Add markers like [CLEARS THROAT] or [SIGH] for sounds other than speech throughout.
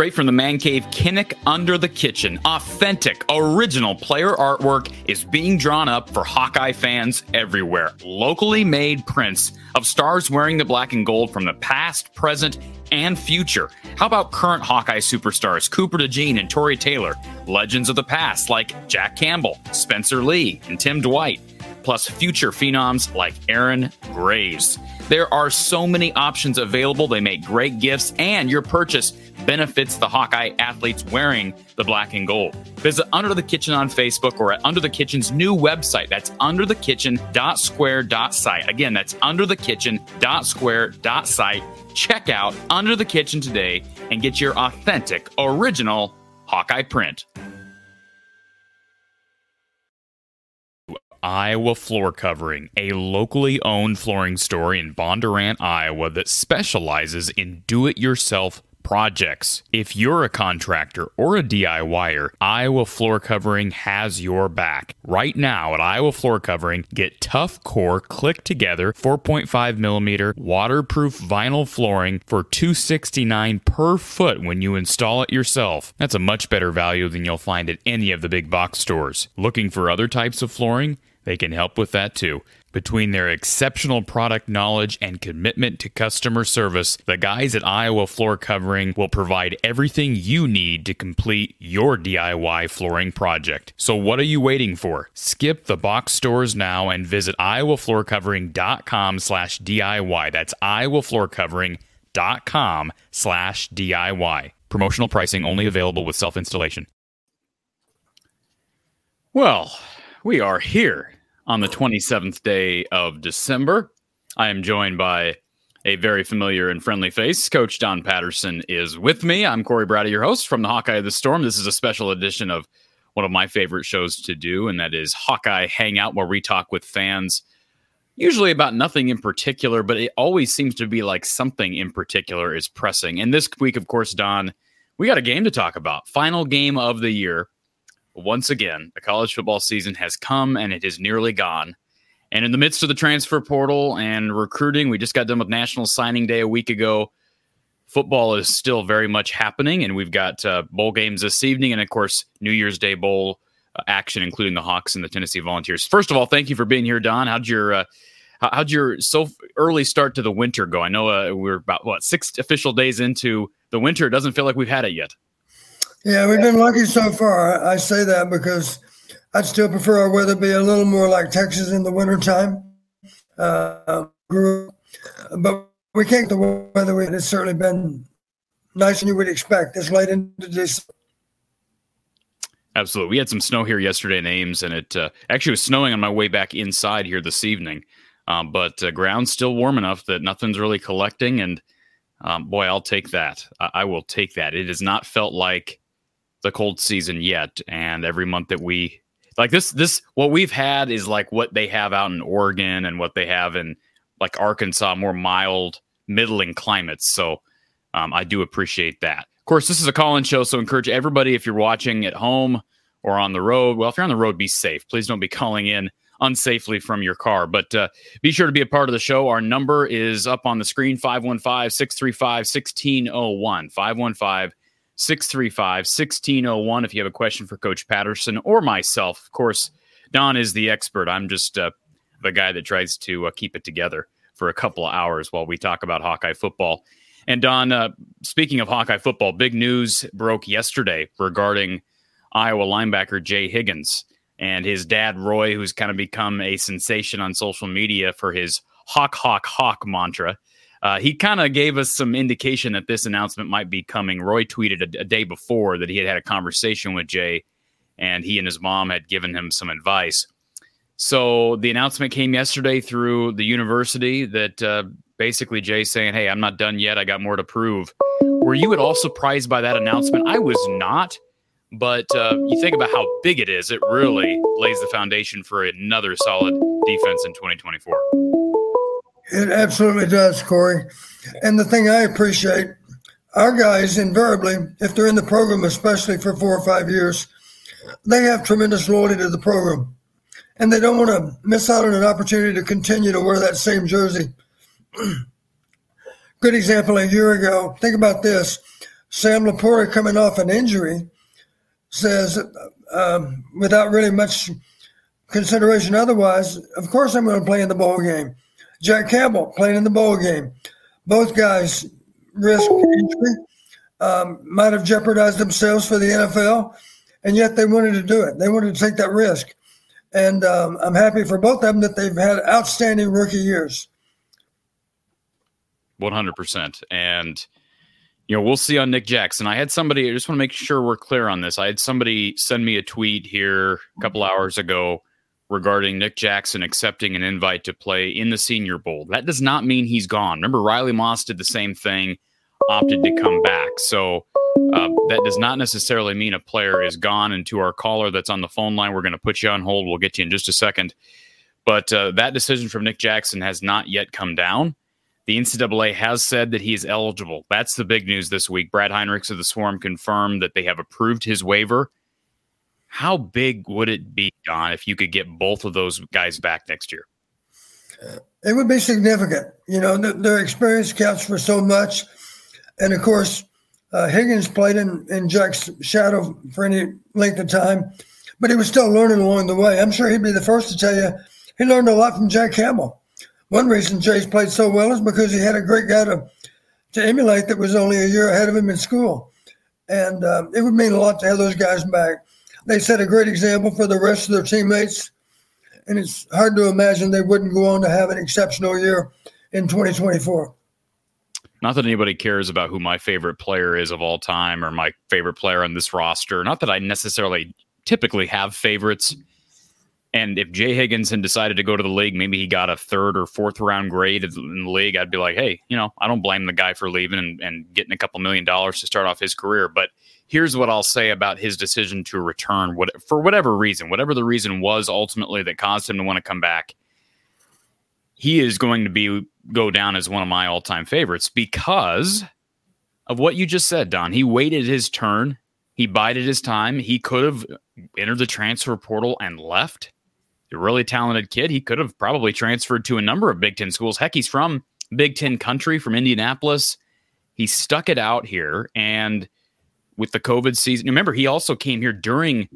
straight from the man cave Kinnick under the kitchen. Authentic, original player artwork is being drawn up for Hawkeye fans everywhere. Locally made prints of stars wearing the black and gold from the past, present, and future. How about current Hawkeye superstars Cooper DeJean and Tory Taylor? Legends of the past like Jack Campbell, Spencer Lee, and Tim Dwight plus future phenoms like Aaron Graves. There are so many options available. They make great gifts, and your purchase benefits the Hawkeye athletes wearing the black and gold. Visit Under the Kitchen on Facebook or at Under the Kitchen's new website. That's underthekitchen.square.site. Again, that's underthekitchen.square.site. Check out Under the Kitchen today and get your authentic, original Hawkeye print. Iowa Floor Covering, a locally owned flooring store in Bondurant, Iowa that specializes in do it yourself projects. If you're a contractor or a DIYer, Iowa Floor Covering has your back. Right now at Iowa Floor Covering, get tough core click together 4.5 millimeter waterproof vinyl flooring for 269 per foot when you install it yourself. That's a much better value than you'll find at any of the big box stores. Looking for other types of flooring? They can help with that too. Between their exceptional product knowledge and commitment to customer service, the guys at Iowa Floor Covering will provide everything you need to complete your DIY flooring project. So what are you waiting for? Skip the box stores now and visit iowafloorcovering.com slash DIY. That's iowafloorcovering.com slash DIY. Promotional pricing only available with self-installation. Well, we are here on the 27th day of December. I am joined by a very familiar and friendly face. Coach Don Patterson is with me. I'm Corey Brady, your host from the Hawkeye of the Storm. This is a special edition of one of my favorite shows to do, and that is Hawkeye Hangout, where we talk with fans, usually about nothing in particular, but it always seems to be like something in particular is pressing. And this week, of course, Don, we got a game to talk about. Final game of the year once again, the college football season has come and it is nearly gone. And in the midst of the transfer portal and recruiting, we just got done with National Signing Day a week ago. Football is still very much happening, and we've got uh, bowl games this evening, and of course, New Year's Day bowl uh, action, including the Hawks and the Tennessee Volunteers. First of all, thank you for being here, Don. How'd your uh, how'd your so early start to the winter go? I know uh, we're about what six official days into the winter. It doesn't feel like we've had it yet. Yeah, we've been lucky so far. I say that because I'd still prefer our weather be a little more like Texas in the wintertime. Uh, but we can't the weather. It's certainly been nicer than you would expect this late into this. Absolutely. We had some snow here yesterday in Ames, and it uh, actually was snowing on my way back inside here this evening. Um, but uh, ground's still warm enough that nothing's really collecting. And um, boy, I'll take that. I-, I will take that. It has not felt like the cold season yet, and every month that we like this, this what we've had is like what they have out in Oregon and what they have in like Arkansas, more mild, middling climates. So um, I do appreciate that. Of course, this is a call-in show, so encourage everybody if you're watching at home or on the road. Well, if you're on the road, be safe. Please don't be calling in unsafely from your car. But uh, be sure to be a part of the show. Our number is up on the screen 515 635 1601. 515 635 1601 if you have a question for Coach Patterson or myself. Of course, Don is the expert. I'm just uh, the guy that tries to uh, keep it together for a couple of hours while we talk about Hawkeye football. And Don, uh, speaking of Hawkeye football, big news broke yesterday regarding Iowa linebacker Jay Higgins and his dad Roy, who's kind of become a sensation on social media for his hawk, hawk, hawk mantra. Uh, he kind of gave us some indication that this announcement might be coming. Roy tweeted a, a, day before that he had had a conversation with Jay, and he and his mom had given him some advice. So the announcement came yesterday through the university that uh, basically Jay saying, "Hey, I'm not done yet. I got more to prove." Were you at all surprised by that announcement? I was not. But uh, you think about how big it is, it really lays the foundation for another solid defense in 2024. It absolutely does, Corey. And the thing I appreciate, our guys invariably, if they're in the program, especially for four or five years, they have tremendous loyalty to the program. And they don't want to miss out on an opportunity to continue to wear that same jersey. [CLEARS THROAT] Good example a year ago. Think about this. Sam LaPorta coming off an injury says, um, without really much consideration otherwise, of course I'm going to play in the bowl game. Jack Campbell playing in the bowl game. Both guys risk injury, um, might have jeopardized themselves for the NFL, and yet they wanted to do it. They wanted to take that risk. And um, I'm happy for both of them that they've had outstanding rookie years. 100%. And, you know, we'll see on Nick Jackson. I had somebody, I just want to make sure we're clear on this. I had somebody send me a tweet here a couple hours ago regarding Nick Jackson accepting an invite to play in the Senior Bowl. That does not mean he's gone. Remember, Riley Moss did the same thing, opted to come back. So uh, that does not necessarily mean a player is gone. And to our caller that's on the phone line, we're going to put you on hold. We'll get you in just a second. But uh, that decision from Nick Jackson has not yet come down. The NCAA has said that he is eligible. That's the big news this week. Brad Heinrichs of the Swarm confirmed that they have approved his waiver. How big would it be, Don, if you could get both of those guys back next year? It would be significant. You know, their experience counts for so much. And of course, uh, Higgins played in, in Jack's shadow for any length of time, but he was still learning along the way. I'm sure he'd be the first to tell you he learned a lot from Jack Campbell. One reason Jay's played so well is because he had a great guy to, to emulate that was only a year ahead of him in school. And um, it would mean a lot to have those guys back they set a great example for the rest of their teammates. And it's hard to imagine they wouldn't go on to have an exceptional year in 2024. Not that anybody cares about who my favorite player is of all time or my favorite player on this roster. Not that I necessarily typically have favorites. And if Jay Higgins had decided to go to the league, maybe he got a third or fourth round grade in the league, I'd be like, hey, you know, I don't blame the guy for leaving and, and getting a couple million dollars to start off his career. But here's what I'll say about his decision to return what, for whatever reason, whatever the reason was ultimately that caused him to want to come back. He is going to be go down as one of my all-time favorites because of what you just said, Don. He waited his turn. He bided his time. He could have entered the transfer portal and left. A really talented kid. He could have probably transferred to a number of Big Ten schools. Heck, he's from Big Ten country, from Indianapolis. He stuck it out here and – with the COVID season. Remember, he also came here during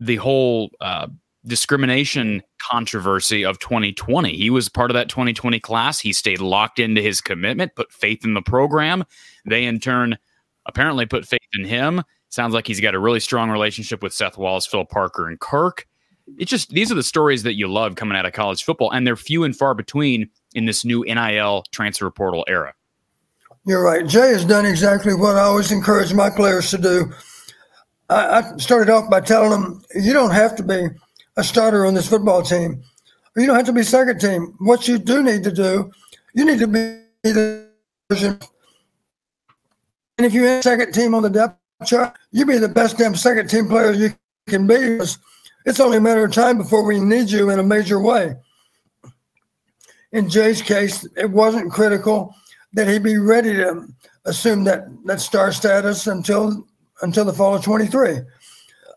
the whole uh, discrimination controversy of 2020. He was part of that 2020 class. He stayed locked into his commitment, put faith in the program. They, in turn, apparently put faith in him. Sounds like he's got a really strong relationship with Seth Wallace, Phil Parker, and Kirk. It's just these are the stories that you love coming out of college football, and they're few and far between in this new NIL transfer portal era. You're right. Jay has done exactly what I always encourage my players to do. I, I started off by telling them you don't have to be a starter on this football team. You don't have to be second team. What you do need to do, you need to be the and if you're in second team on the depth chart, you be the best damn second team player you can be. It's only a matter of time before we need you in a major way. In Jay's case, it wasn't critical that he'd be ready to assume that that star status until until the fall of 23.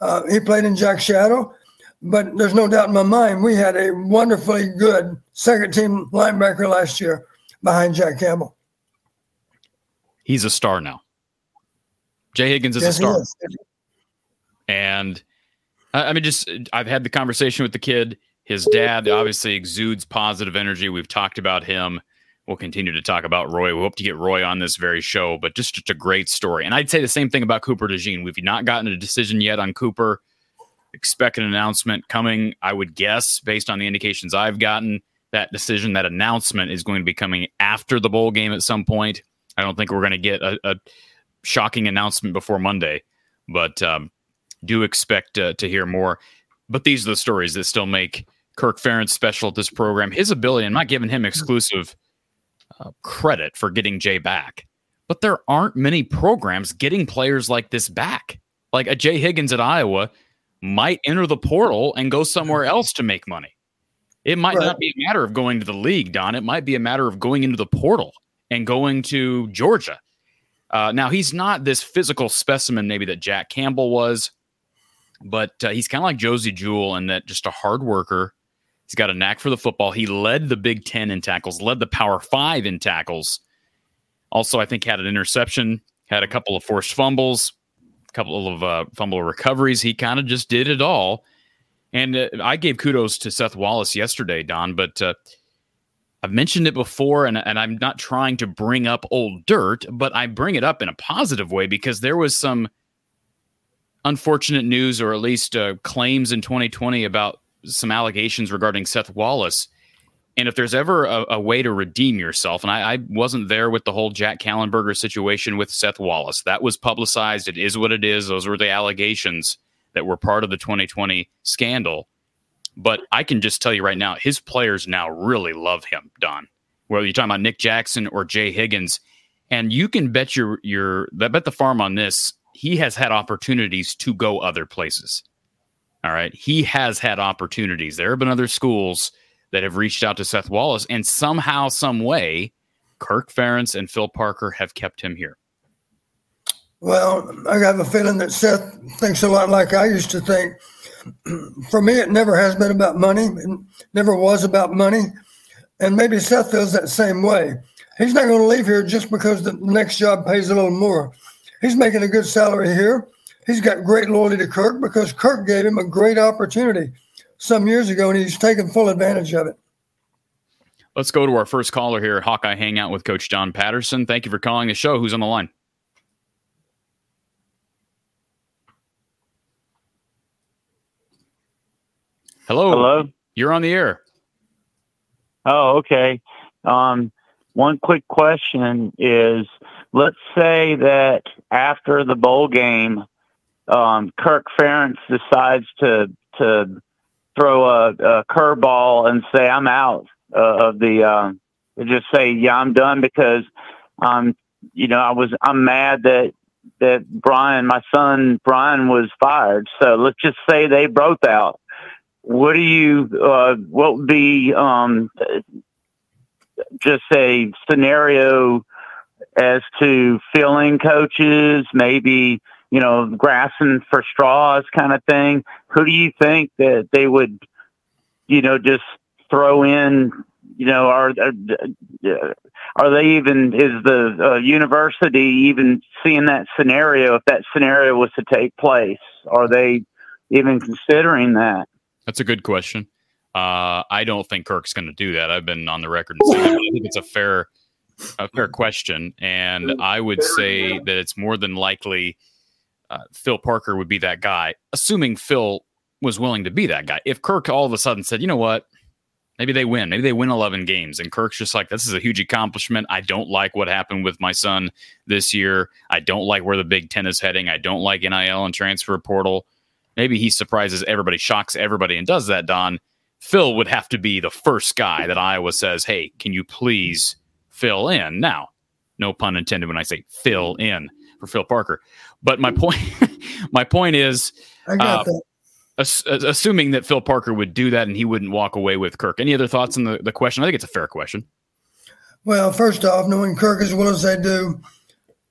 Uh, he played in Jack Shadow, but there's no doubt in my mind we had a wonderfully good second team linebacker last year behind Jack Campbell. He's a star now. Jay Higgins is yes, a star. Is. And I mean, just I've had the conversation with the kid. His dad obviously exudes positive energy. We've talked about him we'll continue to talk about Roy. We hope to get Roy on this very show, but just, just a great story. And I'd say the same thing about Cooper DeJean. We've not gotten a decision yet on Cooper. Expect an announcement coming, I would guess, based on the indications I've gotten. That decision, that announcement is going to be coming after the bowl game at some point. I don't think we're going to get a, a shocking announcement before Monday, but um, do expect uh, to hear more. But these are the stories that still make Kirk Ferentz special at this program. His ability, I'm not giving him exclusive uh, credit for getting Jay back. But there aren't many programs getting players like this back. Like a Jay Higgins at Iowa might enter the portal and go somewhere else to make money. It might right. not be a matter of going to the league, Don. It might be a matter of going into the portal and going to Georgia. Uh, now, he's not this physical specimen, maybe that Jack Campbell was, but uh, he's kind of like Josey Jewell in that just a hard worker He's got a knack for the football. He led the Big Ten in tackles, led the Power Five in tackles. Also, I think had an interception, had a couple of forced fumbles, a couple of uh, fumble recoveries. He kind of just did it all. And uh, I gave kudos to Seth Wallace yesterday, Don, but uh, I've mentioned it before, and, and I'm not trying to bring up old dirt, but I bring it up in a positive way because there was some unfortunate news, or at least uh, claims in 2020 about some allegations regarding Seth Wallace. And if there's ever a, a way to redeem yourself, and I, I, wasn't there with the whole Jack Kallenberger situation with Seth Wallace, that was publicized. It is what it is. Those were the allegations that were part of the 2020 scandal. But I can just tell you right now, his players now really love him, Don. Whether you're talking about Nick Jackson or Jay Higgins, and you can bet your your bet the farm on this. He has had opportunities to go other places. All right, he has had opportunities. There have been other schools that have reached out to Seth Wallace, and somehow, some way, Kirk Ferentz and Phil Parker have kept him here. Well, I have a feeling that Seth thinks a lot like I used to think. [CLEARS THROAT] For me, it never has been about money. It never was about money. And maybe Seth feels that same way. He's not going to leave here just because the next job pays a little more. He's making a good salary here. He's got great loyalty to Kirk because Kirk gave him a great opportunity some years ago, and he's taken full advantage of it. Let's go to our first caller here, Hawkeye Hangout with Coach Don Patterson. Thank you for calling the show. Who's on the line? Hello. Hello. You're on the air. Oh, okay. Um, one quick question is let's say that after the bowl game, um, Kirk Ferentz decides to to throw a, a curveball and say I'm out uh, of the uh, just say yeah I'm done because um you know I was I'm mad that that Brian my son Brian was fired. So let's just say they broke out. What do you uh, what would be um, just a scenario as to filling coaches maybe you know grassing for straws kind of thing who do you think that they would you know just throw in you know are are they even is the uh, university even seeing that scenario if that scenario was to take place? Are they even considering that? That's a good question. Uh, I don't think Kirk's going to do that. I've been on the record and saying I think it's a fair, a fair question, and I would say that it's more than likely uh, Phil Parker would be that guy, assuming Phil was willing to be that guy. If Kirk all of a sudden said, "You know what? Maybe they win. Maybe they win 11 games," and Kirk's just like, "This is a huge accomplishment. I don't like what happened with my son this year. I don't like where the Big Ten is heading. I don't like NIL and transfer portal." maybe he surprises everybody, shocks everybody, and does that, Don. Phil would have to be the first guy that Iowa says, hey, can you please fill in? Now, no pun intended when I say fill in for Phil Parker. But my point, [LAUGHS] my point is, uh, ass- assuming that Phil Parker would do that and he wouldn't walk away with Kirk. Any other thoughts on the, the question? I think it's a fair question. Well, first off, knowing Kirk as well as they do,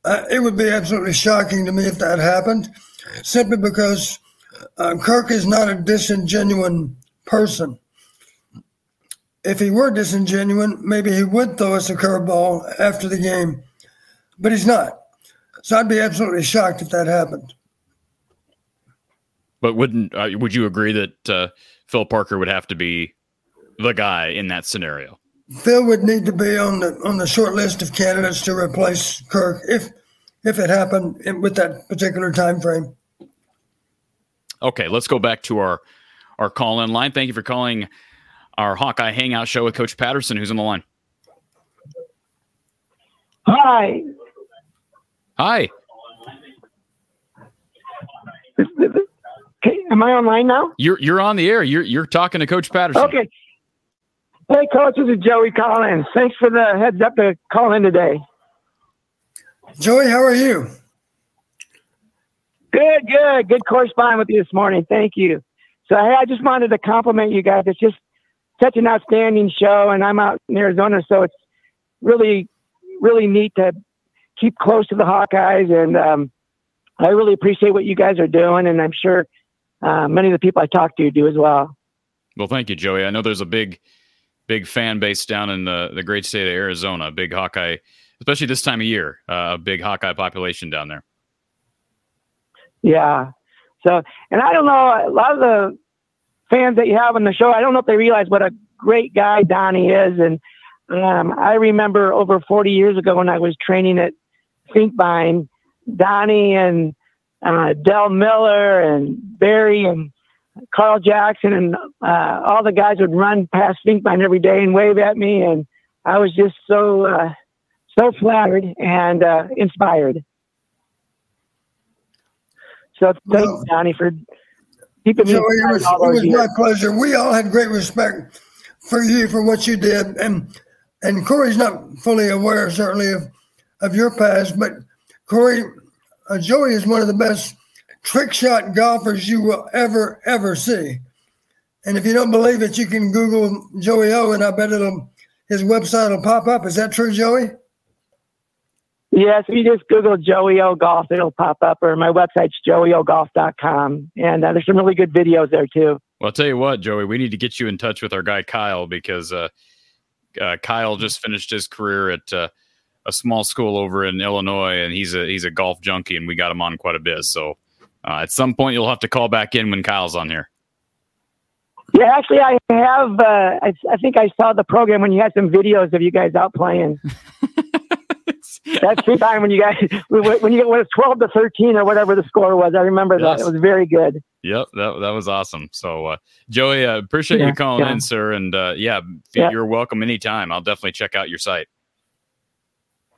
uh, it would be absolutely shocking to me if that happened, simply because uh, Kirk is not a disingenuous person. If he were disingenuous, maybe he would throw us a curveball after the game, but he's not. So I'd be absolutely shocked if that happened. But wouldn't uh, would you agree that uh, Phil Parker would have to be the guy in that scenario? Phil would need to be on the on the short list of candidates to replace Kirk if if it happened with that particular time frame. Okay, let's go back to our our call in line. Thank you for calling our Hawkeye Hangout show with Coach Patterson, who's on the line. Hi. Hi. Okay, am I online now? You're you're on the air. You're you're talking to Coach Patterson. Okay. Hey, Coach, this is Joey Collins. Thanks for the heads up to call in today. Joey, how are you? Good, good, good corresponding with you this morning. Thank you. So, hey, I just wanted to compliment you guys. It's just such an outstanding show, and I'm out in Arizona, so it's really, really neat to keep close to the Hawkeyes, and um, I really appreciate what you guys are doing, and I'm sure uh, many of the people I talk to do as well. Well, thank you, Joey. I know there's a big, big fan base down in the the great state of Arizona, big Hawkeye especially this time of year. Uh, a big Hawkeye population down there. Yeah. So, and I don't know, a lot of the fans that you have on the show, I don't know if they realize what a great guy Donnie is. And um, I remember over 40 years ago when I was training at Finkbine, Donnie and uh, Del Miller and Barry and Carl Jackson and uh, all the guys would run past Finkbine every day and wave at me. And I was just so, uh, so flattered and uh, inspired. So thanks, well, Donnie, for keeping me. So it was, it was my pleasure. We all had great respect for you for what you did, and and Corey's not fully aware, certainly, of of your past, but Corey, uh, Joey is one of the best trick shot golfers you will ever ever see. And if you don't believe it, you can Google Joey O, and I bet it'll his website will pop up. Is that true, Joey? Yes, if you just Google Joey O Golf, it'll pop up, or my website's joeyogolf.com. And uh, there's some really good videos there, too. Well, I'll tell you what, Joey, we need to get you in touch with our guy Kyle because uh, uh, Kyle just finished his career at uh, a small school over in Illinois, and he's a he's a golf junkie, and we got him on quite a bit. So uh, at some point, you'll have to call back in when Kyle's on here. Yeah, actually, I have. Uh, I, I think I saw the program when you had some videos of you guys out playing. [LAUGHS] That's the time when you guys when you when it was twelve to thirteen or whatever the score was. I remember yes. that it was very good. Yep, that that was awesome. So, uh, Joey, uh, appreciate yeah, you calling yeah. in, sir. And uh, yeah, yeah, you're welcome anytime. I'll definitely check out your site.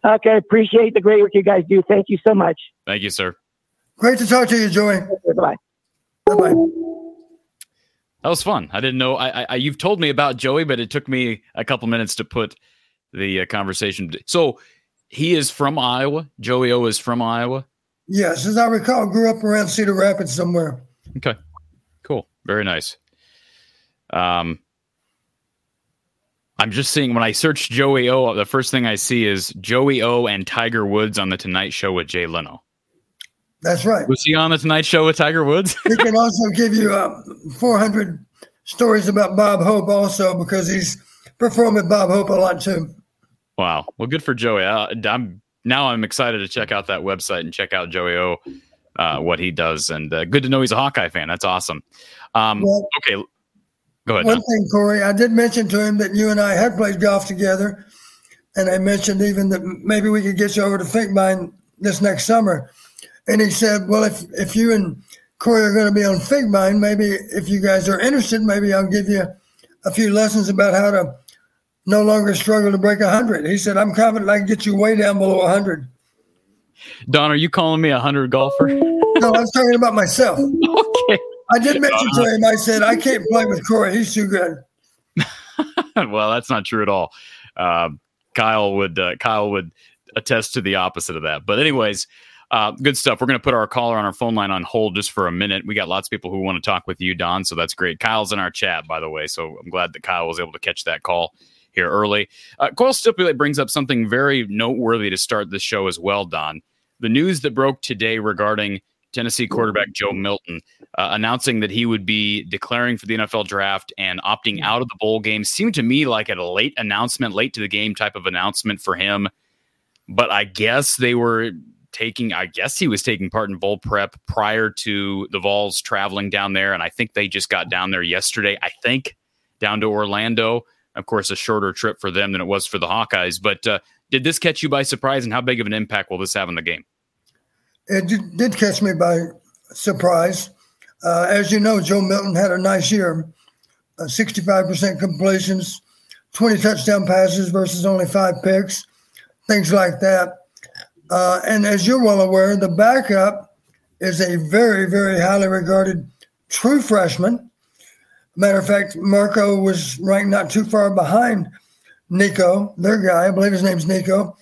Okay, appreciate the great work you guys do. Thank you so much. Thank you, sir. Great to talk to you, Joey. Bye. Bye. Bye. That was fun. I didn't know. I, I, you've told me about Joey, but it took me a couple minutes to put the uh, conversation. So he is from Iowa. Joey O is from Iowa. Yes, as I recall, grew up around Cedar Rapids somewhere. Okay, cool, very nice. Um, I'm just seeing when I search Joey O, the first thing I see is Joey O and Tiger Woods on the Tonight Show with Jay Leno. That's right. Was he on the Tonight Show with Tiger Woods? [LAUGHS] he can also give you uh, 400 stories about Bob Hope, also because he's performed with Bob Hope a lot too. Wow. Well, good for Joey. I, am now I'm excited to check out that website and check out Joey O, uh, what he does, and uh, good to know he's a Hawkeye fan. That's awesome. Um, well, okay, go ahead. One thing, Corey, I did mention to him that you and I had played golf together, and I mentioned even that maybe we could get you over to Finkbine this next summer. And he said, "Well, if if you and Corey are going to be on Finkbine, maybe if you guys are interested, maybe I'll give you a few lessons about how to." no longer struggle to break 100. He said, I'm confident I can get you way down below 100. Don, are you calling me a 100 golfer? no, I was talking about myself. [LAUGHS] I did mention to him, I said, I can't play with Corey. He's too good. [LAUGHS] well, that's not true at all. Uh, Kyle would uh, Kyle would attest to the opposite of that. But anyways, uh, good stuff. We're going to put our caller on our phone line on hold just for a minute. We got lots of people who want to talk with you, Don. So that's great. Kyle's in our chat, by the way. So I'm glad that Kyle was able to catch that call here early. Uh, Coil Stipulate brings up something very noteworthy to start the show as well, Don. The news that broke today regarding Tennessee quarterback Joe Milton uh, announcing that he would be declaring for the NFL draft and opting out of the bowl game seemed to me like a late announcement, late to the game type of announcement for him. But I guess they were taking, I guess he was taking part in bowl prep prior to the Vols traveling down there. And I think they just got down there yesterday, I think, down to Orlando. Of course, a shorter trip for them than it was for the Hawkeyes. But uh, did this catch you by surprise, and how big of an impact will this have on the game? It did catch me by surprise. Uh, as you know, Joe Milton had a nice year uh, 65% completions, 20 touchdown passes versus only five picks, things like that. Uh, and as you're well aware, the backup is a very, very highly regarded true freshman Matter of fact, Marco was ranked not too far behind Nico, their guy. I believe his name's Nico.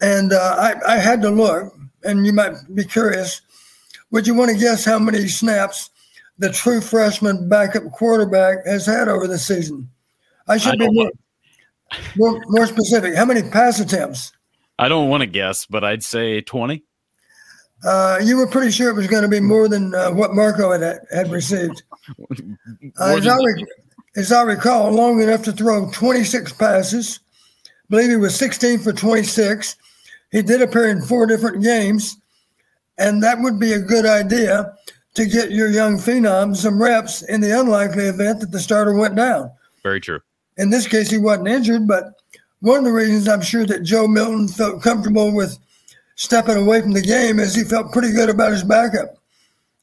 And uh, I, I had to look, and you might be curious. Would you want to guess how many snaps the true freshman backup quarterback has had over the season? I should I be more, more, more specific. How many pass attempts? I don't want to guess, but I'd say 20. Uh, you were pretty sure it was going to be more than uh, what Marco had had received. [LAUGHS] Uh, as, I rec- as, I recall, long enough to throw 26 passes. I believe he was 16 for 26, He did appear in four different games, and that would be a good idea to get your young phenom some reps in the unlikely event that the starter went down. Very true. In this case, he wasn't injured, but one of the reasons I'm sure that Joe Milton felt comfortable with stepping away from the game is he felt pretty good about his backup,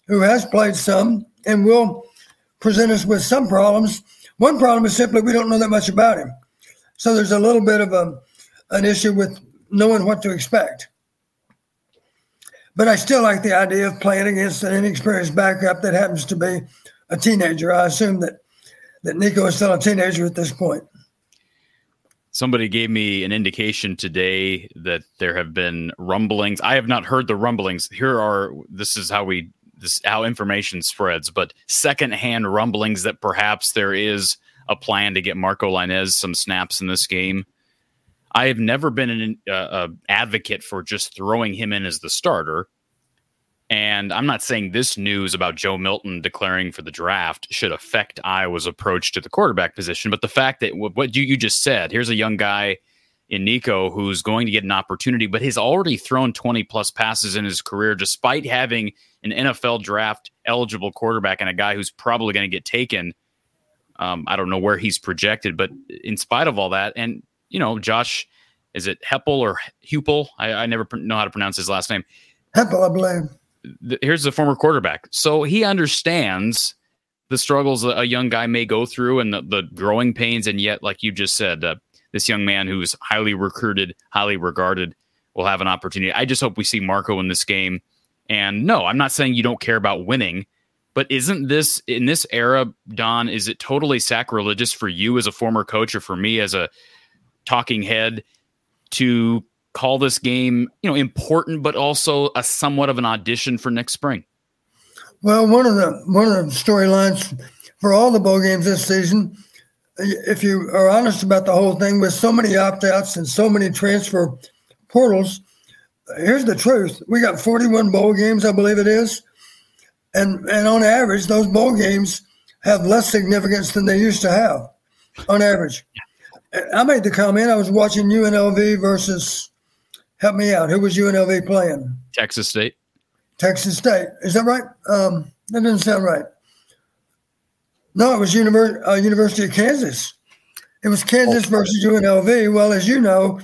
who has played some and will present us with some problems. One problem is simply we don't know that much about him. So there's a little bit of a, an issue with knowing what to expect. But I still like the idea of playing against an inexperienced backup that happens to be a teenager. I assume that, that Nico is still a teenager at this point. Somebody gave me an indication today that there have been rumblings. I have not heard the rumblings. Here are this is how we this how information spreads, but secondhand rumblings that perhaps there is a plan to get Marco Lainez some snaps in this game. I have never been an uh, advocate for just throwing him in as the starter. And I'm not saying this news about Joe Milton declaring for the draft should affect Iowa's approach to the quarterback position. But the fact that what you, you just said, here's a young guy in Nico who's going to get an opportunity, but he's already thrown 20 plus passes in his career, despite having an NFL draft eligible quarterback and a guy who's probably going to get taken. Um, I don't know where he's projected, but in spite of all that, and you know, Josh, is it Heppel or Hupel? I, I never know how to pronounce his last name. Heppel, I believe. here's the former quarterback. So he understands the struggles a, young guy may go through and the, the growing pains. And yet, like you just said, uh, this young man who's highly recruited, highly regarded, will have an opportunity. I just hope we see Marco in this game. And no, I'm not saying you don't care about winning, but isn't this in this era, Don? Is it totally sacrilegious for you as a former coach or for me as a talking head to call this game, you know, important, but also a somewhat of an audition for next spring? Well, one of the one of the storylines for all the bowl games this season, if you are honest about the whole thing, with so many opt-outs and so many transfer portals, here's the truth: we got 41 bowl games, I believe it is, and and on average, those bowl games have less significance than they used to have, on average. Yeah. I made the comment. I was watching UNLV versus. Help me out. Who was UNLV playing? Texas State. Texas State. Is that right? Um, that doesn't sound right. No, it was Univer- uh, University of Kansas. It was Kansas oh. versus UNLV. Well, as you know,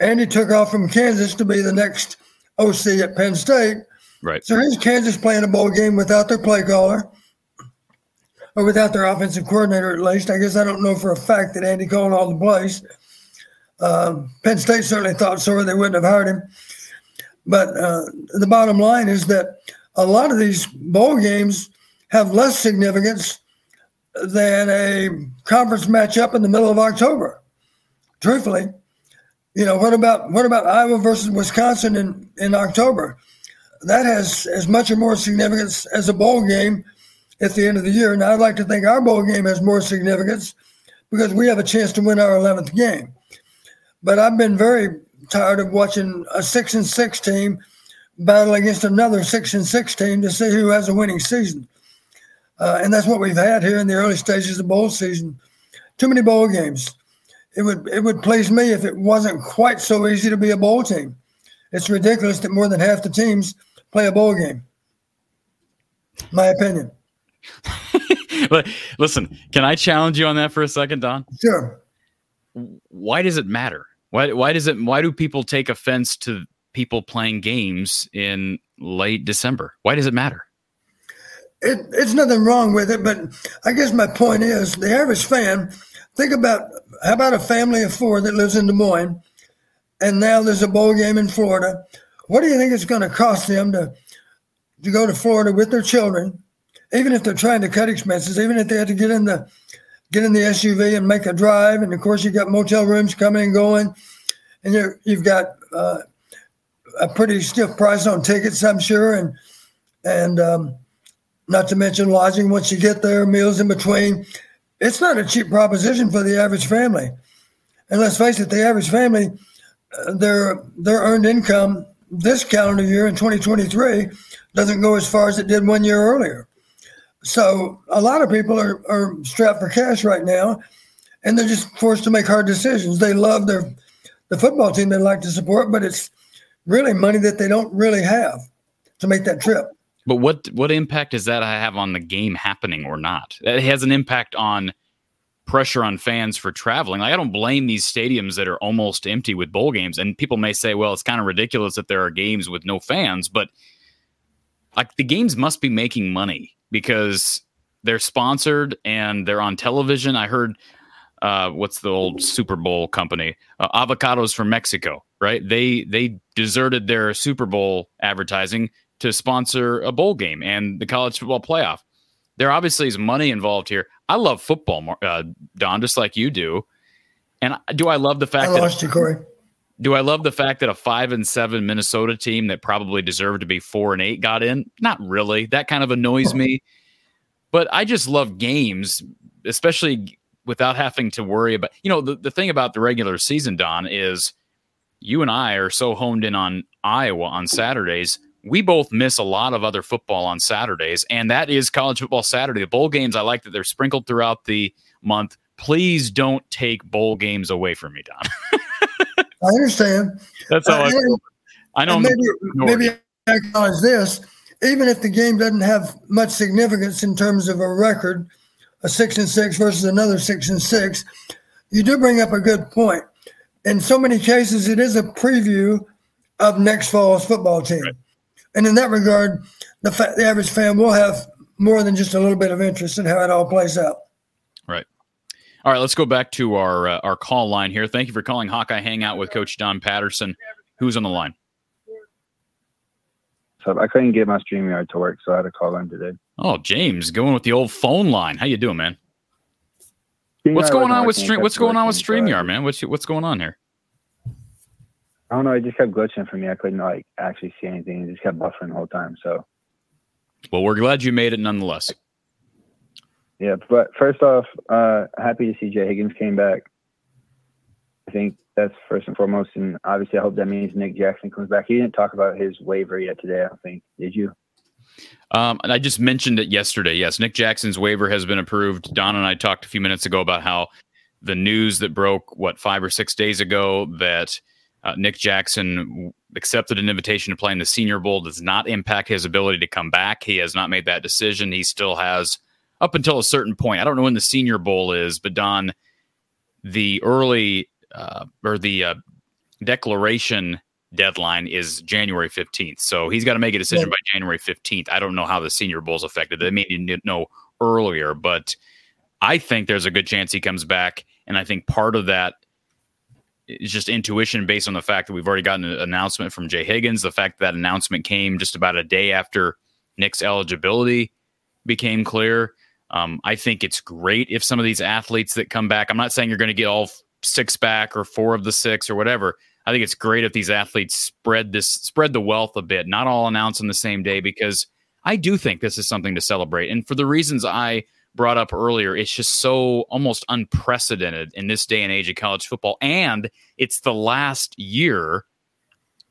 Andy took off from Kansas to be the next OC at Penn State. Right. So here's Kansas playing a bowl game without their play caller or without their offensive coordinator at least. I guess I don't know for a fact that Andy called all the plays. Um, Penn State certainly thought so, or they wouldn't have hired him. But uh, the bottom line is that a lot of these bowl games have less significance than a conference matchup in the middle of October. Truthfully, you know what about what about Iowa versus Wisconsin in in October? That has as much or more significance as a bowl game at the end of the year. Now, I'd like to think our bowl game has more significance because we have a chance to win our 11th game. But I've been very tired of watching a six and six team battle against another six and six team to see who has a winning season. Uh, and that's what we've had here in the early stages of bowl season. Too many bowl games. It would it would please me if it wasn't quite so easy to be a bowl team. It's ridiculous that more than half the teams play a bowl game. My opinion. [LAUGHS] but listen, can I challenge you on that for a second, Don? Sure. Why does it matter? Why why does it why do people take offense to people playing games in late December? Why does it matter? It, it's nothing wrong with it, but I guess my point is the average fan. Think about how about a family of four that lives in Des Moines, and now there's a bowl game in Florida. What do you think it's going to cost them to to go to Florida with their children even if they're trying to cut expenses, even if they have to get in the get in the SUV and make a drive, and of course you've got motel rooms coming and going, and you you've got uh, a pretty stiff price on tickets, I'm sure, and and um, not to mention lodging once you get there, meals in between. It's not a cheap proposition for the average family. And let's face it, the average family, uh, their their earned income this calendar year in 2023 doesn't go as far as it did one year earlier. So a lot of people are, are strapped for cash right now, and they're just forced to make hard decisions. They love their the football team they like to support, but it's really money that they don't really have to make that trip. But what what impact does that have on the game happening or not? It has an impact on pressure on fans for traveling. Like I don't blame these stadiums that are almost empty with bowl games. And people may say, well, it's kind of ridiculous that there are games with no fans, but like the games must be making money because they're sponsored and they're on television. I heard uh, what's the old Super Bowl company? Uh, avocados from Mexico, right? They they deserted their Super Bowl advertising to sponsor a bowl game and the college football playoff. There obviously is money involved here. I love football, uh, Don, just like you do. And do I love the fact I lost that you, Corey. Do I love the fact that a five and seven Minnesota team that probably deserved to be four and eight got in? Not really. That kind of annoys me. But I just love games, especially without having to worry about you know, the, the thing about the regular season, Don, is you and I are so honed in on Iowa on Saturdays we both miss a lot of other football on Saturdays, and that is college football Saturday. The bowl games, I like that they're sprinkled throughout the month. Please don't take bowl games away from me, Don. [LAUGHS] I understand. That's how uh, I feel. I know. Maybe, maybe I acknowledge this. Even if the game doesn't have much significance in terms of a record, a six and six versus another six and six, you do bring up a good point. In so many cases, it is a preview of next fall's football team. Right. And in that regard, the, fa- the average fan will have more than just a little bit of interest in how it all plays out. All right, let's go back to our uh, our call line here. Thank you for calling Hawkeye Hangout with Coach Don Patterson. Who's on the line? So I couldn't get my StreamYard to work, so I had to call in today. Oh, James, going with the old phone line. How you doing, man? what's going on with stream? What's going on with StreamYard, man? What's what's going on here? I don't know. It just kept glitching for me. I couldn't like actually see anything. It just kept buffering the whole time. So, well, we're glad you made it nonetheless. Yeah, but first off, uh, happy to see Jay Higgins came back. I think that's first and foremost, and obviously, I hope that means Nick Jackson comes back. He didn't talk about his waiver yet today. I think. Did you? Um, and I just mentioned it yesterday. Yes, Nick Jackson's waiver has been approved. Don and I talked a few minutes ago about how the news that broke what five or six days ago that uh, Nick Jackson accepted an invitation to play in the Senior Bowl does not impact his ability to come back. He has not made that decision. He still has up until a certain point. I don't know when the Senior Bowl is, but Don, the early uh, or the uh, declaration deadline is January 15th. So he's got to make a decision yeah. by January 15th. I don't know how the Senior Bowl is affected. They may need to know earlier, but I think there's a good chance he comes back. And I think part of that is just intuition based on the fact that we've already gotten an announcement from Jay Higgins. The fact that, that announcement came just about a day after Nick's eligibility became clear. Um, I think it's great if some of these athletes that come back. I'm not saying you're going to get all six back or four of the six or whatever. I think it's great if these athletes spread this spread the wealth a bit, not all announce on the same day, because I do think this is something to celebrate. And for the reasons I brought up earlier, it's just so almost unprecedented in this day and age of college football. And it's the last year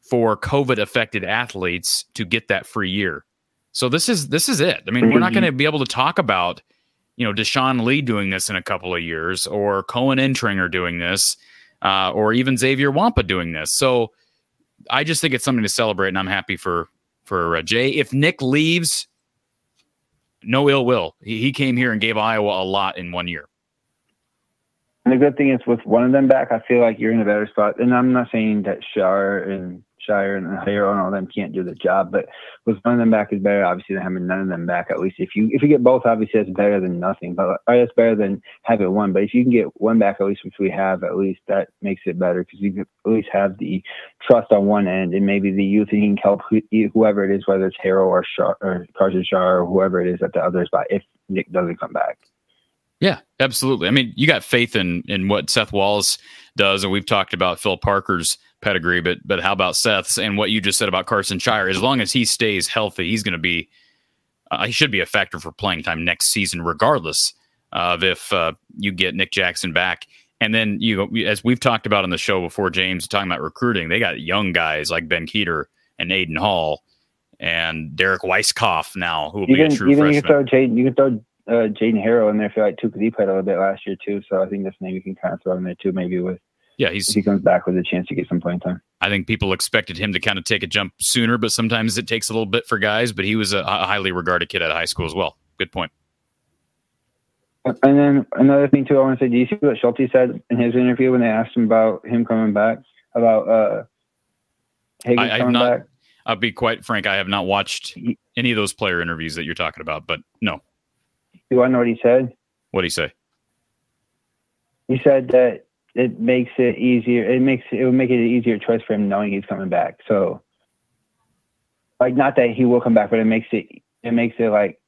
for COVID affected athletes to get that free year. So this is this is it. I mean, we're not going to be able to talk about, you know, Deshaun Lee doing this in a couple of years, or Koen Entringer doing this, uh, or even Xavier Nwankpa doing this. So I just think it's something to celebrate, and I'm happy for for uh, Jay. If Nick leaves, no ill will. He, he came here and gave Iowa a lot in one year. And the good thing is, with one of them back, I feel like you're in a better spot. And I'm not saying that Shar and Scheyer and Harrell and all them can't do the job, but with one of them back is better, obviously, than having none of them back. At least if you if you get both, obviously, that's better than nothing. But or that's better than having one. But if you can get one back, at least which we have, at least that makes it better because you can at least have the trust on one end, and maybe the youth and he can help whoever it is, whether it's Harrell or Shar or Carson Shar or whoever it is at the other spot, if Nick doesn't come back. Yeah, absolutely. I mean, you got faith in in what Seth Wallace does, and we've talked about Phil Parker's pedigree, but but how about Seth's and what you just said about Karson Sharar? As long as he stays healthy, he's going to be uh, he should be a factor for playing time next season, regardless of if uh, you get Nick Jackson back. And then you, as we've talked about on the show before, James talking about recruiting, they got young guys like Ben Kueter and Aiden Hall and Derek Weisskopf now, who will be a true even freshman. You can throw Jaden, you can throw uh, Jaden Harrell in there if you like too, because he played a little bit last year too. So I think that's name you can kind of throw in there too, maybe with Yeah, he's. If he comes back with a chance to get some playing time. I think people expected him to kind of take a jump sooner, but sometimes it takes a little bit for guys. But he was a, a highly regarded kid at high school as well. Good point. And then another thing too, I want to say, do you see what Schulte said in his interview when they asked him about him coming back? About uh, Higgins I- coming not- back? I'll be quite frank. I have not watched any of those player interviews that you're talking about, but no. Do I know what he said? What do you say? He said that it makes it easier. It makes it would make it an easier choice for him knowing he's coming back. So, like, not that he will come back, but it makes it it makes it like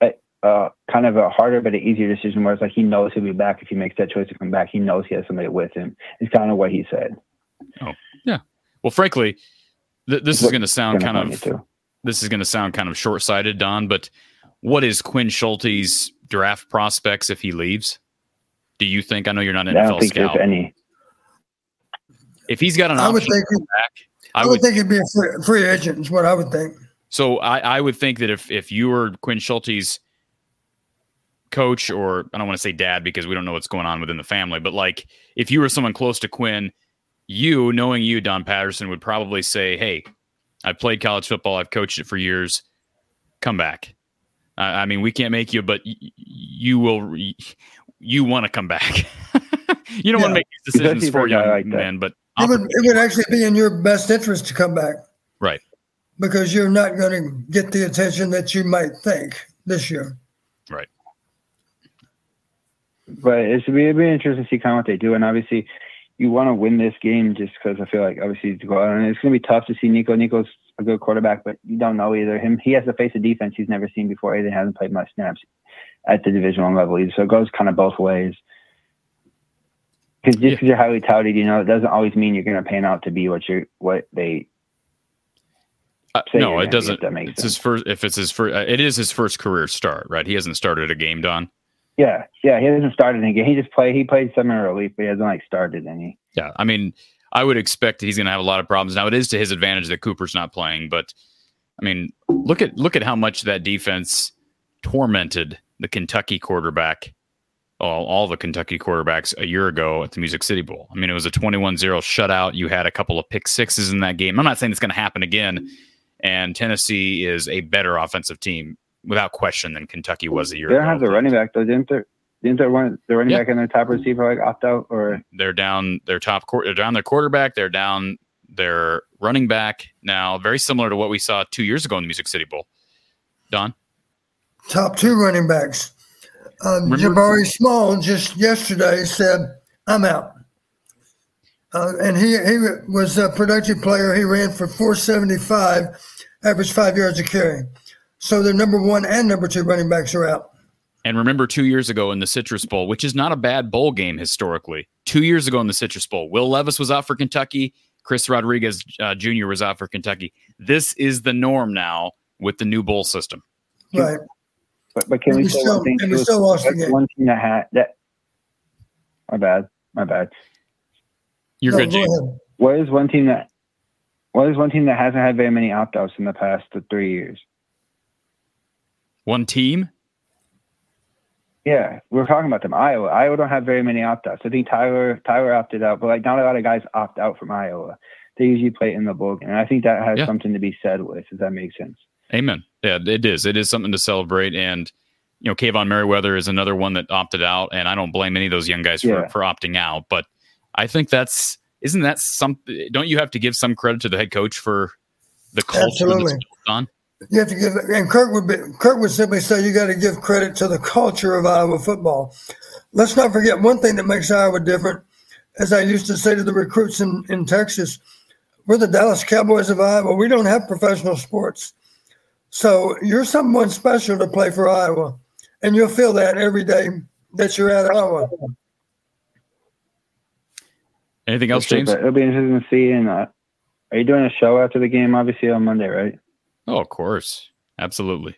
a, uh, kind of a harder but an easier decision. Where it's like he knows he'll be back if he makes that choice to come back. He knows he has somebody with him. It's kind of what he said. Oh yeah. Well, frankly, th- this is going to sound kind of this is going to sound kind of short sighted, Don. But what is Quinn Schulte's draft prospects if he leaves? Do you think? I know you're not an I don't NFL think scout. there's any. If he's got an I would option think to back, I I would would. think he'd be a free, free agent. Is what I would think. So I, I would think that if if you were Quinn Schulte's coach, or I don't want to say dad because we don't know what's going on within the family, but like if you were someone close to Quinn, you knowing you, Don Patterson would probably say, "Hey, I've played college football. I've coached it for years. Come back." I I mean, we can't make you, but y- y- you will. Re- You want to come back. [LAUGHS] you don't want to make these decisions for for a guy young like men, but It would, it would actually be in your best interest to come back. Right. Because you're not going to get the attention that you might think this year. Right. But it should be, it'd be interesting to see kind of what they do. And obviously, you want to win this game just because I feel like obviously to go out and it's going to be tough to see Nico. Nico's a good quarterback, but you don't know either. Him, he has to face a defense he's never seen before. Either hasn't played much snaps at the Division One level either. So it goes kind of both ways. Because just because you're highly touted, you know, it doesn't always mean you're going to pan out to be what you're what they. Uh, say no, it doesn't. that makes It's sense. his first. If it's his first, uh, it is his first career start, right? He hasn't started a game, Don. Yeah, yeah, he hasn't started any game. He just played. He played summer relief, but he hasn't like started any. Yeah, I mean, I would expect that he's going to have a lot of problems. Now, it is to his advantage that Cooper's not playing, but I mean, look at look at how much that defense tormented the Kentucky quarterback, all, all the Kentucky quarterbacks a year ago at the Music City Bowl. I mean, it was a 21-0 shutout. You had a couple of pick sixes in that game. I'm not saying it's going to happen again, and Tennessee is a better offensive team without question than Kentucky was a year They ago. They don't have the running back though, didn't they? Didn't their one running Yeah. back and their top receiver like opt out or they're down their top court they're down their quarterback they're down their running back now very similar to what we saw two years ago in the music city bowl don Top two running backs. Um, Remember- Jabari Small just yesterday said, I'm out. Uh, and he, he was a productive player. He ran for 475, averaged five yards a carry. So the number one and number two running backs are out. and remember two years ago in the citrus bowl which is not a bad bowl game historically two years ago in the citrus bowl will levis was out for kentucky chris rodriguez uh, jr was out for kentucky this is the norm now with the new bowl system Right. But, but can And we we say still- one thing and we too? still lost the That's game. one team that had that my bad. My bad. you're No, good go James. ahead. What is one team that what is one team that hasn't had very many opt outs in the past three years? one team Yeah, we are talking about them. Iowa. Iowa don't have very many opt outs. I think Tyler Tyler opted out, but like not a lot of guys opt out from Iowa. They usually play in the bowl game. And I think that has Yeah. something to be said with, if that makes sense. Amen. Yeah, it is. It is something to celebrate. And, you know, Kaevon Merriweather is another one that opted out. And I don't blame any of those young guys for, Yeah. for opting out. But I think that's, isn't that something, don't you have to give some credit to the head coach for the culture Absolutely. that's on? You have to give, and Kirk would be, Kirk would simply say you got to give credit to the culture of Iowa football. Let's not forget one thing that makes Iowa different. As I used to say to the recruits in, in Texas, we're the Dallas Cowboys of Iowa. We don't have professional sports. So you're someone special to play for Iowa. And you'll feel that every day that you're at Iowa. Anything else, James? It'll be interesting to see. And uh, are you doing a show after the game? Obviously on Monday, right? Oh, of course. Absolutely.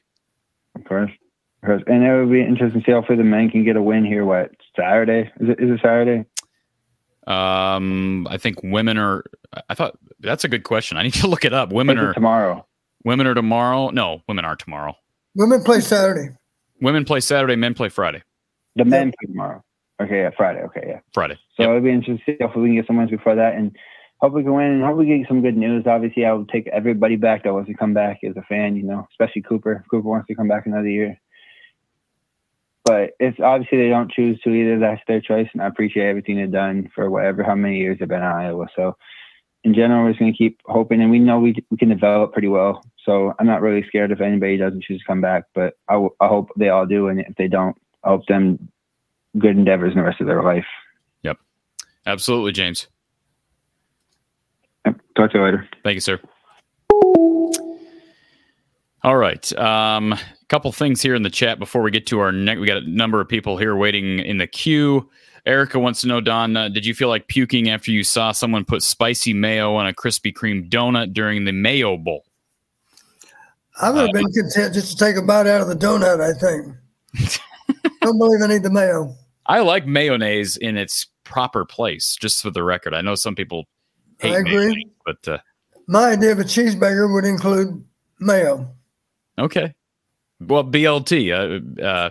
Of course. Of course. And it would be interesting to see how for the men can get a win here. What Saturday? Is it? Is it Saturday? Um, I think women are, I thought that's a good question. I need to [LAUGHS] look it up. Women are, tomorrow. Women are tomorrow. No, women are tomorrow. Women play Saturday. Women play Saturday, men play Friday. The men play tomorrow. Okay, yeah, Friday. Okay, yeah. Friday. So Yep. it'll be interesting. to see Hopefully, we can get some wins before that, and hopefully, we can win. And hopefully, get some good news. Obviously, I will take everybody back that wants to come back as a fan. You know, especially Cooper. Cooper wants to come back another year. But it's obviously they don't choose to either. That's their choice, and I appreciate everything they've done for whatever how many years they've been in Iowa. So, in general, we're just going to keep hoping, and we know we we can develop pretty well. So I'm not really scared if anybody doesn't choose to come back. But I, w- I hope they all do, and if they don't, I hope them good endeavors in the rest of their life. Yep, absolutely, James. Yep. Talk to you later. Thank you, sir. All right. Um, a couple things here in the chat before we get to our next. We got a number of people here waiting in the queue. Erica wants to know, Don, uh, did you feel like puking after you saw someone put spicy mayo on a Krispy Kreme donut during the Mayo Bowl? I would have been content just to take a bite out of the donut, I think. [LAUGHS] Don't believe I need the mayo. I like mayonnaise in its proper place, just for the record. I know some people hate I agree. mayonnaise, but uh, My idea of a cheeseburger would include mayo. okay. Well, BLT. Uh, uh,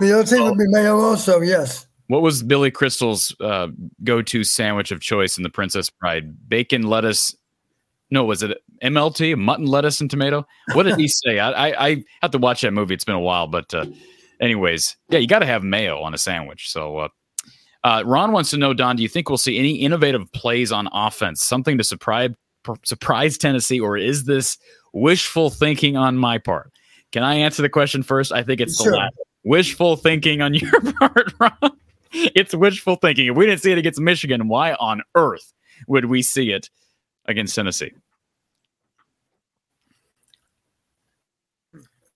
BLT would be mayo also, yes. What was Billy Crystal's uh, go-to sandwich of choice in The Princess Bride? Bacon, lettuce. No, was it MLT? Mutton, lettuce, and tomato. What did he [LAUGHS] say? I, I, I have to watch that movie. It's been a while, but uh, anyways, yeah, you got to have mayo on a sandwich. So, uh, uh, Ron wants to know, Don, do you think we'll see any innovative plays on offense, something to surprise surprise Tennessee, or is this wishful thinking on my part? Can I answer the question first? I think it's Sure. the latter. Wishful thinking on [LAUGHS] your part, Ron. [LAUGHS] It's wishful thinking. If we didn't see it against Michigan, why on earth would we see it against Tennessee?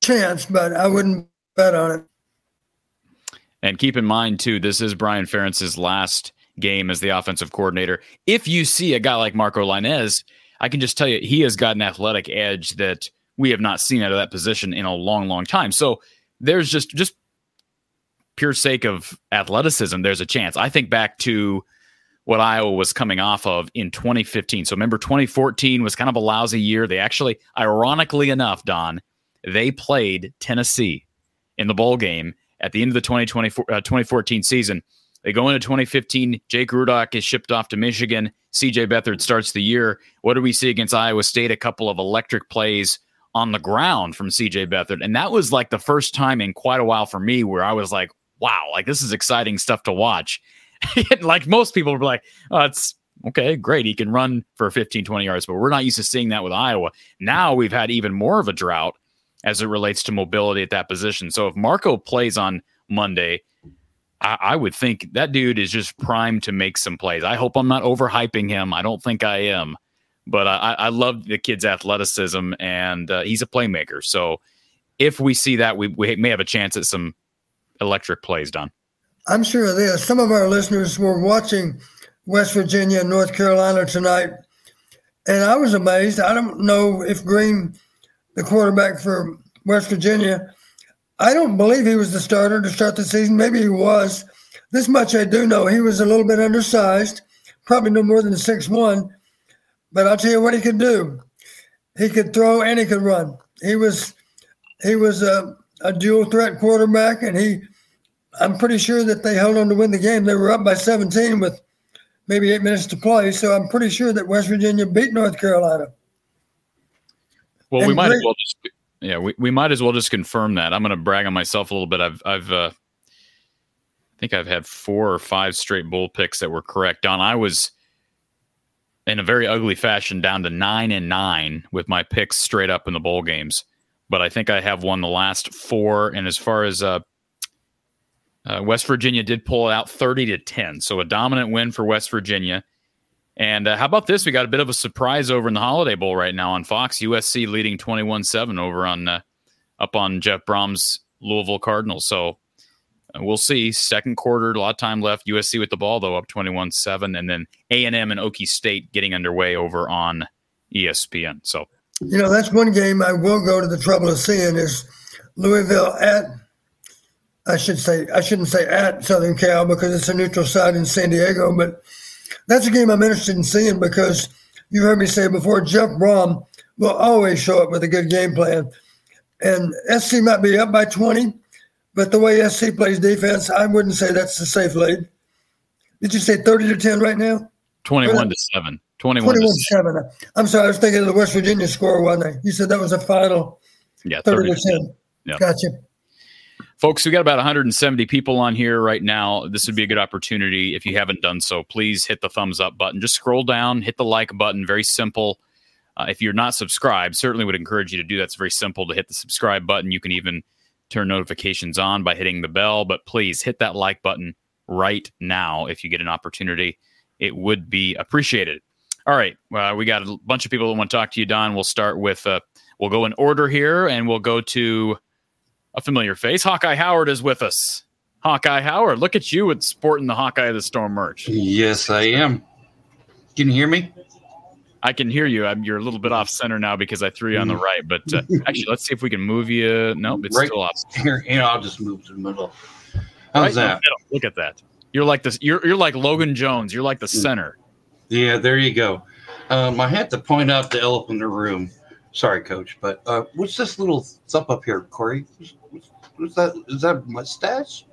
Chance, but I wouldn't bet on it. And keep in mind, too, this is Brian Ferentz's last game as the offensive coordinator. If you see a guy like Marco Lainez, I can just tell you he has got an athletic edge that we have not seen out of that position in a long, long time. So there's just just pure sake of athleticism, there's a chance. I think back to what Iowa was coming off of in 2015. So remember, 2014 was kind of a lousy year. They actually, ironically enough, Don, they played Tennessee in the bowl game at the end of the 2024, uh, 2014 season. They go into 2015. Jake Rudock is shipped off to Michigan. CJ Beathard starts the year. What do we see against Iowa State? A couple of electric plays on the ground from CJ Beathard. And that was like the first time in quite a while for me where I was like, wow, like this is exciting stuff to watch. [LAUGHS] like most people were like, oh, it's okay, great. He can run for 15, 20 yards, but we're not used to seeing that with Iowa. Now we've had even more of a drought as it relates to mobility at that position. So if Marco plays on Monday, I, I would think that dude is just primed to make some plays. I hope I'm not overhyping him. I don't think I am, but I, I love the kid's athleticism and uh, he's a playmaker. So if we see that, we, we may have a chance at some electric plays, Don. I'm sure this. Some of our listeners were watching West Virginia and North Carolina tonight, and I was amazed. I don't know if Green, the quarterback for West Virginia, I don't believe he was the starter to start the season. Maybe he was. This much I do know. He was a little bit undersized, probably no more than six one. But I'll tell you what he could do. He could throw and he could run. He was he was a, a dual threat quarterback, and he I'm pretty sure that they held on to win the game. They were up by 17 with maybe eight minutes to play. So I'm pretty sure that West Virginia beat North Carolina. Well, we And might as well just yeah, we, we might as well just confirm that. I'm going to brag on myself a little bit. I've I've uh, I think I've had four or five straight bull picks that were correct. Don, I was in a very ugly fashion down to nine and nine with my picks straight up in the bowl games, but I think I have won the last four. And as far as uh, uh, West Virginia did pull it out 30 to 10, so a dominant win for West Virginia. And uh, how about this? We got a bit of a surprise over in the Holiday Bowl right now on Fox. USC leading 21 7 over on uh, up on Jeff Brohm's Louisville Cardinals. So uh, we'll see. Second quarter, a lot of time left. USC with the ball, though, up 21 7. And then A&M and Okie State getting underway over on ESPN. So You know, that's one game I will go to the trouble of seeing is Louisville at, I should say, I shouldn't say at Southern Cal because it's a neutral site in San Diego, but that's a game I'm interested in seeing because you heard me say before, Jeff Brohm will always show up with a good game plan. And SC might be up by 20, But the way SC plays defense, I wouldn't say that's a safe lead. Did you say 30 to 10 right now? 21 to 7. 21, 21 to to 7. I'm sorry, I was thinking of the West Virginia score, wasn't I? You said that was a final Yeah, 30 30 to 10. Yeah. Gotcha. Folks, we got about 170 people on here right now. This would be a good opportunity. If you haven't done so, please hit the thumbs up button. Just scroll down, hit the like button. Very simple. Uh, if you're not subscribed, certainly would encourage you to do that. It's very simple to hit the subscribe button. You can even turn notifications on by hitting the bell, but please hit that like button right now if you get an opportunity. It would be appreciated. All right, uh, we got a bunch of people that want to talk to you, Don. We'll start with, uh, we'll go in order here, and we'll go to a familiar face. Hawkeye Howard is with us. Hawkeye Howard, look at you with sporting the Hawkeye of the Storm merch. Yes, I am. Can you hear me? I can hear you. I'm, you're a little bit off center now because I threw you on the right. But uh, [LAUGHS] actually, let's see if we can move you. Nope, it's Right. still off. Here, here, I'll just move to the middle. How's the that? middle. Look at that. You're like this. You're you're like Logan Jones. You're like the center. Yeah, there you go. Um, I had to point out the elephant in the room. Sorry, Coach, but uh, what's this little thump up here, Corey? What's, what's that? Is that a mustache?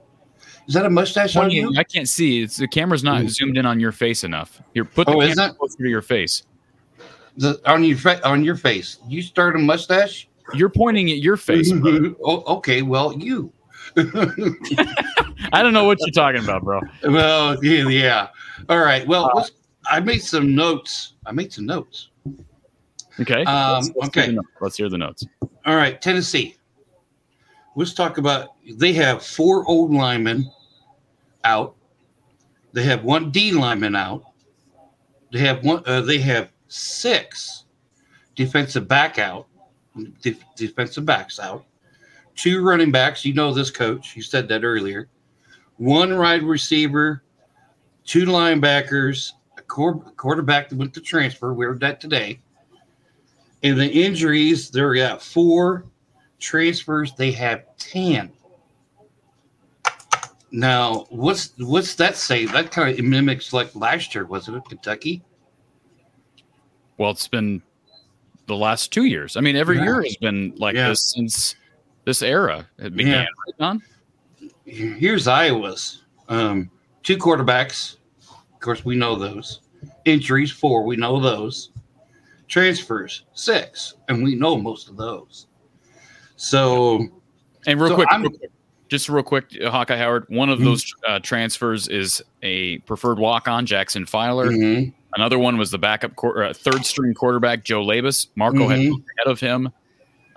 Is that a mustache on you? I can't see. It's the camera's not zoomed in on your face enough. Here, put the Oh, camera closer to your face. The, on your on your face. You start a mustache? You're pointing at your face. [LAUGHS] oh, okay. Well, you. [LAUGHS] I don't know what you're talking about, bro. [LAUGHS] well, yeah, yeah. All right. Well, Uh, let's, I made some notes. I made some notes. Okay. Um, let's, let's hear okay. the notes. Let's hear the notes. All right, Tennessee. Let's talk about. They have four old linemen out. They have one D lineman out. They have one. Uh, they have six defensive back out. Def- defensive backs out. Two running backs. You know this coach. You said that earlier. One wide receiver. Two linebackers. Quarterback that went to transfer. We heard that today. And the injuries, they're got four transfers. They have ten. Now, what's what's that say? That kind of mimics like last year, wasn't it? Kentucky. Well, it's been the last two years. I mean, every Yeah. year has been like Yeah. this since this era it began. Yeah. Right? Here's Iowa's um, two quarterbacks. Of course, we know those. Injuries four, we know those. Transfers six, and we know most of those. So And real So quick, real quick, just real quick, Hawkeye Howard. One of Mhm. those uh, transfers is a preferred walk-on, Jackson Filer. mhm, Another one was the backup quar- uh, third-string quarterback, Joe Labas. Marco had Mhm. moved ahead of him.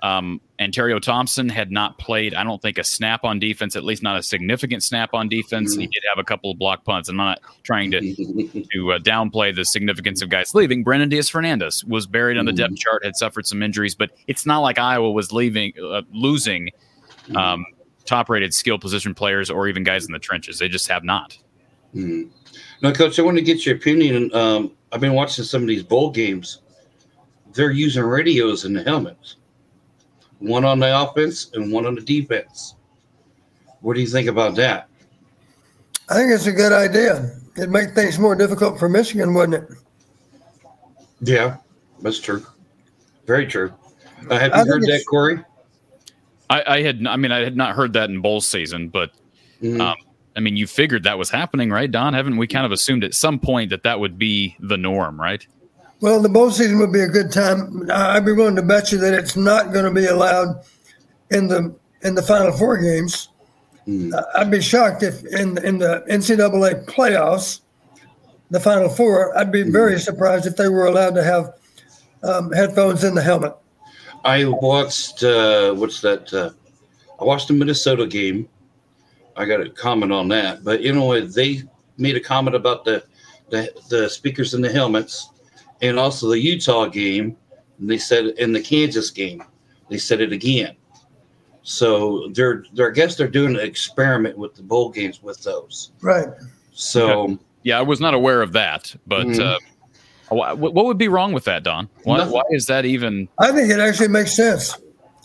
Um, Anterio Thompson had not played, I don't think, a snap on defense, at least not a significant snap on defense. He Mhm. did have a couple of block punts. I'm not trying to [LAUGHS] to uh, downplay the significance of guys leaving. Brennan Diaz Fernandez was buried on the depth chart, had suffered some injuries, but it's not like Iowa was leaving, uh, losing um, top-rated skill position players or even guys in the trenches. They just have not. Mhm. Now, Coach, I want to get your opinion. Um, I've been watching some of these bowl games. They're using radios in the helmets, one on the offense and one on the defense. What do you think about that? I think it's a good idea. It'd make things more difficult for Michigan, wouldn't it? Yeah, that's true. Very true. Uh, have I you think heard that, Corey? I, I had, I mean, I had not heard that in bowl season, but Mhm. um, I mean, you figured that was happening, right, Don? Haven't we kind of assumed at some point that that would be the norm, right? Well, the bowl season would be a good time. I'd be willing to bet you that it's not going to be allowed in the in the Final Four games. I- I'd be shocked if in in the NCAA playoffs, the Final Four, I'd be very surprised if they were allowed to have um, headphones in the helmet. I watched uh, what's that? Uh, I watched the Minnesota game. I got a comment on that, but you know they made a comment about the the, the speakers in the helmets, and also the Utah game. And they said in the Kansas game, they said it again. So they're they're I guess they're doing an experiment with the bowl games with those. Right. So Yeah, I was not aware of that, but Mhm. uh, what would be wrong with that, Don? Why, why is that even? I think it actually makes sense.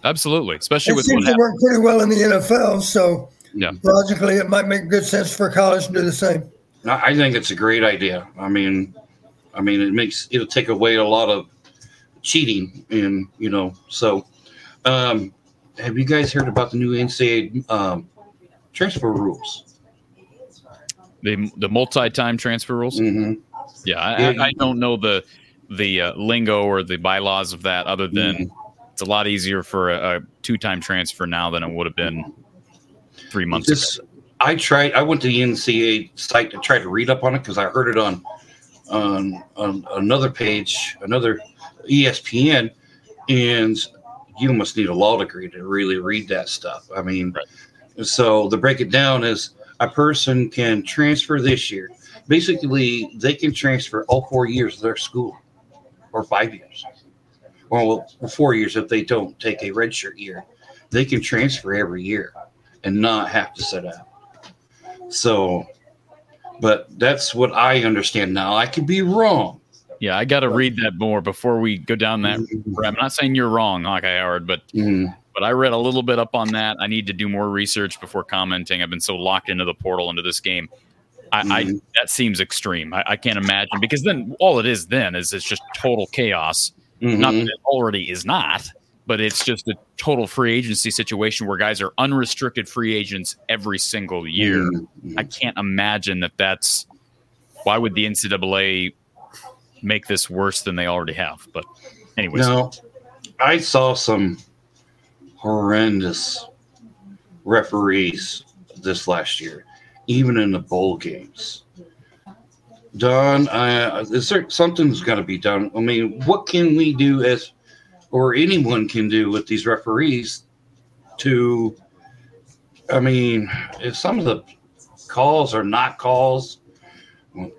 Absolutely, especially It with seems to work pretty well in the NFL, so Yeah. logically it might make good sense for college to do the same. I I think it's a great idea. I mean, I mean, it makes it'll take away a lot of cheating, and you know. So, um, have you guys heard about the new NCAA um, transfer rules. The the multi-time transfer rules. hmm Yeah, I, Yeah, I, I don't know the the uh, lingo or the bylaws of that, other than Mhm. it's a lot easier for a, a two-time transfer now than it would have been three months This, I tried. I went to the NCAA site to try to read up on it because I heard it on, on on another page, another ESPN, and you must need a law degree to really read that stuff. I mean, so to break it down is a person can transfer this year. Basically, they can transfer all four years of their school, or five years, or well, four years if they don't take a redshirt year. They can transfer every year and not have to sit out. So, but that's what I understand now. I could be wrong. Yeah, I got to read that more before we go down that. Mm-hmm. I'm not saying you're wrong, Hawkeye Howard, but Mm, but I read a little bit up on that. I need to do more research before commenting. I've been so locked into the portal into this game. I, I Mhm. that seems extreme. I, I can't imagine because then all it is then is it's just total chaos. Not that it already is not, but it's just a total free agency situation where guys are unrestricted free agents every single year. Mhm. I can't imagine that that's why would the NCAA make this worse than they already have. But anyways, Now, I saw some horrendous referees this last year, even in the bowl games. Don, uh, is there something's got to be done? I mean, what can we do as, or anyone can do with these referees to? I mean, if some of the calls are not calls,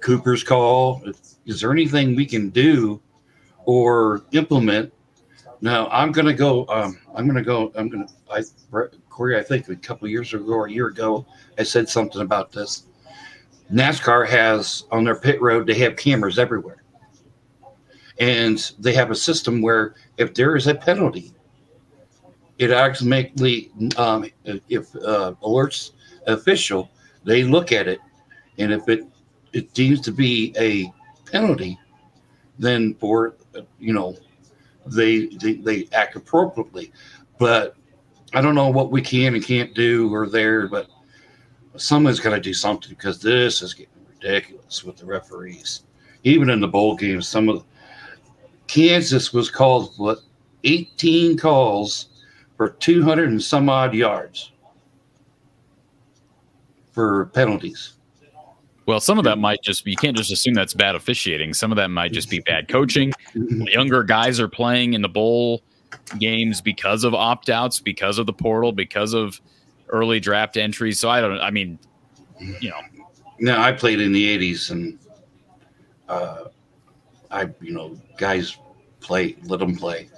Cooper's call, is there anything we can do or implement? Now, I'm going to go. Um, I'm going to go. I'm going to. I Corey, I think a couple years ago or a year ago, I said something about this. NASCAR has on their pit road, they have cameras everywhere. And they have a system where if there is a penalty, it automatically, um, if uh, alerts official, they look at it. And if it, it deems to be a penalty, then for, you know, they, they, they act appropriately. But I don't know what we can and can't do or there, but someone's got to do something because this is getting ridiculous with the referees. Even in the bowl games, some of Kansas was called what 18 calls for 200 and some odd yards for penalties. well, some of that might just be, you can't just assume that's bad officiating. Some of that might just be bad coaching. The younger guys are playing in the bowl games because of opt outs, because of the portal, because of early draft entries. So I don't, I mean, you know, Now I played in the 80s and uh, I, you know, guys play, let them play.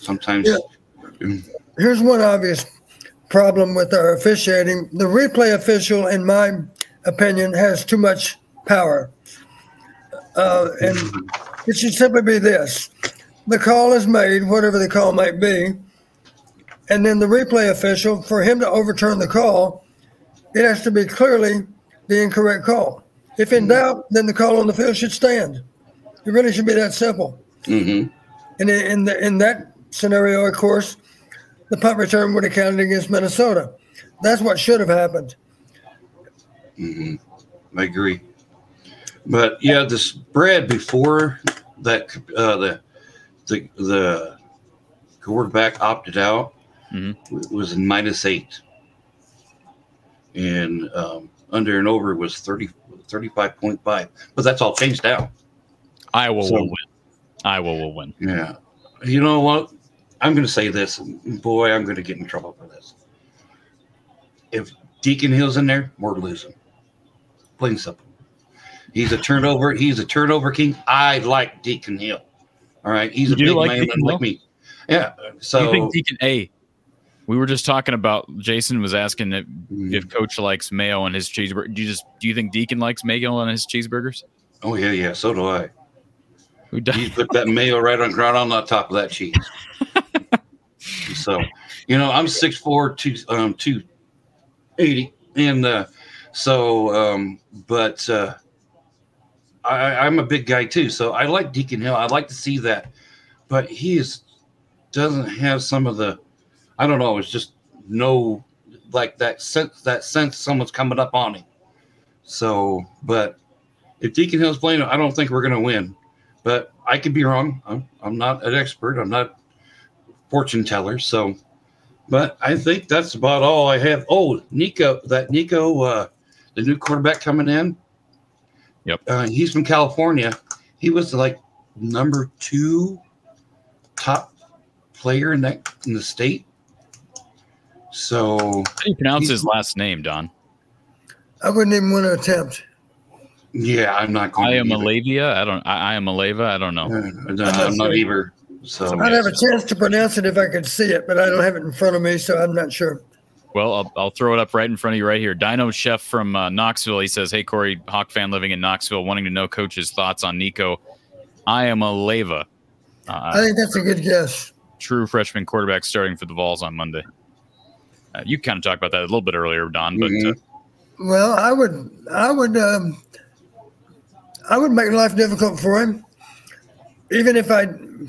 Sometimes Yeah. Here's one obvious problem with our officiating. The replay official, in my opinion, has too much power. Uh, and [LAUGHS] it should simply be this the call is made, whatever the call might be, and then the replay official, for him to overturn the call, it has to be clearly the incorrect call. If in doubt, then the call on the field should stand. It really should be that simple. Mhm. And in, in, the, in that scenario, of course, the punt return would have counted against Minnesota. That's what should have happened. hmm I agree. But yeah, the spread before that, uh, the the the quarterback opted out Mhm. w- was minus eight, and um, under and over was 30, 35.5. But that's all changed now. Iowa So- will win. Iowa will win. Yeah. You know what? I'm going to say this. Boy, I'm going to get in trouble for this. If Deacon Hill's in there, we're losing. Plain and simple. He's a turnover. He's a turnover king. I like Deacon Hill. All right. He's You a big like man Deacon like Hill? me. Yeah. So you think Deacon A? We were just talking about. Jason was asking if, Mm. if Coach likes mayo on his cheeseburger. Do you just do you think Deacon likes mayo on his cheeseburgers? oh yeah, yeah. So do I. Who does? He put that mayo right on ground on the top of that cheese. [LAUGHS] so, you know, I'm 6'4", two, um, 280. And uh, so, um, but uh, I, I'm a big guy too. So I like Deacon Hill. I'd like to see that. But he is doesn't have some of the, I don't know, it's just no, like that sense that sense someone's coming up on him. So, but if Deacon Hill's playing, I don't think we're going to win. But I could be wrong. I'm, I'm not an expert. I'm not fortune teller. So, but I think that's about all I have. Oh, Nico, that Nico, uh, the new quarterback coming in. Yep. Uh, he's from California. He was like number two top player in that in the state. So How do you pronounce his last name, Don? I wouldn't even want to attempt. Yeah, I'm not going. I to am either. Alavia. I don't. I, I am Alava. I don't know. Uh, no, I'm not either. So I'd have a chance to pronounce it if I could see it, but I don't have it in front of me, so I'm not sure. Well, I'll, I'll throw it up right in front of you right here. Dino Chef from uh, Knoxville. He says, "Hey Corey, Hawk fan living in Knoxville, wanting to know coach's thoughts on Nico. I am a lava, I uh, think that's a good guess. true freshman quarterback starting for the Vols on Monday. Uh, you kind of talked about that a little bit earlier, Don, but uh, Mhm. Well, I would, I would, um, I would make life difficult for him. Even if I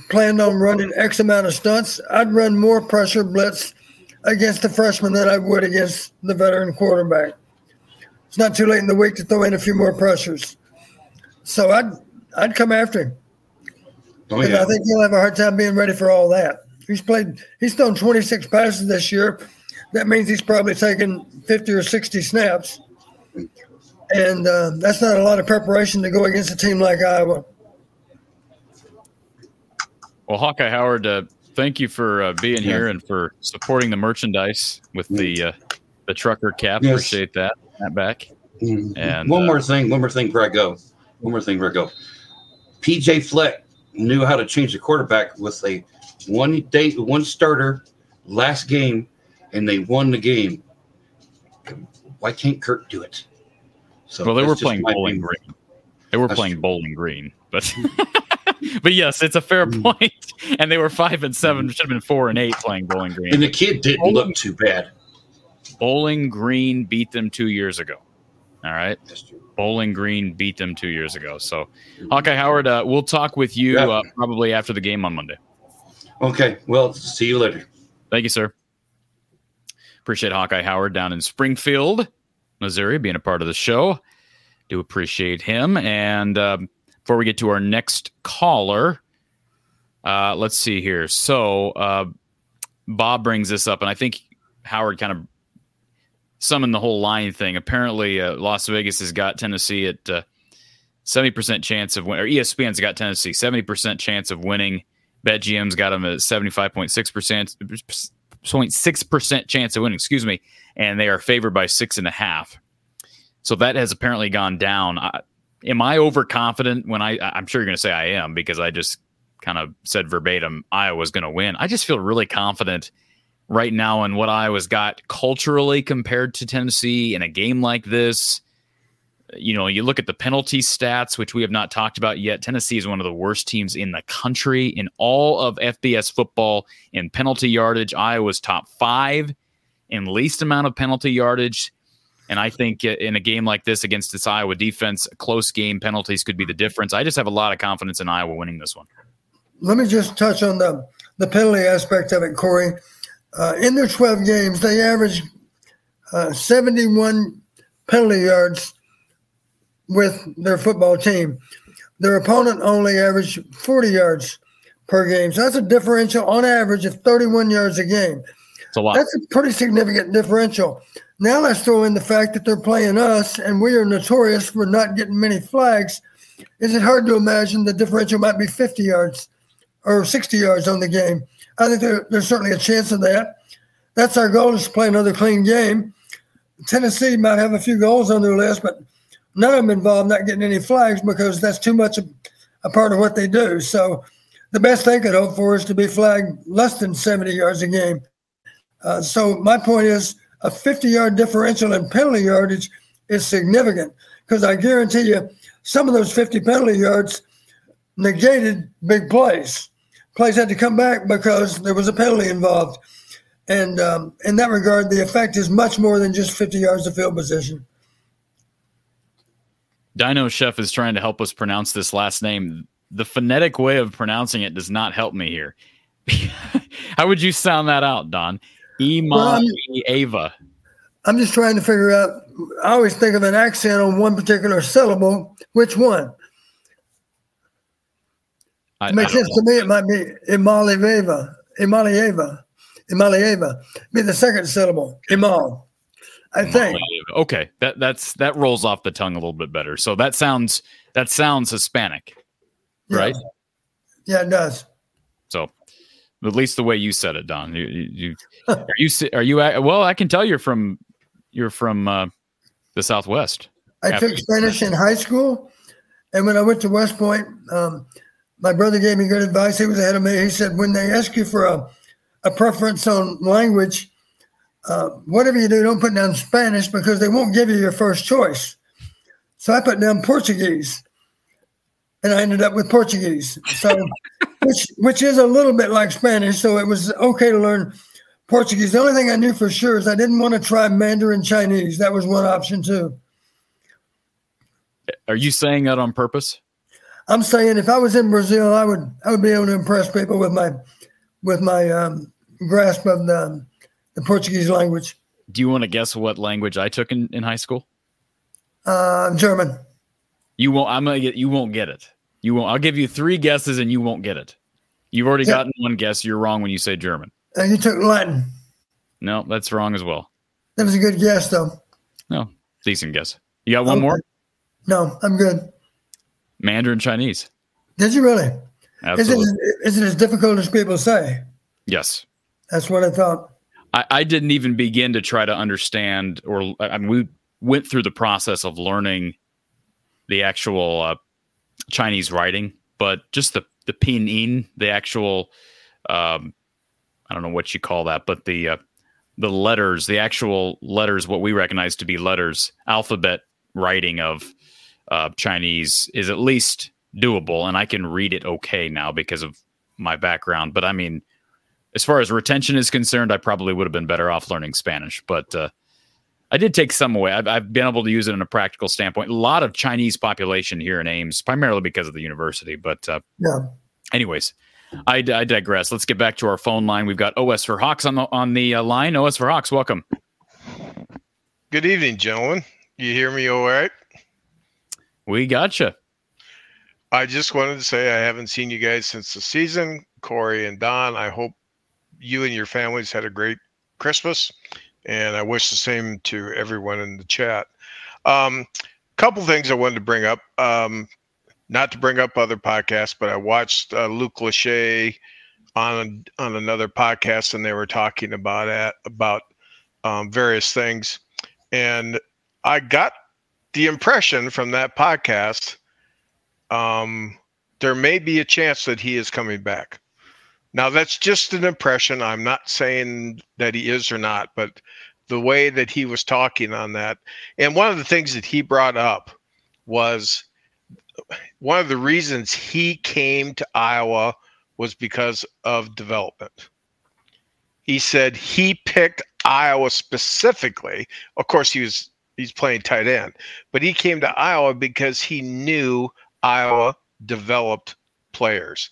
planned on running X amount of stunts, I'd run more pressure blitz against the freshman than I would against the veteran quarterback. It's not too late in the week to throw in a few more pressures. So I'd, I'd come after him. oh yeah, I think he'll have a hard time being ready for all that. He's played, he's thrown 26 passes this year. That means he's probably taken 50 or 60 snaps. And uh, that's not a lot of preparation to go against a team like Iowa. well, Hawkeye Howard, uh, thank you for uh, being here and for supporting the merchandise with the uh, the trucker cap. Yes. Appreciate that. That back. Mhm. And, one uh, more thing, one more thing before I go. One more thing before I go. PJ Fleck knew how to change the quarterback with a one day, one starter last game, and they won the game. Why can't Kirk do it? So Well, they were playing Bowling opinion. Green. They were That's playing true. Bowling Green, but [LAUGHS] but yes, it's a fair Mm. point. [LAUGHS] And they were five and seven. Should have been four and eight playing Bowling Green. And the kid didn't look too bad. Bowling Green beat them two years ago. All right, Bowling Green beat them two years ago. So, Hawkeye Howard, uh, we'll talk with you Yeah. uh, probably after the game on Monday. Okay. Well, see you later. Thank you, sir. Appreciate Hawkeye Howard down in Springfield, Missouri, being a part of the show. Do appreciate him. And um, before we get to our next caller, uh, let's see here. So uh, Bob brings this up, and I think Howard kind of summoned the whole line thing. Apparently, uh, Las Vegas has got Tennessee at uh, seventy percent chance of winning, or ESPN's got Tennessee seventy percent chance of winning. BetMGM's got them at seventy five point six percent. 0.6% chance of winning, excuse me, and they are favored by six and a half. So that has apparently gone down. I, am I overconfident when I, I'm sure you're going to say I am because I just kind of said verbatim Iowa's going to win. I just feel really confident right now in what Iowa's got culturally compared to Tennessee in a game like this. You know, you look at the penalty stats, which we have not talked about yet. Tennessee is one of the worst teams in the country in all of FBS football in penalty yardage. Iowa's top five in least amount of penalty yardage. And I think in a game like this against this Iowa defense, close game penalties could be the difference. I just have a lot of confidence in Iowa winning this one. Let me just touch on the, the penalty aspect of it, Corey. Uh, in their 12 games, they averaged uh, 71 penalty yards with their football team. Their opponent only averaged 40 yards per game. So that's a differential on average of 31 yards a game. It's a lot. That's a pretty significant differential. Now let's throw in the fact that they're playing us and we are notorious for not getting many flags. Is it hard to imagine the differential might be 50 yards or 60 yards on the game? I think there, there's certainly a chance of that. That's our goal is to play another clean game. Tennessee might have a few goals on their list, but none of them involved not getting any flags because that's too much a, a part of what they do. So the best they could hope for is to be flagged less than 70 yards a game. Uh, so my point is a 50 yard differential in penalty yardage is significant because I guarantee you some of those 50 penalty yards negated big plays. Plays had to come back because there was a penalty involved. And um, in that regard, the effect is much more than just 50 yards of field position. Dino Chef is trying to help us pronounce this last name. The phonetic way of pronouncing it does not help me here. [LAUGHS] How would you sound that out, Don? Ema Well, I'm- Ava. I'm just trying to figure out. I always think of an accent on one particular syllable. Which one? I, It makes sense to me. It might be Imalieva, Imalieva, Imalieva. Be the second syllable. Imal. I think. Okay, that that's that rolls off the tongue a little bit better. So that sounds that sounds Hispanic, Yeah. right? Yeah, it does. So at least the way you said it, Don. You, you, are you are you well? I can tell you're from you're from uh, the Southwest. I took Spanish in high school, and when I went to West Point, um, my brother gave me good advice. He was ahead of me. He said, when they ask you for a, a preference on language, uh, whatever you do, don't put down Spanish because they won't give you your first choice. So I put down Portuguese, and I ended up with Portuguese. So, [LAUGHS] which which is a little bit like Spanish. So it was okay to learn Portuguese. The only thing I knew for sure is I didn't want to try Mandarin Chinese. That was one option too. Are you saying that on purpose? I'm saying if I was in Brazil, I would I would be able to impress people with my with my um, grasp of the the Portuguese language. Do you want to guess what language I took in, in high school? Uh, German. You won't. I'm gonna get. You won't get it. You won't. I'll give you three guesses and you won't get it. You've already Yeah. gotten one guess. You're wrong when you say German. Uh, you took Latin. No, that's wrong as well. That was a good guess, though. No, decent guess. You got one Okay. more? No, I'm good. Mandarin Chinese. Did you really? Is Absolutely. it, is it as difficult as people say? Yes. That's what I thought. I, I didn't even begin to try to understand, or I mean, we went through the process of learning the actual uh, Chinese writing, but just the the pinyin, the actual, um, I don't know what you call that, but the uh, the letters, the actual letters, what we recognize to be letters, alphabet writing of uh, Chinese is at least doable, and I can read it okay now because of my background. But I mean, as far as retention is concerned, I probably would have been better off learning Spanish. But uh, I did take some away. I've, I've been able to use it in a practical standpoint. A lot of Chinese population here in Ames, primarily because of the university. But uh, Yeah. anyways, I, I digress. Let's get back to our phone line. We've got OS for Hawks on the on the uh, line. OS for Hawks, welcome. Good evening, gentlemen. You hear me all right? We gotcha. I just wanted to say I haven't seen you guys since the season. Corey and Don, I hope you and your families had a great Christmas, and I wish the same to everyone in the chat. Um, couple things I wanted to bring up. Um, not to bring up other podcasts, but I watched uh, Luke Lachey on on another podcast, and they were talking about it, about um, various things, and I got the impression from that podcast um, there may be a chance that he is coming back. Now, that's just an impression. I'm not saying that he is or not, but the way that he was talking on that. And one of the things that he brought up was one of the reasons he came to Iowa was because of development. He said he picked Iowa specifically. Of course, he was he's playing tight end, but he came to Iowa because he knew Iowa developed players.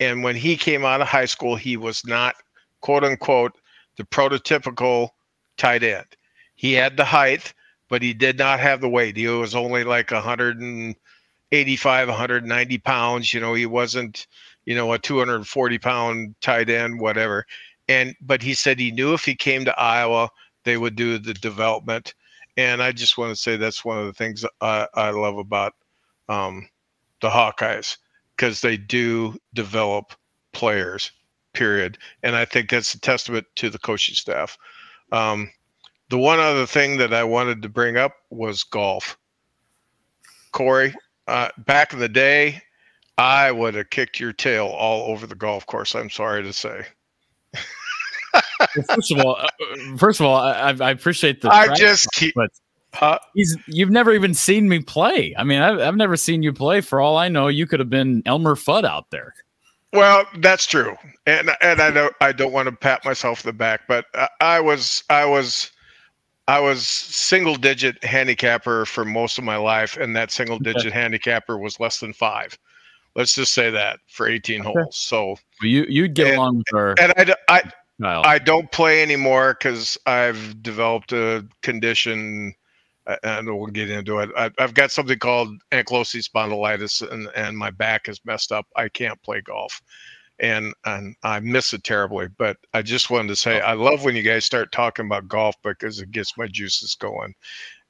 And when he came out of high school, he was not, quote unquote, the prototypical tight end. He had the height, but he did not have the weight. He was only like 185, 190 pounds. You know, he wasn't, you know, a 240 pound tight end, whatever. And, but he said he knew if he came to Iowa, they would do the development. And I just want to say that's one of the things I, I love about um, the Hawkeyes because they do develop players, period. And I think that's a testament to the coaching staff. Um, the one other thing that I wanted to bring up was golf. Corey, uh, back in the day, I would have kicked your tail all over the golf course. I'm sorry to say. Well, first of all, uh, first of all, I, I appreciate the. I practice, just keep. but Uh, he's you've never even seen me play. I mean, I've, I've never seen you play. For all I know, you could have been Elmer Fudd out there. Well, that's true, and and I don't I don't want to pat myself in the back, but I, I was I was I was single digit handicapper for most of my life, and that single digit handicapper was less than five. Let's just say that for 18 holes. So You you'd get And- along with her, and I, I Kyle. I don't play anymore because I've developed a condition, and we'll get into it. I, I've got something called ankylosing spondylitis, and, and my back is messed up. I can't play golf, and and I miss it terribly. But I just wanted to say I love when you guys start talking about golf because it gets my juices going.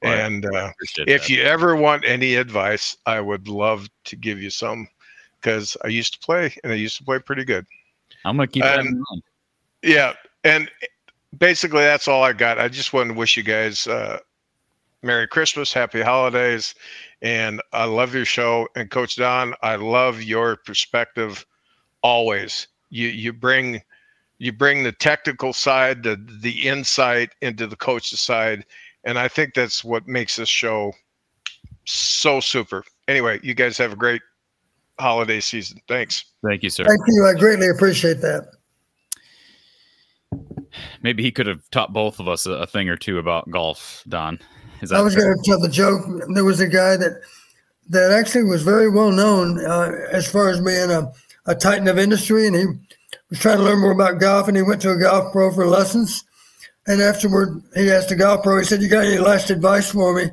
I and uh, if that. you ever want any advice, I would love to give you some because I used to play and I used to play pretty good. I'm gonna keep that in mind. Yeah, and basically that's all I got. I just wanted to wish you guys uh, Merry Christmas, Happy Holidays, and I love your show. And Coach Don, I love your perspective always. You you bring you bring the technical side, the the insight into the coach's side, and I think that's what makes this show so super. Anyway, you guys have a great holiday season. Thanks. Thank you, sir. Thank you. I greatly appreciate that. Maybe he could have taught both of us a, a thing or two about golf, Don. Is that I was going to tell the joke. There was a guy that that actually was very well known uh, as far as being a, a titan of industry, and he was trying to learn more about golf, and he went to a golf pro for lessons. And afterward, he asked the golf pro, he said, "You got any last advice for me?"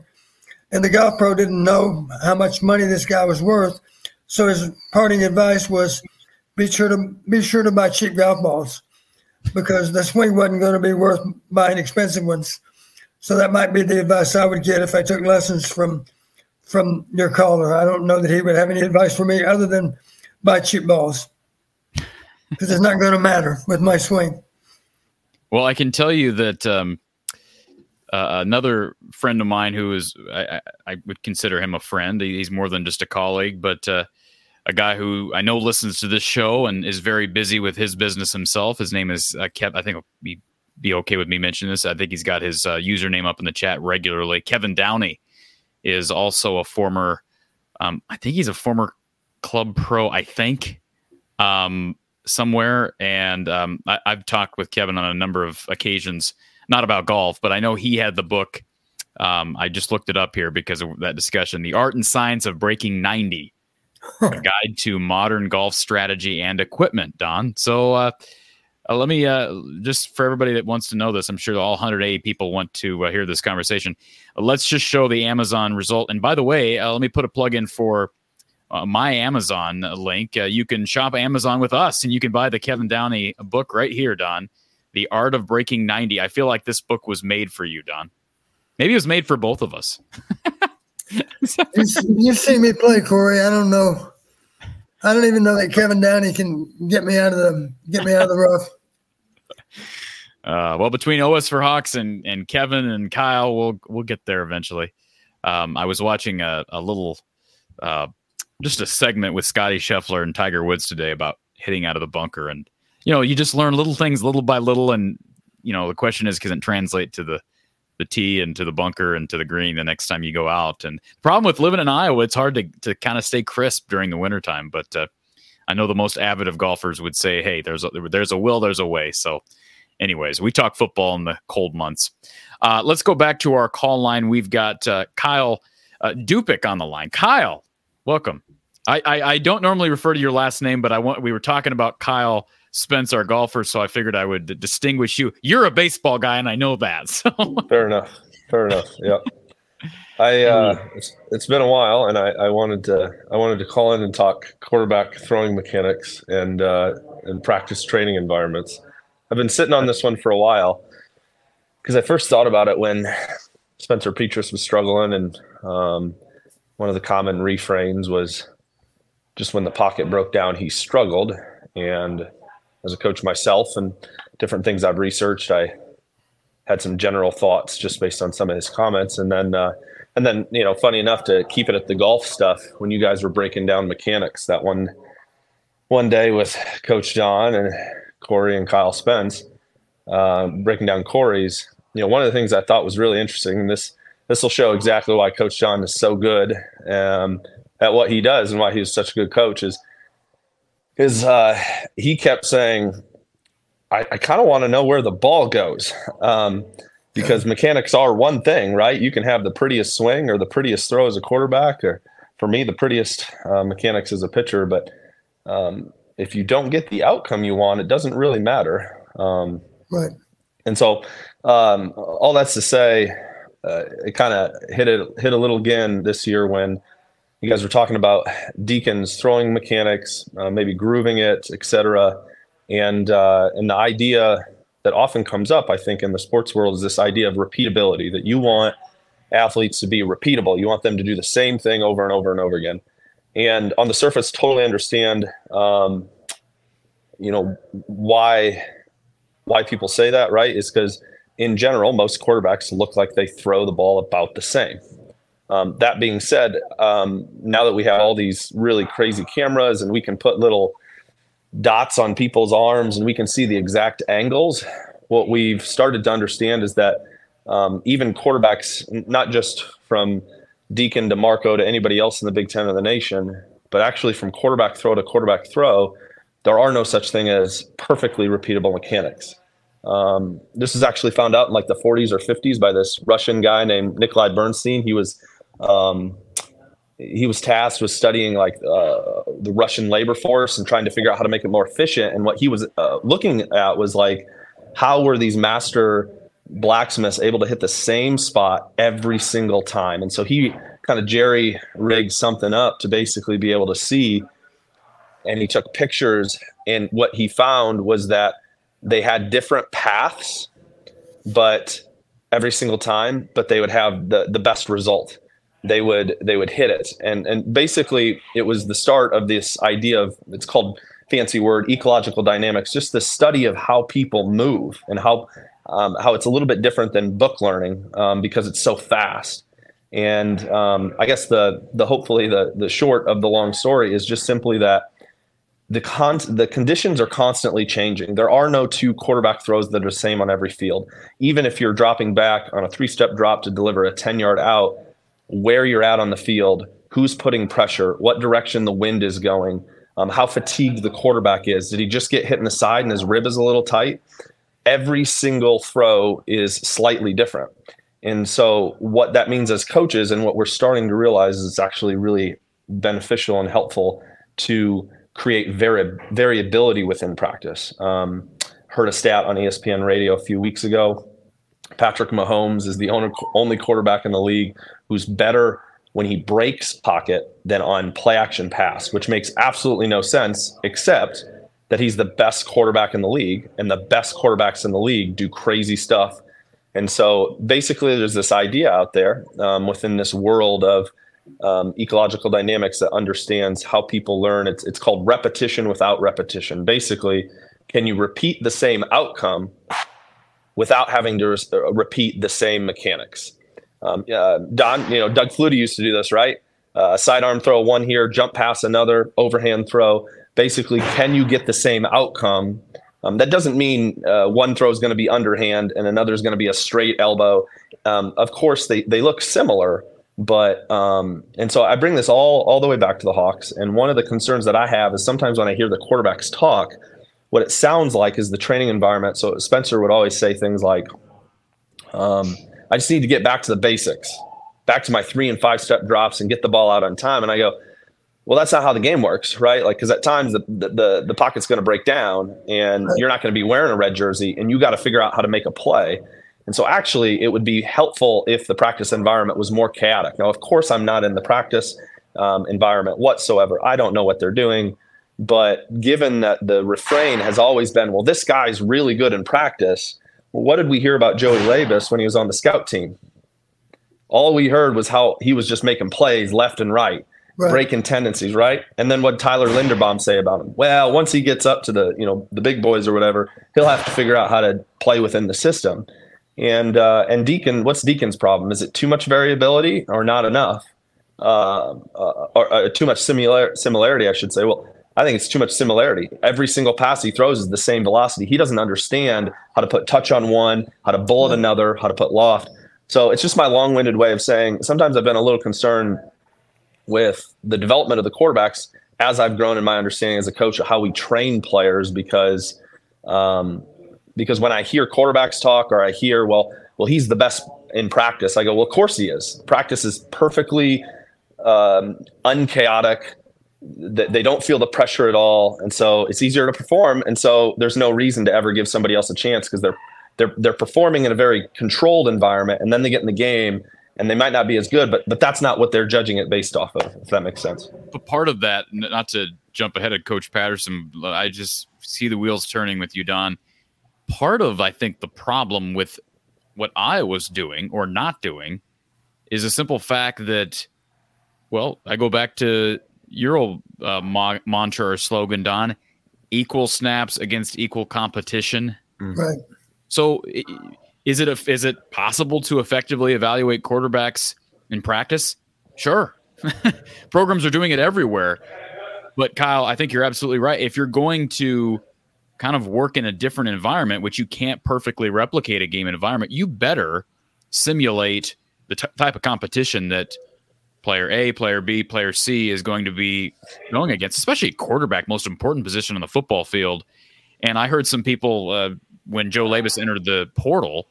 And the golf pro didn't know how much money this guy was worth, so his parting advice was, "Be sure to be sure to buy cheap golf balls." Because the swing wasn't going to be worth buying expensive ones. So that might be the advice I would get if I took lessons from from your caller. I don't know that he would have any advice for me other than buy cheap balls because it's not going to matter with my swing. Well, I can tell you that um, uh, another friend of mine who is, I, I, I would consider him a friend. He's more than just a colleague, but uh, a guy who I know listens to this show and is very busy with his business himself. His name is uh, Kev. I think he'll be, okay with me mentioning this. I think he's got his uh, username up in the chat regularly. Kevin Downey is also a former, um, I think he's a former club pro, I think. Um, somewhere, and um, I, I've talked with Kevin on a number of occasions, not about golf, but I know he had the book. Um, I just looked it up here because of that discussion, "The Art and Science of Breaking 90: [LAUGHS] A Guide to Modern Golf Strategy and Equipment." Don, so uh, uh, let me uh, just for everybody that wants to know this, I'm sure all 180 people want to uh, hear this conversation. Uh, let's just show the Amazon result. And by the way, uh, let me put a plug in for uh, my Amazon link. You can shop Amazon with us, and you can buy the Kevin Downey book right here, Don. The Art of Breaking 90. I feel like this book was made for you, Don. Maybe it was made for both of us. [LAUGHS] You see me play, Corey. I don't know. I don't even know that Kevin Downey can get me out of the get me out of the rough. [LAUGHS] Uh, well, between OS for Hawks and, and Kevin and Kyle, we'll we'll get there eventually. Um, I was watching a, a little, uh, just a segment with Scottie Scheffler and Tiger Woods today about hitting out of the bunker, and you know, you just learn little things little by little, and you know, the question is, can it translate to the the tee and to the bunker and to the green the next time you go out? And the problem with living in Iowa, it's hard to to kind of stay crisp during the wintertime, but uh, I know the most avid of golfers would say, "Hey, there's a, there's a will, there's a way." So anyways, we talk football in the cold months. Uh, let's go back to our call line. We've got uh, Kyle uh, on the line. Kyle, welcome. I, I, I don't normally refer to your last name, but I want we were talking about Kyle Spence, our golfer, so I figured I would distinguish you. You're a baseball guy, and I know that. [LAUGHS] So Fair enough. Fair enough. Yep. I [LAUGHS] uh, it's, it's been a while, and I, I wanted to I wanted to call in and talk quarterback throwing mechanics and uh, and practice training environments. I've been sitting on this one for a while because I first thought about it when Spencer Petras was struggling, and um, one of the common refrains was just when the pocket broke down, he struggled. And as a coach myself, and different things I've researched, I had some general thoughts just based on some of his comments, and then uh, and then you know, funny enough, to keep it at the golf stuff, when you guys were breaking down mechanics that one one day with Coach John and Corey and Kyle Spence, uh, breaking down Corey's. You know, one of the things I thought was really interesting, and this this will show exactly why Coach John is so good um, at what he does and why he's such a good coach is is uh, he kept saying, I, I kind of want to know where the ball goes. Um, because mechanics are one thing, right? You can have the prettiest swing or the prettiest throw as a quarterback, or for me, the prettiest uh, mechanics as a pitcher. But um, if you don't get the outcome you want, it doesn't really matter. Um, Right. and so, um, all that's to say, uh, it kind of hit it hit a little again this year when you guys were talking about Deacon's throwing mechanics, uh, maybe grooving it, etc. And uh, and the idea that often comes up, I think, in the sports world is this idea of repeatability that you want athletes to be repeatable. You want them to do the same thing over and over and over again. And on the surface, totally understand, um, you know, why why people say that, right? Is because in general, most quarterbacks look like they throw the ball about the same. Um, that being said, um, now that we have all these really crazy cameras and we can put little dots on people's arms and we can see the exact angles, what we've started to understand is that um, even quarterbacks, not just from Deacon to Marco to anybody else in the Big Ten of the nation, but actually from quarterback throw to quarterback throw, there are no such thing as perfectly repeatable mechanics. Um, this is actually found out in like the 40s or 50s by this Russian guy named Nikolai Bernstein. He was um, he was tasked with studying like uh, the Russian labor force and trying to figure out how to make it more efficient. And what he was uh, looking at was like how were these master blacksmiths able to hit the same spot every single time? And so he kind of jerry rigged something up to basically be able to see. And he took pictures, and what he found was that they had different paths, but every single time, but they would have the the best result. They would they would hit it, and and basically it was the start of this idea of it's called fancy word ecological dynamics, just the study of how people move and how um, how it's a little bit different than book learning um, because it's so fast. And um, I guess the the hopefully the the short of the long story is just simply that the con the conditions are constantly changing. There are no two quarterback throws that are the same on every field. Even if you're dropping back on a three step drop to deliver a 10 yard out, where you're at on the field, who's putting pressure, what direction the wind is going, um, how fatigued the quarterback is. Did he just get hit in the side and his rib is a little tight? Every single throw is slightly different. And so, what that means as coaches, and what we're starting to realize is it's actually really beneficial and helpful to create vari- variability within practice. Um, heard a stat on ESPN radio a few weeks ago. Patrick Mahomes is the only, only quarterback in the league who's better when he breaks pocket than on play action pass, which makes absolutely no sense, except that he's the best quarterback in the league, and the best quarterbacks in the league do crazy stuff. And so basically, there's this idea out there um, within this world of um, ecological dynamics that understands how people learn. It's, it's called repetition without repetition. Basically, can you repeat the same outcome without having to re- uh, repeat the same mechanics? Um, uh, Don, you know, Doug Flutie used to do this, right? Uh, sidearm throw one here, jump pass another, overhand throw. Basically, can you get the same outcome? Um, that doesn't mean uh, one throw is going to be underhand and another is going to be a straight elbow. Um, of course, they, they look similar, but um, and so I bring this all all the way back to the Hawks. And one of the concerns that I have is sometimes when I hear the quarterbacks talk, what it sounds like is the training environment. So Spencer would always say things like, um, "I just need to get back to the basics, back to my three and five step drops, and get the ball out on time." And I go, "Well, that's not how the game works, right? Like, because at times the the the, pocket's going to break down, and you're not going to be wearing a red jersey, and you got to figure out how to make a play." And so, actually, it would be helpful if the practice environment was more chaotic. Now, of course, I'm not in the practice um, environment whatsoever. I don't know what they're doing. But given that the refrain has always been, well, this guy's really good in practice, well, what did we hear about Joey Labas when he was on the scout team? All we heard was how he was just making plays left and right, right. breaking tendencies, right? And then what Tyler Linderbaum say about him? Well, once he gets up to the, you know, the big boys or whatever, he'll have to figure out how to play within the system. And uh, and Deacon, what's Deacon's problem? Is it too much variability or not enough? Uh, uh, or uh, too much similar similarity, I should say. Well, I think it's too much similarity. Every single pass he throws is the same velocity. He doesn't understand how to put touch on one, how to bullet another, how to put loft. So it's just my long-winded way of saying. Sometimes I've been a little concerned with the development of the quarterbacks as I've grown in my understanding as a coach of how we train players because um, because when I hear quarterbacks talk or I hear, well, well, he's the best in practice, I go, well, of course he is. Practice is perfectly um, unchaotic, they don't feel the pressure at all, and so it's easier to perform. And so there's no reason to ever give somebody else a chance because they're they're they're performing in a very controlled environment, and then they get in the game and they might not be as good, but but that's not what they're judging it based off of. If that makes sense. But part of that, not to jump ahead of Coach Patterson, I just see the wheels turning with you, Don. Part of I think the problem with what I was doing or not doing is a simple fact that, well, I go back to your old uh, ma- mantra or slogan, Don: equal snaps against equal competition. Right. So. It, is it a, is it possible to effectively evaluate quarterbacks in practice? Sure. [LAUGHS] Programs are doing it everywhere. But Kyle, I think you're absolutely right. If you're going to kind of work in a different environment, which you can't perfectly replicate a game environment, you better simulate the t- type of competition that player A, player B, player C is going to be going against, especially quarterback, most important position on the football field. And I heard some people uh, when Joe Labas entered the portal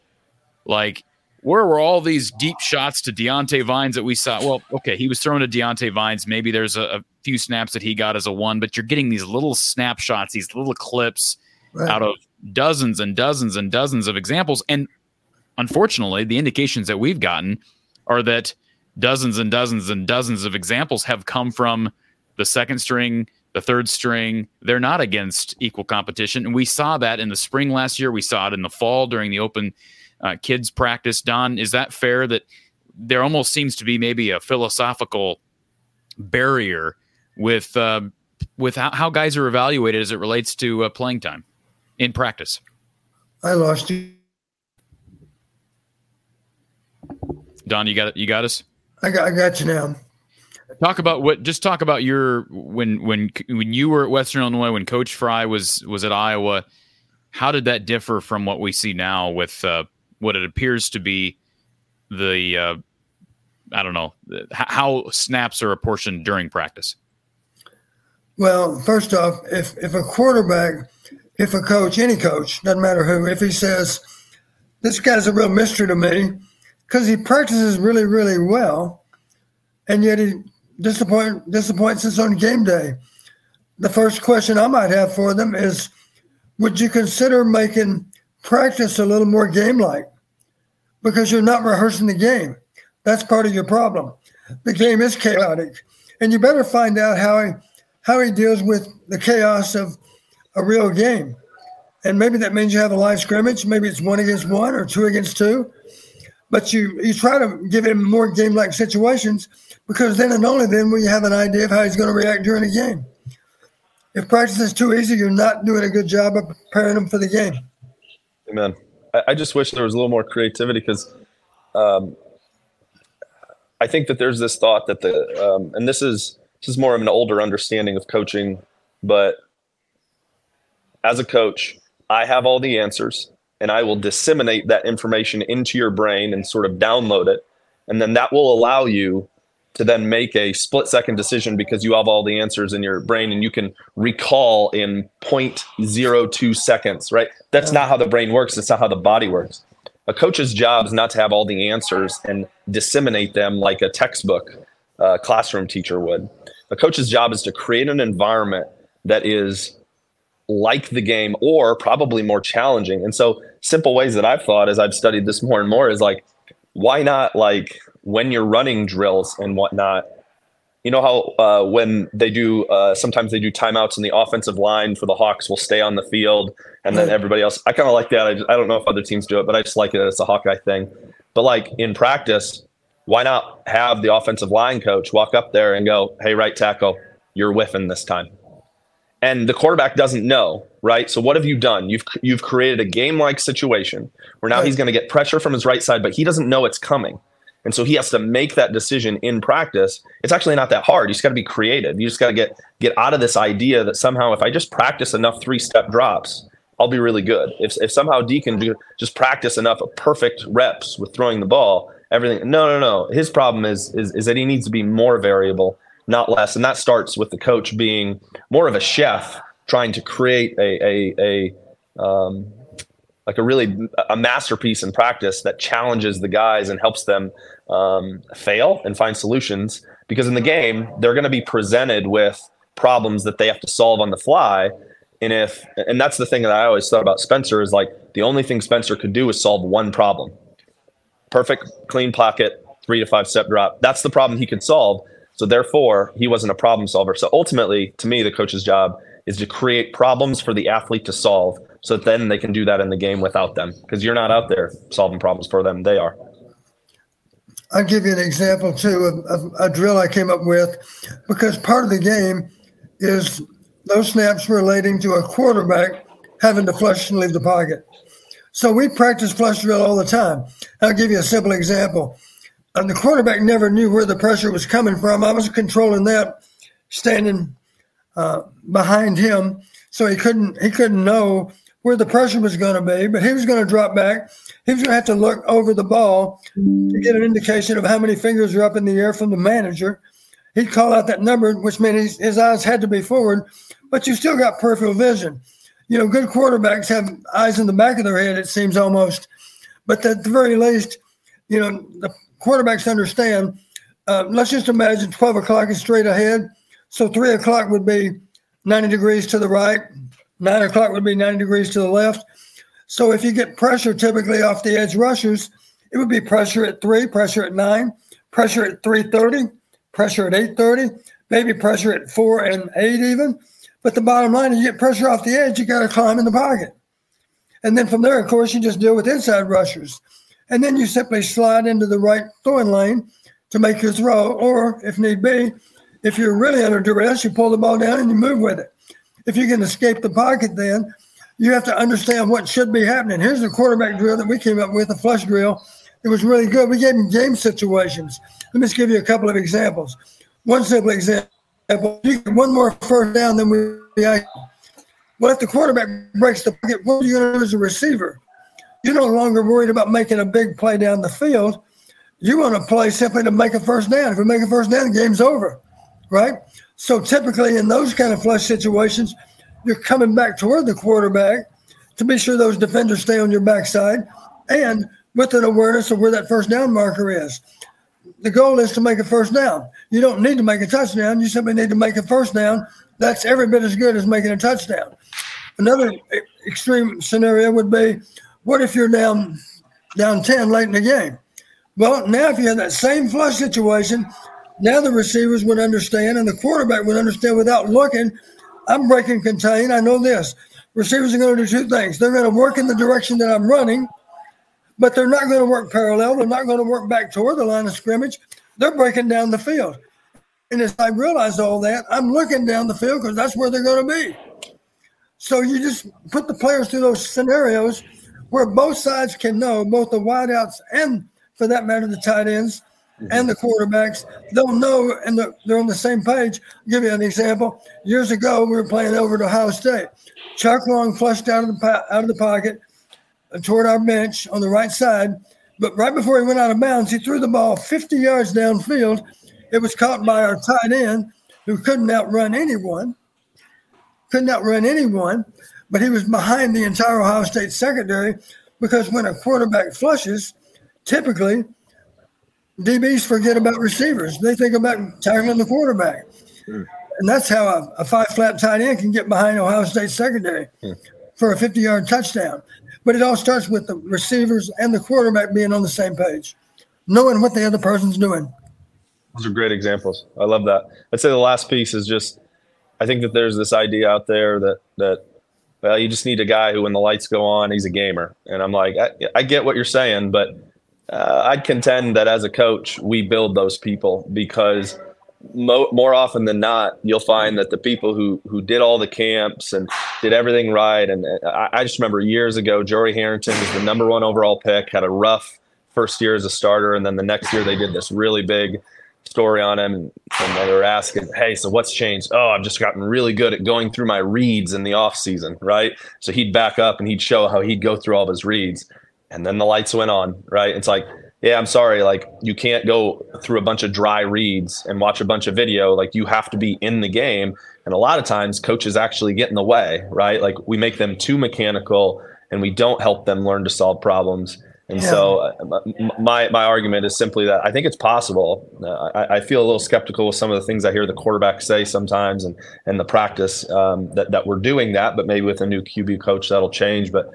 like, where were all these deep shots to Diante Vines that we saw? Well, okay, he was throwing to Diante Vines. Maybe there's a, a, few snaps that he got as a one, but you're getting these little snapshots, these little clips right. out of dozens and dozens and dozens of examples. And unfortunately, the indications that we've gotten are that dozens and dozens and dozens of examples have come from the second string, the third string. They're not against equal competition. And we saw that in the spring last year. We saw it in the fall during the open uh, kids practice. Don, is that fair that there almost seems to be maybe a philosophical barrier with uh, with how, how, guys are evaluated as it relates to uh, playing time in practice? I lost you. Don, you got it. You got us. I got. I got you now. Talk about what. Just talk about your when when when you were at Western Illinois when Coach Fry was was at Iowa. How did that differ from what we see now with uh, what it appears to be the uh, I don't know how snaps are apportioned during practice. Well, first off, if if a quarterback, if a coach, any coach, doesn't matter who, if he says this guy's a real mystery to me because he practices really, really well, and yet he disappoint disappoints us on game day. The first question I might have for them is, would you consider making practice a little more game like? because you're not rehearsing the game. That's part of your problem. The game is chaotic, and you better find out how he how he deals with the chaos of a real game. And maybe that means you have a live scrimmage. Maybe it's one against one or two against two. But you you try to give him more game like situations because then and only then will you have an idea of how he's going to react during a game. If practice is too easy, you're not doing a good job of preparing him for the game. Amen. I, just wish there was a little more creativity because um, I think that there's this thought that the um, and this is this is more of an older understanding of coaching, but as a coach, I have all the answers and I will disseminate that information into your brain and sort of download it. And then that will allow you to then make a split second decision because you have all the answers in your brain and you can recall in 0.02 seconds, right? That's not how the brain works. That's not how the body works. A coach's job is not to have all the answers and disseminate them like a textbook uh, classroom teacher would. A coach's job is to create an environment that is like the game or probably more challenging. And so, simple ways that I've thought as I've studied this more and more is like, why not like when you're running drills and whatnot, you know how uh, when they do uh, sometimes they do timeouts in the offensive line for the Hawks will stay on the field and then everybody else. I kind of like that. I, just, I don't know if other teams do it, but I just like it. It's a Hawkeye thing. But like in practice, why not have the offensive line coach walk up there and go, "Hey, right tackle, you're whiffing this time," and the quarterback doesn't know, right? So what have you done? You've you've created a game like situation where now he's going to get pressure from his right side, but he doesn't know it's coming. And so he has to make that decision in practice. It's actually not that hard. You just got to be creative. You just got to get get out of this idea that somehow if I just practice enough three step drops, I'll be really good. If if somehow Deacon do, just practice enough perfect reps with throwing the ball, everything. No, no, no. His problem is is is that he needs to be more variable, not less. And that starts with the coach being more of a chef, trying to create a a a um, like a really a masterpiece in practice that challenges the guys and helps them um, fail and find solutions because in the game they're going to be presented with problems that they have to solve on the fly. And if and that's the thing that I always thought about Spencer is like the only thing Spencer could do is solve one problem. Perfect clean pocket, three to five step drop. That's the problem he could solve. So therefore, he wasn't a problem solver. So ultimately, to me, the coach's job is to create problems for the athlete to solve so that then they can do that in the game without them. Because you're not out there solving problems for them. They are. I'll give you an example too of, of, a drill i came up with because part of the game is those snaps relating to a quarterback having to flush and leave the pocket. So we practice flush drill all the time. I'll give you a simple example and the quarterback never knew where the pressure was coming from i was controlling that standing uh, behind him, so he couldn't he couldn't know where the pressure was going to be. But he was going to drop back. He was going to have to look over the ball to get an indication of how many fingers are up in the air from the manager. He'd call out that number, which meant his, his eyes had to be forward, but you still got peripheral vision. You know, good quarterbacks have eyes in the back of their head. It seems almost, but at the very least, you know, the quarterbacks understand. Uh, let's just imagine 12 o'clock is straight ahead so three o'clock would be 90 degrees to the right, nine o'clock would be 90 degrees to the left. So if you get pressure typically off the edge rushers, it would be pressure at three, pressure at nine, pressure at 330, pressure at 830, maybe pressure at four and eight even. But the bottom line is you get pressure off the edge, you got to climb in the pocket. And then from there, of course, you just deal with inside rushers. And then you simply slide into the right throwing lane to make your throw, or if need be, if you're really under duress, you pull the ball down and you move with it. If you can escape the pocket, then you have to understand what should be happening. Here's the quarterback drill that we came up with, a flush drill. It was really good. We gave him game situations. Let me just give you a couple of examples. One simple example: you get one more first down than we. Well, if the quarterback breaks the pocket, what are you going to do as a receiver? You're no longer worried about making a big play down the field. You want to play simply to make a first down. If we make a first down, the game's over right? So typically in those kind of flush situations, you're coming back toward the quarterback to be sure those defenders stay on your backside and with an awareness of where that first down marker is. The goal is to make a first down. You don't need to make a touchdown. You simply need to make a first down. That's every bit as good as making a touchdown. Another extreme scenario would be what if you're down down 10 late in the game? Well, now if you have that same flush situation, now the receivers would understand and the quarterback would understand without looking. I'm breaking contain. I know this. Receivers are going to do two things. They're going to work in the direction that I'm running, but they're not going to work parallel. They're not going to work back toward the line of scrimmage. They're breaking down the field. And as I realize all that, I'm looking down the field because that's where they're going to be. So you just put the players through those scenarios where both sides can know, both the wideouts and, for that matter, the tight ends – and the quarterbacks, they'll know and they're on the same page. I'll give you an example. Years ago, we were playing over at Ohio State. Chuck Long flushed out of the out of the pocket uh, toward our bench on the right side, but right before he went out of bounds, he threw the ball 50 yards downfield. It was caught by our tight end, who couldn't outrun anyone. Couldn't outrun anyone, but he was behind the entire Ohio State secondary because when a quarterback flushes, typically DBs forget about receivers. They think about tackling the quarterback. Hmm. And that's how a, a, five flat tight end can get behind Ohio State secondary hmm. for a 50 yard touchdown. But it all starts with the receivers and the quarterback being on the same page, knowing what the other person's doing. Those are great examples. I love that. I'd say the last piece is just I think that there's this idea out there that that well, you just need a guy who, when the lights go on, he's a gamer. And I'm like, I, I get what you're saying, but uh, I'd contend that as a coach, we build those people because mo- more often than not, you'll find that the people who who did all the camps and did everything right. And uh, I, I just remember years ago, Joey Harrington was the number one overall pick, had a rough first year as a starter, and then the next year they did this really big story on him and, they were asking hey so what's changed oh i've just gotten really good at going through my reads in the off season right so he'd back up and he'd show how he'd go through all of his reads and then the lights went on, right? It's like, yeah, I'm sorry, like you can't go through a bunch of dry reads and watch a bunch of video. Like you have to be in the game. And a lot of times coaches actually get in the way, right? Like we make them too mechanical and we don't help them learn to solve problems. And yeah. so uh, my my argument is simply that I think it's possible. Uh, I, I, feel a little skeptical with some of the things I hear the quarterback say sometimes, and and the practice um, that that we're doing that, but maybe with a new QB coach that'll change. But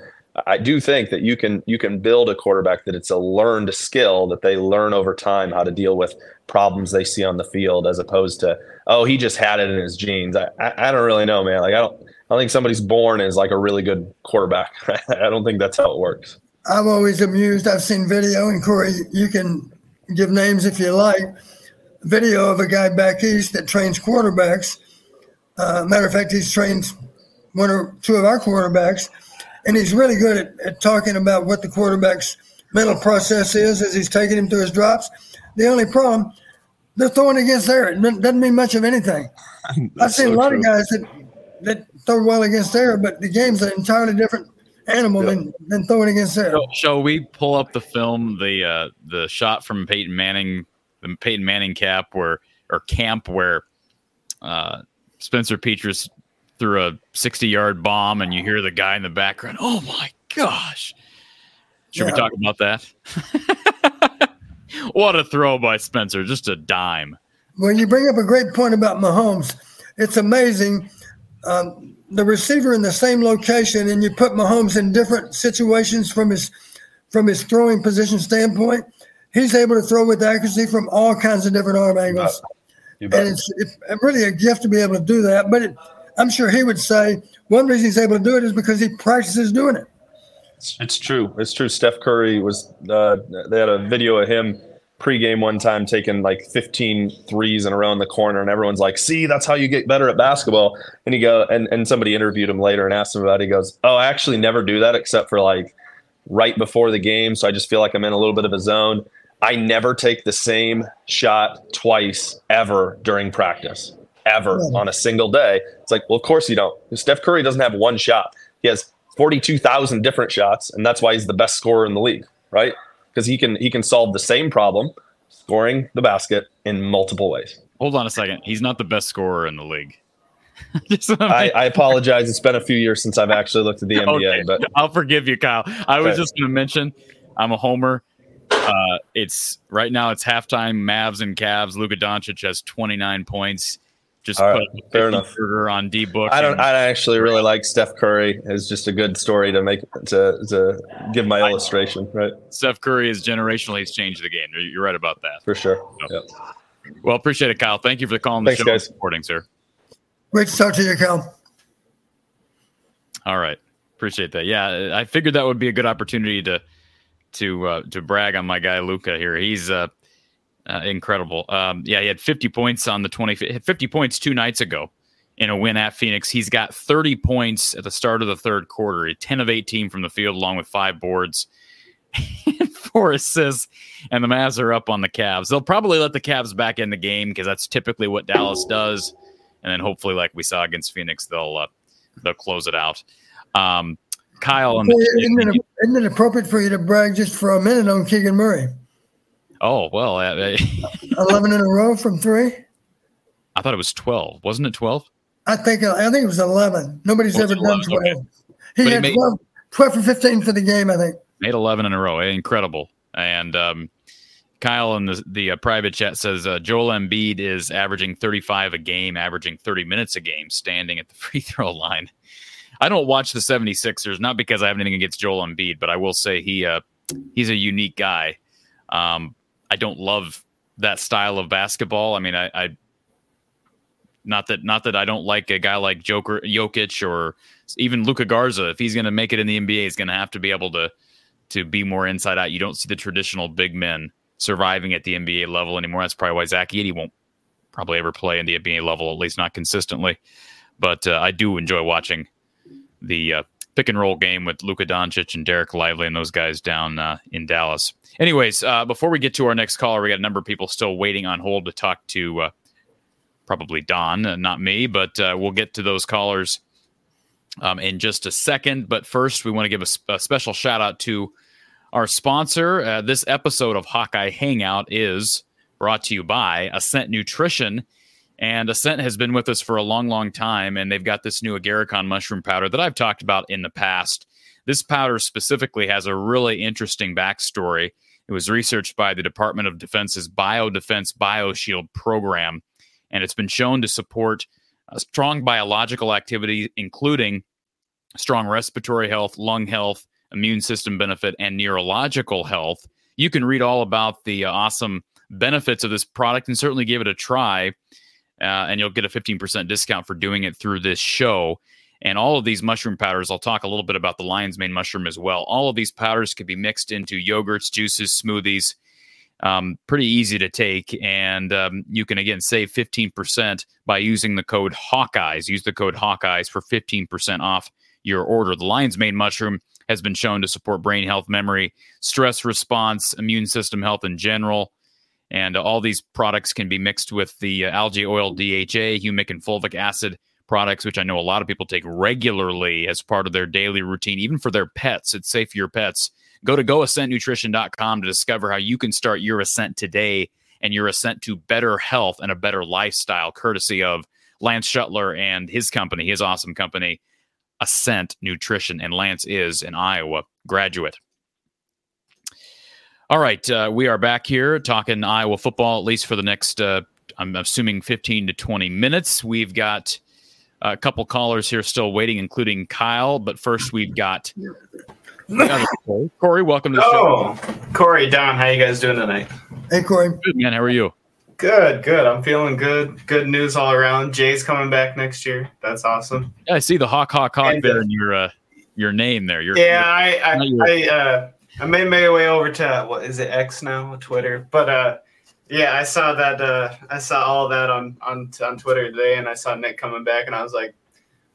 I do think that you can you can build a quarterback that it's a learned skill that they learn over time how to deal with problems they see on the field, as opposed to oh he just had it in his genes. I I, I don't really know, man. Like I don't I think somebody's born as like a really good quarterback. [LAUGHS] I don't think that's how it works. I'm always amused. I've seen video, and Corey, you can give names if you like. Video of a guy back east that trains quarterbacks. Uh, matter of fact, he's trained one or two of our quarterbacks, and he's really good at, at talking about what the quarterback's mental process is as he's taking him through his drops. The only problem, they're throwing against there. It doesn't mean much of anything. [LAUGHS] I've seen so a lot true. of guys that, that throw well against there, but the game's an entirely different animal yep. than, than throwing against there. So, shall we pull up the film, the uh, the shot from Peyton Manning, the Peyton Manning cap where or camp where uh, Spencer Petras threw a 60 yard bomb and you hear the guy in the background. Oh my gosh. Should yeah. we talk about that? [LAUGHS] what a throw by Spencer, just a dime. Well, you bring up a great point about Mahomes. It's amazing. Um, the receiver in the same location and you put Mahomes in different situations from his from his throwing position standpoint, he's able to throw with accuracy from all kinds of different arm angles. And it's, it's, really a gift to be able to do that. But it, I'm sure he would say one reason he's able to do it is because he practices doing it. It's true. It's true. Steph Curry was. Uh, they had a video of him pregame one time taking like 15 threes in a row in the corner and everyone's like see that's how you get better at basketball. And he go and, and somebody interviewed him later and asked him about it. He goes oh i actually never do that except for like right before the game so i just feel like i'm in a little bit of a zone. I never take the same shot twice ever during practice ever on a single day. It's like well of course you don't. Steph curry doesn't have one shot. He has 42000 different shots and that's why he's the best scorer in the league right because he can he can solve the same problem, scoring the basket in multiple ways. Hold on a second. He's not the best scorer in the league. [LAUGHS] I, I, apologize. It's been a few years since I've actually looked at the NBA, [LAUGHS] okay. but [LAUGHS] I'll forgive you, Kyle. I was okay. just going to mention I'm a homer. Uh, it's right now. It's halftime. Mavs and Cavs. Luka Doncic has 29 points. Just All put right, fair enough. on D book. I don't. I actually really like Steph Curry. It's just a good story to make to to give my I, illustration. Right. Steph Curry is generationally has changed the game. You're right about that. For sure. So. Yep. Well, appreciate it, Kyle. Thank you for calling the Thanks, show guys. and supporting, sir. Great to talk to you, Kyle. All right. Appreciate that. Yeah, I figured that would be a good opportunity to to uh, to brag on my guy Luka here. He's uh uh, incredible. Um, yeah, he had 50 points on the 20, 50 points two nights ago in a win at Phoenix. He's got 30 points at the start of the third quarter, 10 of 18 from the field, along with five boards [LAUGHS] four assists. And the Mavs are up on the Cavs. They'll probably let the Cavs back in the game because that's typically what Dallas does. And then hopefully, like we saw against Phoenix, they'll uh, they'll close it out. Um, Kyle, isn't, it, isn't it appropriate for you to brag just for a minute on Keegan Murray? Oh well, uh, [LAUGHS] eleven in a row from three. I thought it was twelve. Wasn't it twelve? I think I think it was eleven. Nobody's ever done twelve. Okay. He but had he made, 12, 12 for fifteen for the game. I think made eleven in a row. Incredible. And um, Kyle in the the uh, private chat says uh, Joel Embiid is averaging thirty five a game, averaging thirty minutes a game, standing at the [LAUGHS] free throw line. I don't watch the 76ers, not because I have anything against Joel Embiid, but I will say he uh, he's a unique guy. Um, I don't love that style of basketball. I mean, I, I not that not that I don't like a guy like Joker Jokic or even Luka Garza. If he's going to make it in the NBA, he's going to have to be able to to be more inside out. You don't see the traditional big men surviving at the NBA level anymore. That's probably why Zach Edey won't probably ever play in the NBA level, at least not consistently. But uh, I do enjoy watching the uh, pick and roll game with Luka Doncic and Dereck Lively and those guys down uh, in Dallas. Anyways, uh, before we get to our next caller, we got a number of people still waiting on hold to talk to uh, probably Don, uh, not me, but uh, we'll get to those callers um, in just a second. But first, we want to give a, a, special shout out to our sponsor. Uh, this episode of Hawkeye Hangout is brought to you by Ascent Nutrition. And Ascent has been with us for a long, long time, and they've got this new Agarikon mushroom powder that I've talked about in the past This powder specifically has a really interesting backstory. It was researched by the Department of Defense's Biodefense BioShield program, and it's been shown to support a strong biological activity, including strong respiratory health, lung health, immune system benefit, and neurological health. You can read all about the uh, awesome benefits of this product and certainly give it a try. Uh, and you'll get a 15% discount for doing it through this show. And all of these mushroom powders, I'll talk a little bit about the lion's mane mushroom as well. All of these powders can be mixed into yogurts, juices, smoothies. Um, pretty easy to take. And um, you can, again, save 15% by using the code Hawkeyes. Use the code Hawkeyes for 15% off your order. The lion's mane mushroom has been shown to support brain health, memory, stress response, immune system health in general. And uh, all these products can be mixed with the uh, algae oil DHA, humic, and fulvic acid products, which I know a lot of people take regularly as part of their daily routine, even for their pets. It's safe for your pets. Go to goascentnutrition.com to discover how you can start your ascent today and your ascent to better health and a better lifestyle, courtesy of Lance Shuttler and his company, his awesome company, Ascent Nutrition. And Lance is an Iowa graduate. All right, uh, we are back here talking Iowa football, at least for the next, uh, I'm assuming, 15 to 20 minutes. We've got a couple callers here still waiting, including Kyle. But first, we've got Corey. Corey, welcome to the oh, show. Corey, Don, how you guys doing tonight? Hey, Corey. Good, man. How are you? Good, good. I'm feeling good. Good news all around. Jay's coming back next year. That's awesome. Yeah, I see the hawk, hawk, hawk and, there in your uh, your name there. You're, yeah, I I, I, uh, I made my way over to what is it X now, Twitter. But uh, yeah, I saw that. Uh, I saw all that on on on Twitter today, and I saw Nick coming back, and I was like,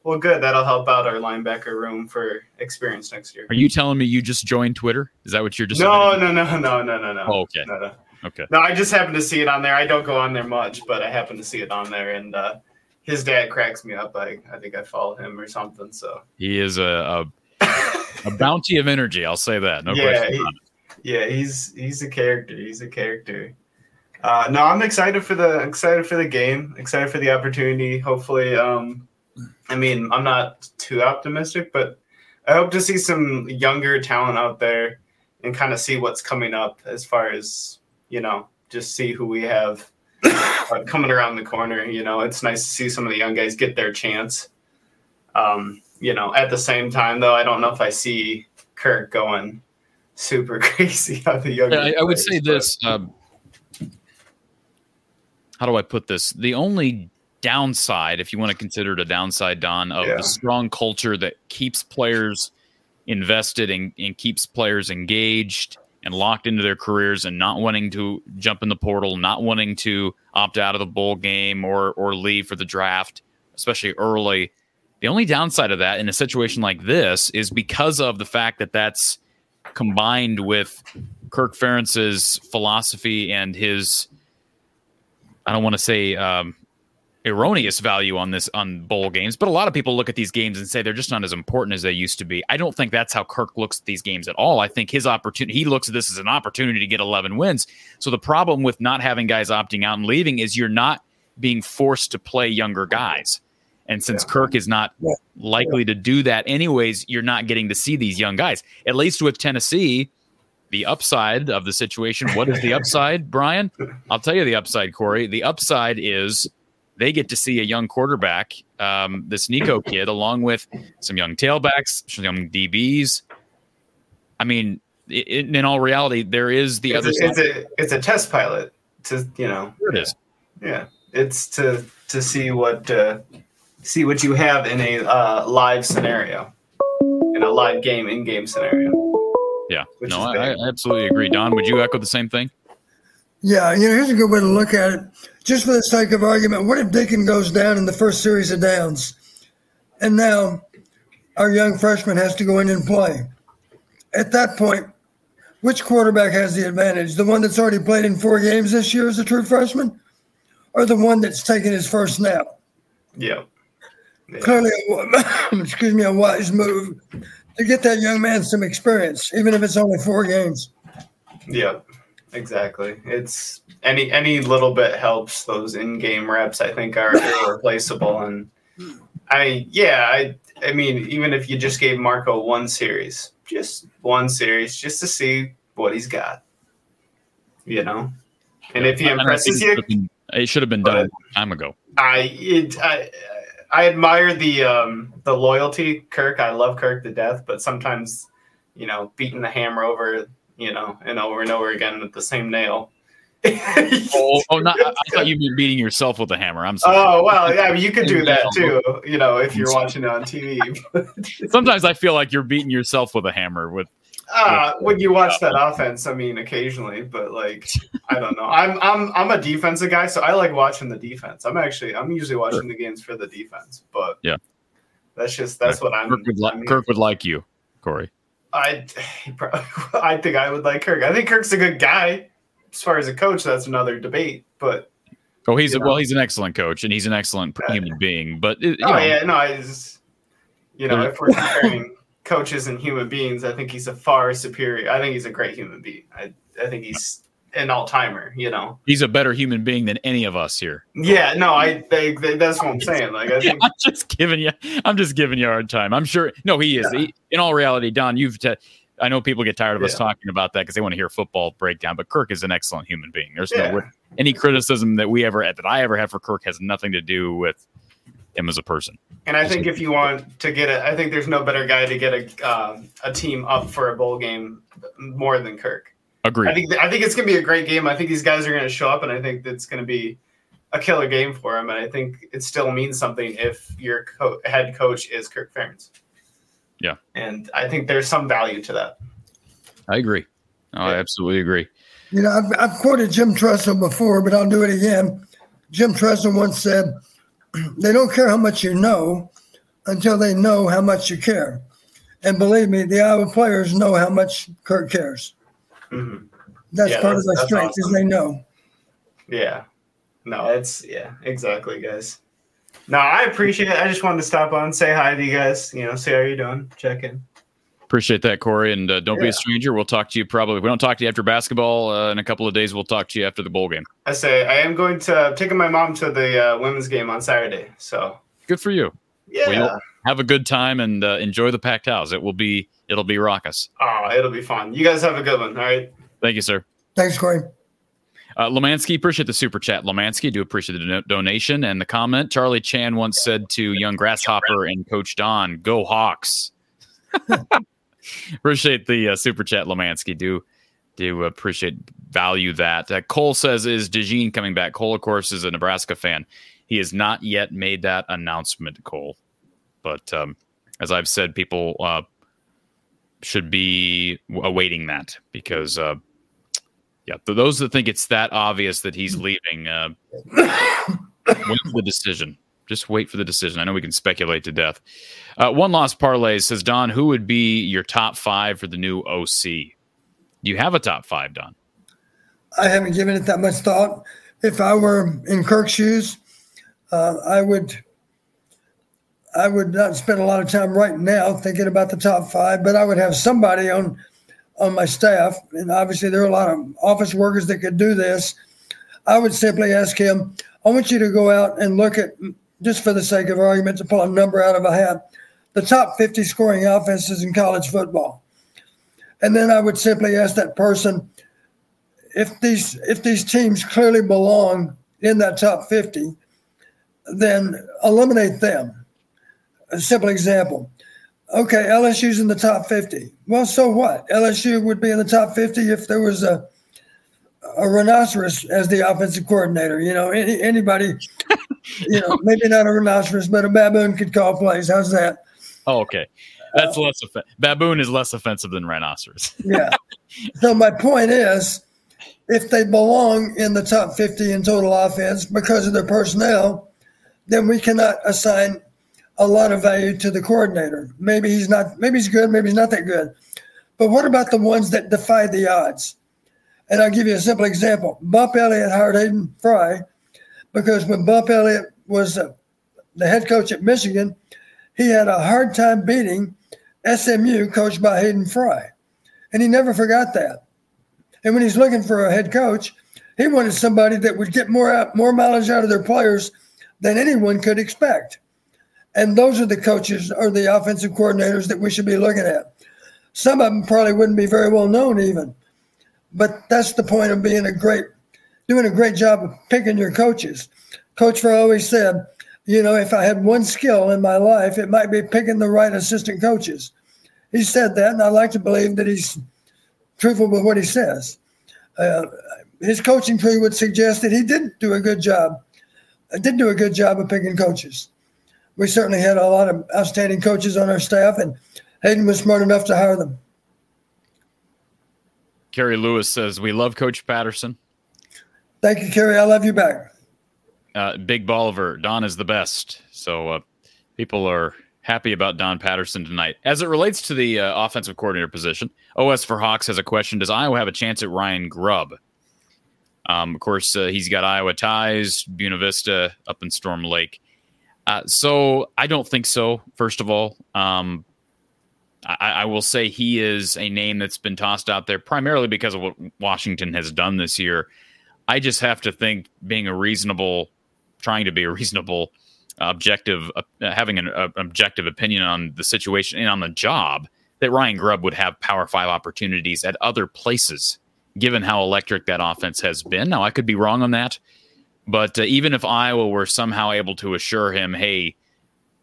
well, good. That'll help out our linebacker room for experience next year. Are you telling me you just joined Twitter? Is that what you're just? No, no, no, no, no, no, no. Oh, okay. No, no. Okay. No, I just happened to see it on there. I don't go on there much, but I happen to see it on there, and uh, his dad cracks me up. I I think I follow him or something. So he is a a, [LAUGHS] a bounty of energy. I'll say that. No yeah, question. He, yeah, he's he's a character. He's a character. Uh, no, I'm excited for the excited for the game. Excited for the opportunity. Hopefully, um, I mean, I'm not too optimistic, but I hope to see some younger talent out there and kind of see what's coming up as far as you know, just see who we have uh, coming around the corner. You know, it's nice to see some of the young guys get their chance. Um, you know, at the same time, though, I don't know if I see Kirk going super [LAUGHS] crazy on the young. I, I, would say but. this. Um, how do I put this? The only downside, if you want to consider it a downside, Don, of yeah. the strong culture that keeps players invested and, and keeps players engaged and locked into their careers and not wanting to jump in the portal, not wanting to opt out of the bowl game or or leave for the draft, especially early. The only downside of that in a situation like this is because of the fact that that's combined with Kirk Ferentz's philosophy and his I don't want to say um, erroneous value on this on bowl games, but a lot of people look at these games and say they're just not as important as they used to be. I don't think that's how Kirk looks at these games at all. I think his opportunity he looks at this as an opportunity to get 11 wins. So the problem with not having guys opting out and leaving is you're not being forced to play younger guys. And since yeah. Kirk is not yeah. likely to do that anyways, you're not getting to see these young guys. At least with Tennessee, the upside of the situation. What is the [LAUGHS] upside, Brian? I'll tell you the upside, Corey. The upside is they get to see a young quarterback, um, this Nico [COUGHS] kid, along with some young tailbacks, some young DBs. I mean, it, in all reality, there is the it's other. A, side. It's a it's a test pilot to you know. It is. Yeah, it's to to see what uh, see what you have in a uh, live scenario, in a live game in game scenario. Yeah, no, I, I absolutely agree. Don, would you echo the same thing? Yeah, you know, here's a good way to look at it. Just for the sake of argument, what if Deacon goes down in the first series of downs? And now our young freshman has to go in and play. At that point, which quarterback has the advantage? The one that's already played in four games this year as a true freshman? Or the one that's taken his first snap? Yeah. Yeah. Clearly, [LAUGHS] excuse me, a wise move to get that young man some experience, even if it's only four games. Yeah. Exactly. It's any any little bit helps. Those in-game reps, I think, are irreplaceable. And I, yeah, I I mean, even if you just gave Marco one series, just one series, just to see what he's got, you know. And if he impresses you, should have been- It should have been done a long time ago. I it I I admire the um the loyalty, Kirk. I love Kirk to death, but sometimes, you know, beating the hammer over, you know, and over and over again with the same nail. Oh, oh not, I thought you meant beating yourself with a hammer. I'm sorry. Oh well, yeah, you could do that [LAUGHS] too. You know, if you're watching it on TV. Sometimes I feel like you're beating yourself with a hammer. With Uh, when you watch that offense, I mean, occasionally, but like, I don't know. I'm I'm I'm a defensive guy, so I like watching the defense. I'm actually I'm usually watching the games for the defense, but Yeah. that's just that's what I'm. Kirk would, li- I mean, Kirk would like you, Corey. I he [LAUGHS] I think I would like Kirk. I think Kirk's a good guy. As far as a coach, that's another debate. But Oh, he's a, Yeah. well, he's an excellent coach and he's an excellent human being. But it, you oh know, yeah, no, I just you know if we're comparing coaches and human beings, I think he's a far superior. I think he's a great human being. I I think he's an all timer. You know. he's a better human being than any of us here. Yeah, no, I think that- that's what I'm saying. Like I [LAUGHS] think I'm just giving you. I'm just giving you a hard time. I'm sure. No, he is. Yeah. He- in all reality, Don, you've. T- I know people get tired of us talking about that because they want to hear football breakdown. But Kirk is an excellent human being. There's Yeah. no any criticism that we ever that I ever have for Kirk has nothing to do with him as a person. And I think if you want to get it, I think there's no better guy to get a um, a team up for a bowl game more than Kirk. Agreed. I think I think it's gonna be a great game. I think these guys are gonna show up, and I think it's gonna be a killer game for him. And I think it still means something if your co- head coach is Kirk Ferentz. Yeah. and I think there's some value to that. I agree. Oh, I absolutely agree. You know, I've, I've quoted Jim Tressel before, but I'll do it again. Jim Tressel once said, [CLEARS THROAT] "They don't care how much you know until they know how much you care." And believe me, the Iowa players know how much Kirk cares. Mhm. That's Yeah, part of that's- their that's strength is they know. Yeah, no, it's yeah, exactly, guys. No, I appreciate it. I just wanted to stop on, say hi to you guys. You know, see how you're doing, check in. Appreciate that, Corey. And uh, don't be a stranger. We'll talk to you probably. If we don't talk to you after basketball uh, in a couple of days. We'll talk to you after the bowl game. I say I am going to taking my mom to the uh, women's game on Saturday. So Good for you. yeah, Well, have a good time and uh, enjoy the packed house. It will be it'll be raucous. oh, it'll be fun. You guys have a good one. All right. Thank you, sir. Thanks, Corey. Uh, Lemansky, appreciate the super chat. Lemansky, do appreciate the do- donation and the comment. Charlie Chan once said to young Grasshopper and Coach Don, "Go Hawks." [LAUGHS] appreciate the uh, super chat, Lemansky. Do do appreciate value that. Uh, Cole says, "Is DeJean coming back?" Cole, of course, is a Nebraska fan. He has not yet made that announcement, Cole. But um, as I've said, people uh, should be awaiting that because. Uh, yeah, th- those that think it's that obvious that he's leaving, uh, for the decision. Just wait for the decision. I know we can speculate to death. Uh, one lost parlay says Don, who would be your top five for the new OC? You have a top five, Don? I haven't given it that much thought. If I were in Kirk's shoes, uh, I would. I would not spend a lot of time right now thinking about the top five, but I would have somebody on on my staff, and obviously there are a lot of office workers that could do this. I would simply ask him, I want you to go out and look at, just for the sake of argument, to pull a number out of a hat, the top 50 scoring offenses in college football. And then I would simply ask that person, if these if these teams clearly belong in that top 50, then eliminate them. A simple example. Okay, LSU's in the top 50. Well, so what? LSU would be in the top 50 if there was a a rhinoceros as the offensive coordinator. You know, any, anybody, you know, maybe not a rhinoceros, but a baboon could call plays. How's that? Oh, okay. That's less offen- baboon is less offensive than rhinoceros. [LAUGHS] Yeah. so my point is, if they belong in the top 50 in total offense because of their personnel, then we cannot assign a lot of value to the coordinator. Maybe he's not, maybe he's good, maybe he's not that good. But what about the ones that defy the odds? And I'll give you a simple example. Bump Elliott hired Hayden Fry because when Bump Elliott was uh, the head coach at Michigan, he had a hard time beating SMU, coached by Hayden Fry. And he never forgot that. And when he's looking for a head coach, he wanted somebody that would get more out, more mileage out of their players than anyone could expect. And those are the coaches or the offensive coordinators that we should be looking at. Some of them probably wouldn't be very well known even. But that's the point of being a great, doing a great job of picking your coaches. Coach Fry always said, you know, if I had one skill in my life, it might be picking the right assistant coaches. He said that, and I like to believe that he's truthful with what he says. Uh, his coaching tree would suggest that he didn't do a good job, I did do a good job of picking coaches. We certainly had a lot of outstanding coaches on our staff, and Hayden was smart enough to hire them. Kerry Lewis says, We love Coach Patterson. Thank you, Kerry. I love you back. Uh, Big Bolivar, Don is the best. So uh, people are happy about Don Patterson tonight. As it relates to the uh, offensive coordinator position, OS for Hawks has a question Does Iowa have a chance at Ryan Grubb? Um, of course, uh, he's got Iowa ties, Buena Vista up in Storm Lake. Uh, so I don't think so, first of all. Um, I, I, will say he is a name that's been tossed out there primarily because of what Washington has done this year. I just have to think being a reasonable, trying to be a reasonable, objective, uh, having an uh, objective opinion on the situation and on the job, that Ryan Grubb would have Power Five opportunities at other places, given how electric that offense has been. Now, I could be wrong on that, but uh, even if Iowa were somehow able to assure him, hey,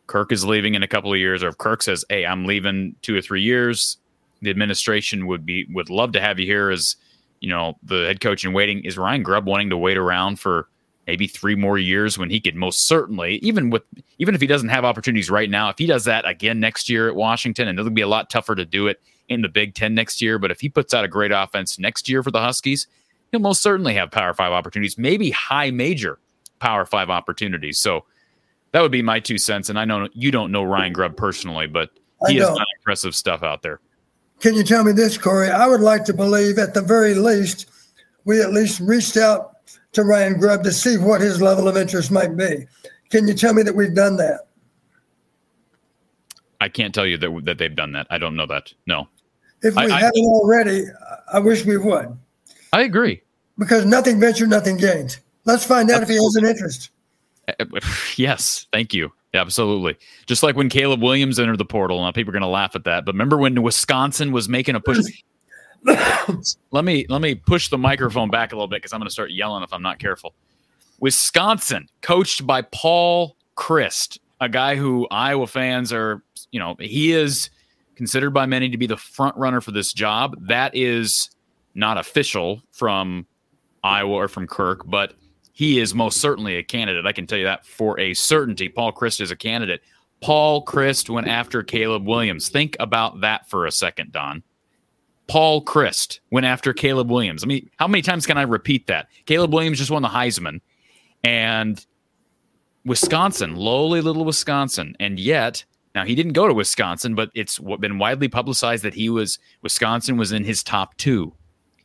Kirk is leaving in a couple of years, or if Kirk says, "Hey, I'm leaving two or three years," the administration would be would love to have you here as you know the head coach in waiting. Is Ryan Grubb wanting to wait around for maybe three more years when he could most certainly, even with even if he doesn't have opportunities right now, if he does that again next year at Washington, and it'll be a lot tougher to do it in the Big Ten next year. But if he puts out a great offense next year for the Huskies, he'll most certainly have Power Five opportunities, maybe high major Power Five opportunities. So that would be my two cents. And I know you don't know Ryan Grubb personally, but he has done impressive stuff out there. Can you tell me this, Corey? I would like to believe, at the very least, we at least reached out to Ryan Grubb to see what his level of interest might be. Can you tell me that we've done that? I can't tell you that that they've done that. I don't know that. No. If we I, haven't I, already, I wish we would. I agree. Because nothing ventured, nothing gained. Let's find out if he has an interest. [LAUGHS] Yes, thank you. Absolutely. Just like when Caleb Williams entered the portal, and people are going to laugh at that. But remember when Wisconsin was making a push? [COUGHS] let me let me push the microphone back a little bit because I'm going to start yelling if I'm not careful. Wisconsin, coached by Paul Chryst, a guy who Iowa fans are, you know, he is considered by many to be the front runner for this job. That is not official from Iowa or from Kirk, but he is most certainly a candidate. I can tell you that for a certainty. Paul Chryst is a candidate. Paul Chryst went after Caleb Williams. Think about that for a second, Don. Paul Chryst went after Caleb Williams. I mean, how many times can I repeat that? Caleb Williams just won the Heisman, and Wisconsin, lowly little Wisconsin, and yet now he didn't go to Wisconsin, but it's been widely publicized that he was Wisconsin was in his top two.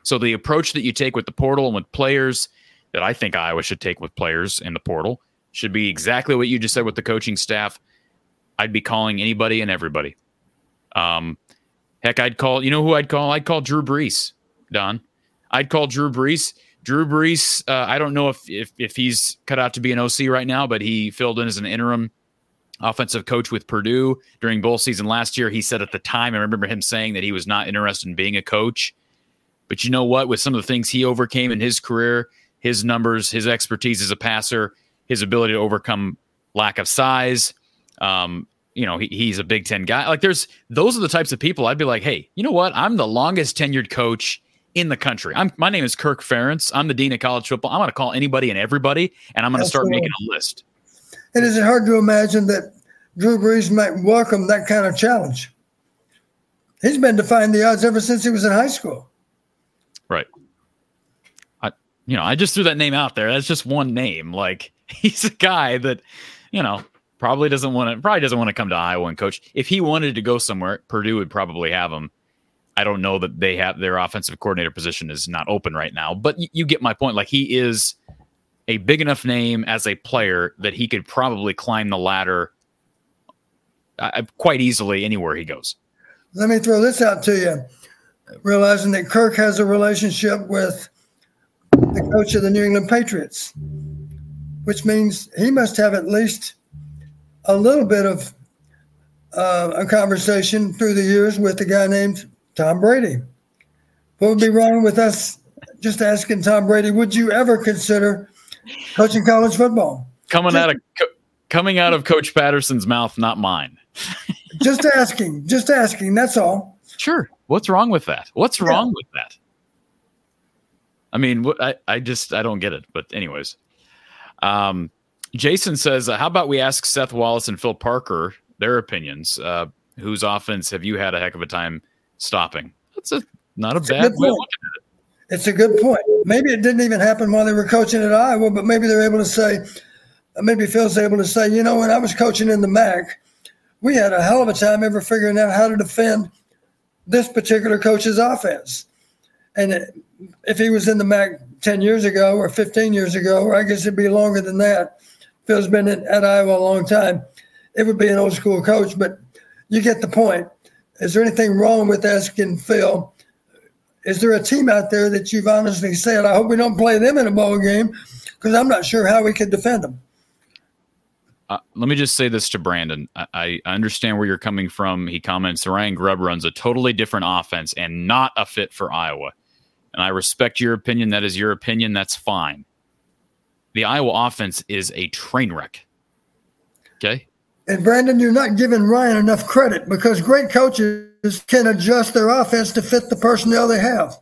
So the approach that you take with the portal and with players that I think Iowa should take with players in the portal should be exactly what you just said with the coaching staff. I'd be calling anybody and everybody. Um, heck, I'd call. You know who I'd call? I'd call Drew Brees. Don, I'd call Drew Brees. Drew Brees. Uh, I don't know if, if if he's cut out to be an OC right now, but he filled in as an interim offensive coach with Purdue during bowl season last year. He said at the time, I remember him saying that he was not interested in being a coach. But you know what? With some of the things he overcame in his career, his numbers, his expertise as a passer, his ability to overcome lack of size. Um, you know, he, he's a Big Ten guy. Like, there's those are the types of people I'd be like, hey, you know what? I'm the longest tenured coach in the country. I'm my name is Kirk Ferentz. I'm the dean of college football. I'm going to call anybody and everybody, and I'm going to start making a list. And is it hard to imagine that Drew Brees might welcome that kind of challenge? He's been defying the odds ever since he was in high school. Right you know, I just threw that name out there. That's just one name. Like [LAUGHS] he's a guy that, you know, probably doesn't want to probably doesn't want to come to Iowa and coach. If he wanted to go somewhere, Purdue would probably have him. I don't know that they have their offensive coordinator position is not open right now, but you, you get my point. Like he is a big enough name as a player that he could probably climb the ladder uh, quite easily anywhere he goes. Let me throw this out to you. Realizing that Kirk has a relationship with the coach of the New England Patriots, which means he must have at least a little bit of uh, a conversation through the years with a guy named Tom Brady. What would be wrong with us just asking Tom Brady, would you ever consider coaching college football? Coming just, out of co- coming out of Coach Patterson's mouth, not mine. just asking, just asking. That's all. Sure. What's wrong with that? What's yeah. wrong with that? I mean, I, I just I don't get it. But anyways, um, Jason says, uh, how about we ask Seth Wallace and Phil Parker their opinions? Uh, whose offense have you had a heck of a time stopping? That's a not a bad way of looking at it. It's a good point. Maybe it didn't even happen while they were coaching at Iowa, but maybe they're able to say, maybe Phil's able to say, you know, when I was coaching in the MAC, we had a hell of a time ever figuring out how to defend this particular coach's offense. And if he was in the MAC 10 years ago or 15 years ago, or I guess it'd be longer than that, Phil's been at, at Iowa a long time, it would be an old school coach. But you get the point. Is there anything wrong with asking Phil? Is there a team out there that you've honestly said, I hope we don't play them in a bowl game because I'm not sure how we could defend them? Uh, let me just say this to Brandon. I, I, understand where you're coming from. He comments Ryan Grubb runs a totally different offense and not a fit for Iowa. And I respect your opinion. That is your opinion. That's fine. The Iowa offense is a train wreck. Okay. And Brandon, you're not giving Ryan enough credit because great coaches can adjust their offense to fit the personnel they have.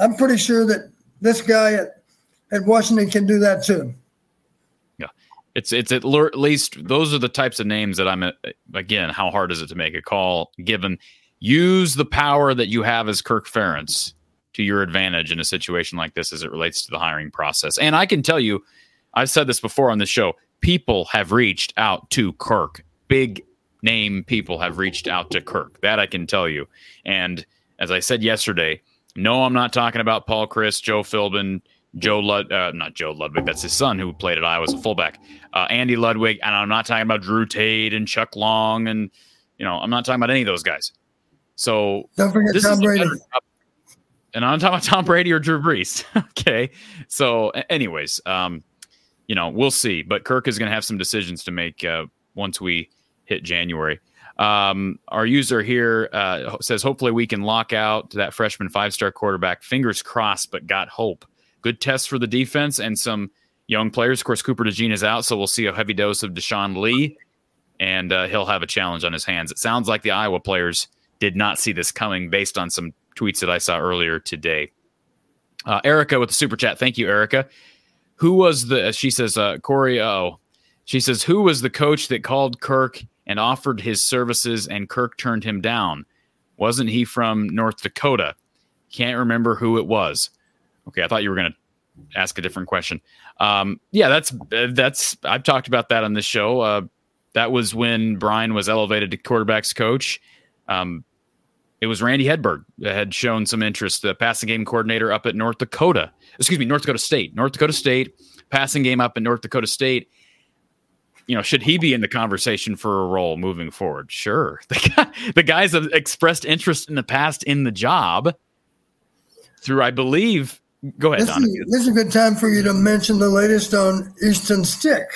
I'm pretty sure that this guy at, at Washington can do that too. Yeah. It's it's at least those are the types of names that I'm again, how hard is it to make a call given use the power that you have as Kirk Ferentz to your advantage in a situation like this as it relates to the hiring process. And I can tell you, I've said this before on the show, people have reached out to Kirk. Big name people have reached out to Kirk. That I can tell you. And as I said yesterday, no, I'm not talking about Paul Chryst, Joe Philbin, Joe Lud, uh, not Joe Ludwig, that's his son who played at Iowa as a fullback, uh, Andy Ludwig, and I'm not talking about Drew Tate and Chuck Long, and you know, I'm not talking about any of those guys. So don't forget Tom Brady and I'm talking about Tom Brady or Drew Brees. [LAUGHS] okay. So, anyways, um, you know, we'll see. But Kirk is going to have some decisions to make uh, once we hit January. Um, our user here uh, says, hopefully we can lock out that freshman five star quarterback. Fingers crossed, but got hope. Good test for the defense and some young players. Of course, Cooper DeJean is out, so we'll see a heavy dose of Deshaun Lee, and uh, he'll have a challenge on his hands. It sounds like the Iowa players did not see this coming based on some tweets that I saw earlier today. Uh, Erica with the super chat. Thank you, Erica. Who was the, she says, uh, Corey, oh, she says, who was the coach that called Kirk and offered his services and Kirk turned him down? Wasn't he from North Dakota? Can't remember who it was. Okay, I thought you were going to ask a different question. Um, yeah, that's, that's, I've talked about that on this show. Uh, that was when Brian was elevated to quarterbacks coach. Um, it was Randy Hedberg that had shown some interest, the passing game coordinator up at North Dakota. Excuse me, North Dakota State. North Dakota State, passing game up in North Dakota State. You know, should he be in the conversation for a role moving forward? Sure. [LAUGHS] The, guy, the guys have expressed interest in the past in the job through, I believe. Go ahead, this Don. Is, this is a good time for you to mention the latest on Easton Stick.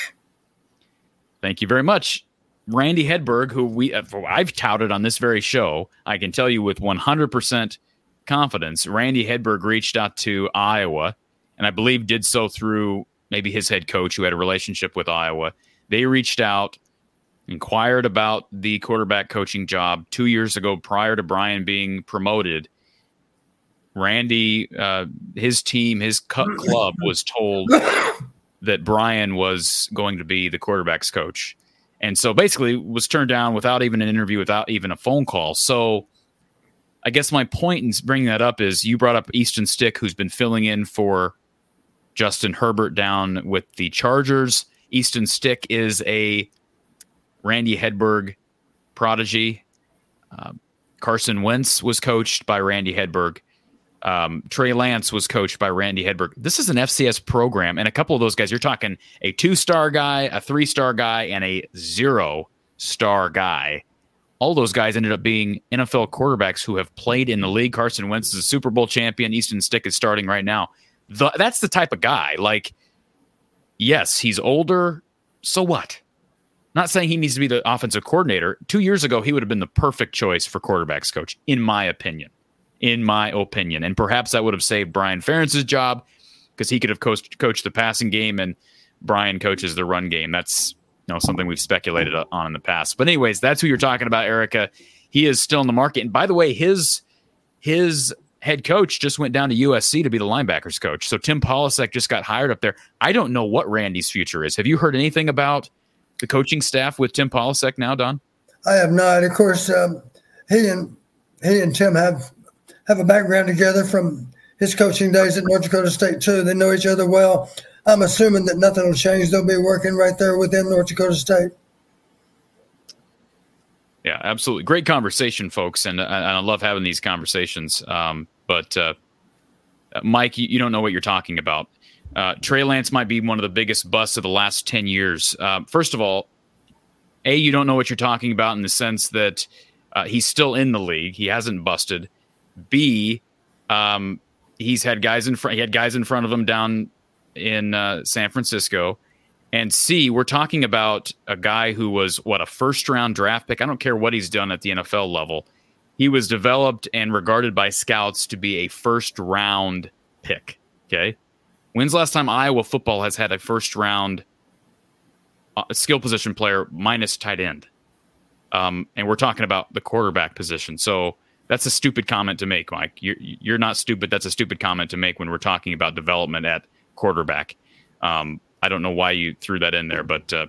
Thank you very much. Randy Hedberg, who we uh, I've touted on this very show, I can tell you with 100% confidence, Randy Hedberg reached out to Iowa, and I believe did so through maybe his head coach who had a relationship with Iowa. They reached out, inquired about the quarterback coaching job two years ago prior to Brian being promoted. Randy, uh, his team, his club was told [LAUGHS] that Brian was going to be the quarterback's coach and so basically was turned down without even an interview, without even a phone call. So I guess my point in bringing that up is you brought up Easton Stick, who's been filling in for Justin Herbert down with the Chargers. Easton Stick is a Randy Hedberg prodigy. Uh, Carson Wentz was coached by Randy Hedberg. Um, Trey Lance was coached by Randy Hedberg. This is an FCS program, and a couple of those guys, you're talking a two star guy, a three star guy, and a zero star guy. All those guys ended up being NFL quarterbacks who have played in the league. Carson Wentz is a Super Bowl champion. Easton Stick is starting right now. The, that's the type of guy. Like, yes, he's older. So what? not saying he needs to be the offensive coordinator. Two years ago, he would have been the perfect choice for quarterbacks coach, in my opinion. In my opinion. And perhaps that would have saved Brian Ferentz's job because he could have coached, coached the passing game and Brian coaches the run game. That's you know something we've speculated on in the past. But anyways, that's who you're talking about, Erica. He is still in the market. And by the way, his his head coach just went down to USC to be the linebackers coach. So Tim Polasek just got hired up there. I don't know what Randy's future is. Have you heard anything about the coaching staff with Tim Polasek now, Don? I have not. Of course, um, he and he and Tim have have a background together from his coaching days at North Dakota State too. They know each other well. I'm assuming that nothing will change. They'll be working right there within North Dakota State. Yeah, absolutely. Great conversation, folks, and, and I love having these conversations. Um, but uh, Mike, you, you, don't know what you're talking about. Uh, Trey Lance might be one of the biggest busts of the last ten years. Uh, first of all, a you don't know what you're talking about in the sense that uh, he's still in the league. He hasn't busted. B, um, he's had guys in front. He had guys in front of him down in uh, San Francisco. And C, we're talking about a guy who was what a first round draft pick. I don't care what he's done at the NFL level. He was developed and regarded by scouts to be a first round pick. Okay. When's last time Iowa football has had a first round uh, skill position player minus tight end? Um, and we're talking about the quarterback position. So that's a stupid comment to make, Mike. You're, you're not stupid. That's a stupid comment to make when we're talking about development at quarterback. Um, I don't know why you threw that in there, but uh,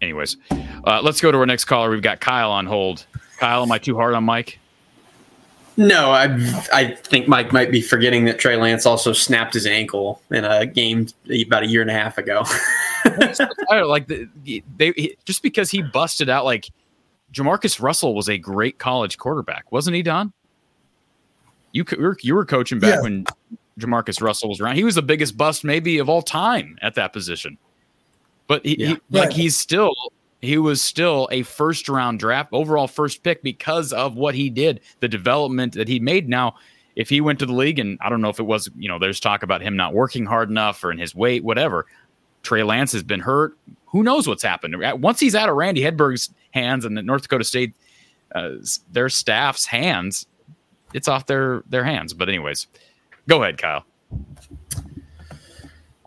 anyways, uh, let's go to our next caller. We've got Kyle on hold. Kyle, am I too hard on Mike? No, I I think Mike might be forgetting that Trey Lance also snapped his ankle in a game about a year and a half ago. [LAUGHS] like the, they just because he busted out like Jamarcus Russell was a great college quarterback, wasn't he, Don? You were you were coaching back yeah. when Jamarcus Russell was around. He was the biggest bust maybe of all time at that position. But he, yeah. he like he's still he was still a first round draft overall first pick because of what he did, the development that he made. Now, if he went to the league and I don't know if it was, you know, there's talk about him not working hard enough or in his weight, whatever. Trey Lance has been hurt. Who knows what's happened? Once he's out of Randy Hedberg's hands and the North Dakota State, uh, their staff's hands, it's off their their hands. But anyways, Go ahead, Kyle.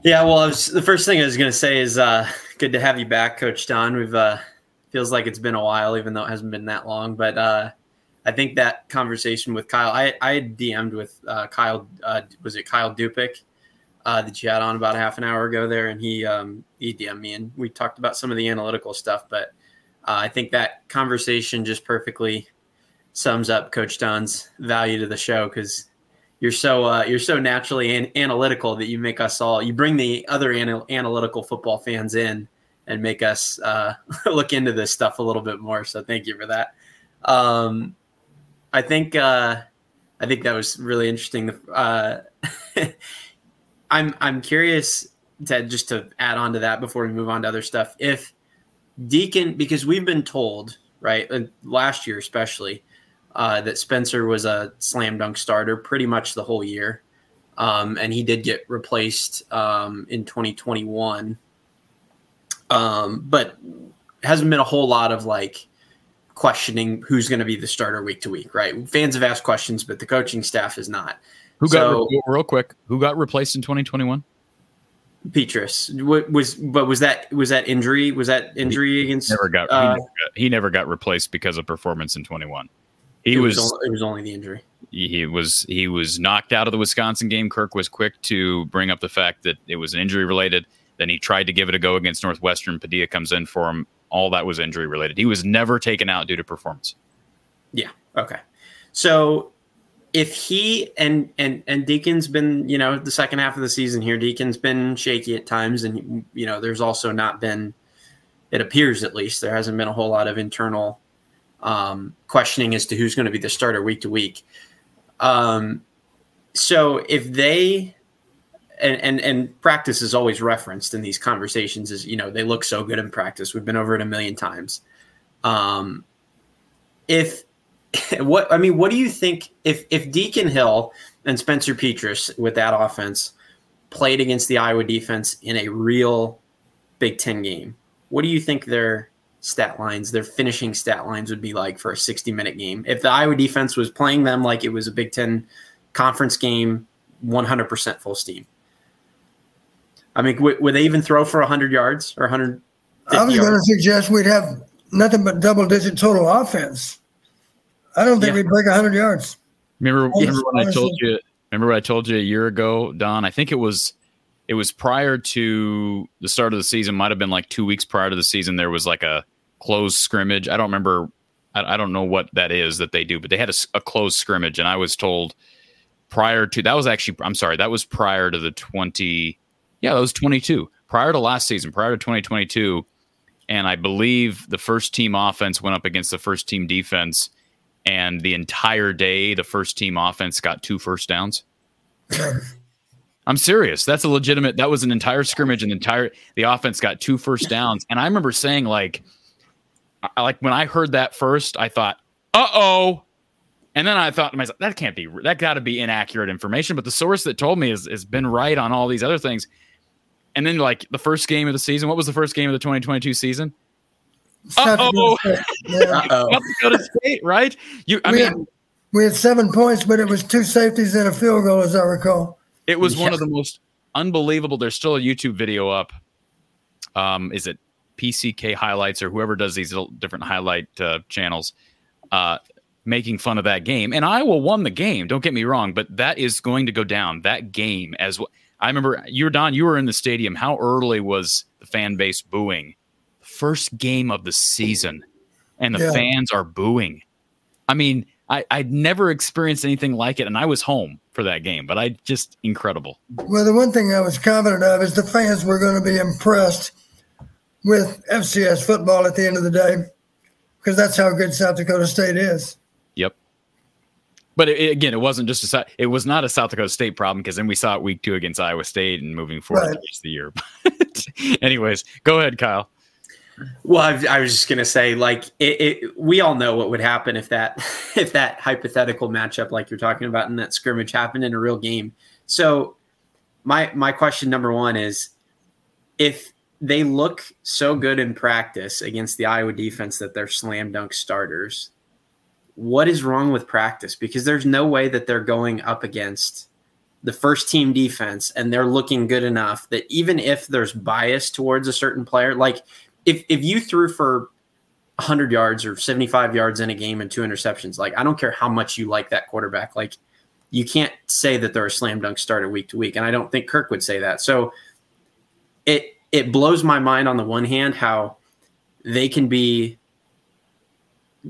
Yeah, well, was, the first thing I was going to say is uh, good to have you back, Coach Don. We've uh, feels like it's been a while, even though it hasn't been that long. But uh, I think that conversation with Kyle, I I DM'd with uh, Kyle. Uh, was it Kyle Dupik uh, that you had on about half an hour ago there, and he um, he DM'd me, and we talked about some of the analytical stuff. But I think that conversation just perfectly sums up Coach Don's value to the show because you're so uh, you're so naturally an- analytical that you make us all you bring the other anal- analytical football fans in and make us uh, [LAUGHS] look into this stuff a little bit more. So thank you for that. Um, I think uh, I think that was really interesting. Uh, [LAUGHS] I'm I'm curious to just to add on to that before we move on to other stuff. If Deacon, because we've been told right last year especially uh, that Spencer was a slam dunk starter pretty much the whole year. Um, and he did get replaced um, in 2021. Um, but hasn't been a whole lot of like questioning who's going to be the starter week to week, right? Fans have asked questions, but the coaching staff is not. Who so, got real quick? Who got replaced in 2021? Petras was, but was that was that injury? Was that injury against? Never got, uh, he, never got he never got replaced because of performance in 21. He it was, was only, it was only the injury. He was he was knocked out of the Wisconsin game. Kirk was quick to bring up the fact that it was an injury related. Then he tried to give it a go against Northwestern. Padilla comes in for him. All that was injury related. He was never taken out due to performance. Yeah. Okay. So if he and and and Deacon's been, you know, the second half of the season here, Deacon's been shaky at times, and you know, there's also not been. It appears, at least, there hasn't been a whole lot of internal um, questioning as to who's going to be the starter week to week. Um, so if they and, and and practice is always referenced in these conversations is you know they look so good in practice. We've been over it a million times. Um, if [LAUGHS] what I mean, what do you think if if Deacon Hill and Spencer Petras with that offense played against the Iowa defense in a real Big Ten game? What do you think their stat lines, their finishing stat lines would be like for a 60 minute game. If the Iowa defense was playing them like it was a Big Ten conference game, 100% full steam. I mean, would, would they even throw for 100 yards or 100? I was going to suggest we'd have nothing but double digit total offense. I don't think Yeah. we'd break 100 yards. Remember, remember when I told you? Remember what I told you a year ago, Don? I think it was it was prior to the start of the season. Might have been like two weeks prior to the season. There was like a closed scrimmage. I don't remember. I, I don't know what that is that they do, but they had a closed scrimmage, and I was told prior to that was actually. I'm sorry, that was prior to the twenty. Yeah, that was 22. Prior to last season, prior to 2022, and I believe the first team offense went up against the first team defense and the entire day the first team offense got two first downs. [LAUGHS] I'm serious. That's a legitimate. That was an entire scrimmage, and the entire the offense got two first downs. And I remember saying like, I, like when I heard that first, I thought, "Uh oh," and then I thought to myself, "That can't be. That got to be inaccurate information." But the source that told me has, has been right on all these other things. And then like the first game of the season, what was the first game of the 2022 season? South Uh-oh. Yeah. [LAUGHS] Uh-oh. South Dakota State, right? You, I we, mean, had, we had seven points, but it was two safeties and a field goal, as I recall. It was one of the most unbelievable. There's still a YouTube video up. Um, is it PCK highlights or whoever does these little different highlight uh, channels, uh, making fun of that game? And Iowa won the game. Don't get me wrong, but that is going to go down. That game as well. I remember you were Don. You were in the stadium. How early was the fan base booing? First game of the season, and the Yeah. fans are booing. I mean, I, I'd never experienced anything like it, and I was home for that game. But I just incredible. Well, the one thing I was confident of is the fans were going to be impressed with FCS football at the end of the day, because that's how good South Dakota State is. Yep. But it, again, it wasn't just a it was not a South Dakota State problem because then we saw it week two against Iowa State and moving forward Right. the rest of the year. [LAUGHS] But anyways, go ahead, Kyle. Well, I, I was just gonna say, like, it, it, we all know what would happen if that [LAUGHS] if that hypothetical matchup, like you're talking about in that scrimmage, happened in a real game. So, my my question number one is, if they look so good in practice against the Iowa defense that they're slam dunk starters, what is wrong with practice? Because there's no way that they're going up against the first team defense and they're looking good enough that even if there's bias towards a certain player, like if if you threw for 100 yards or 75 yards in a game and two interceptions, like I don't care how much you like that quarterback, like you can't say that they're a slam dunk starter week to week, and I don't think Kirk would say that. So it it blows my mind on the one hand how they can be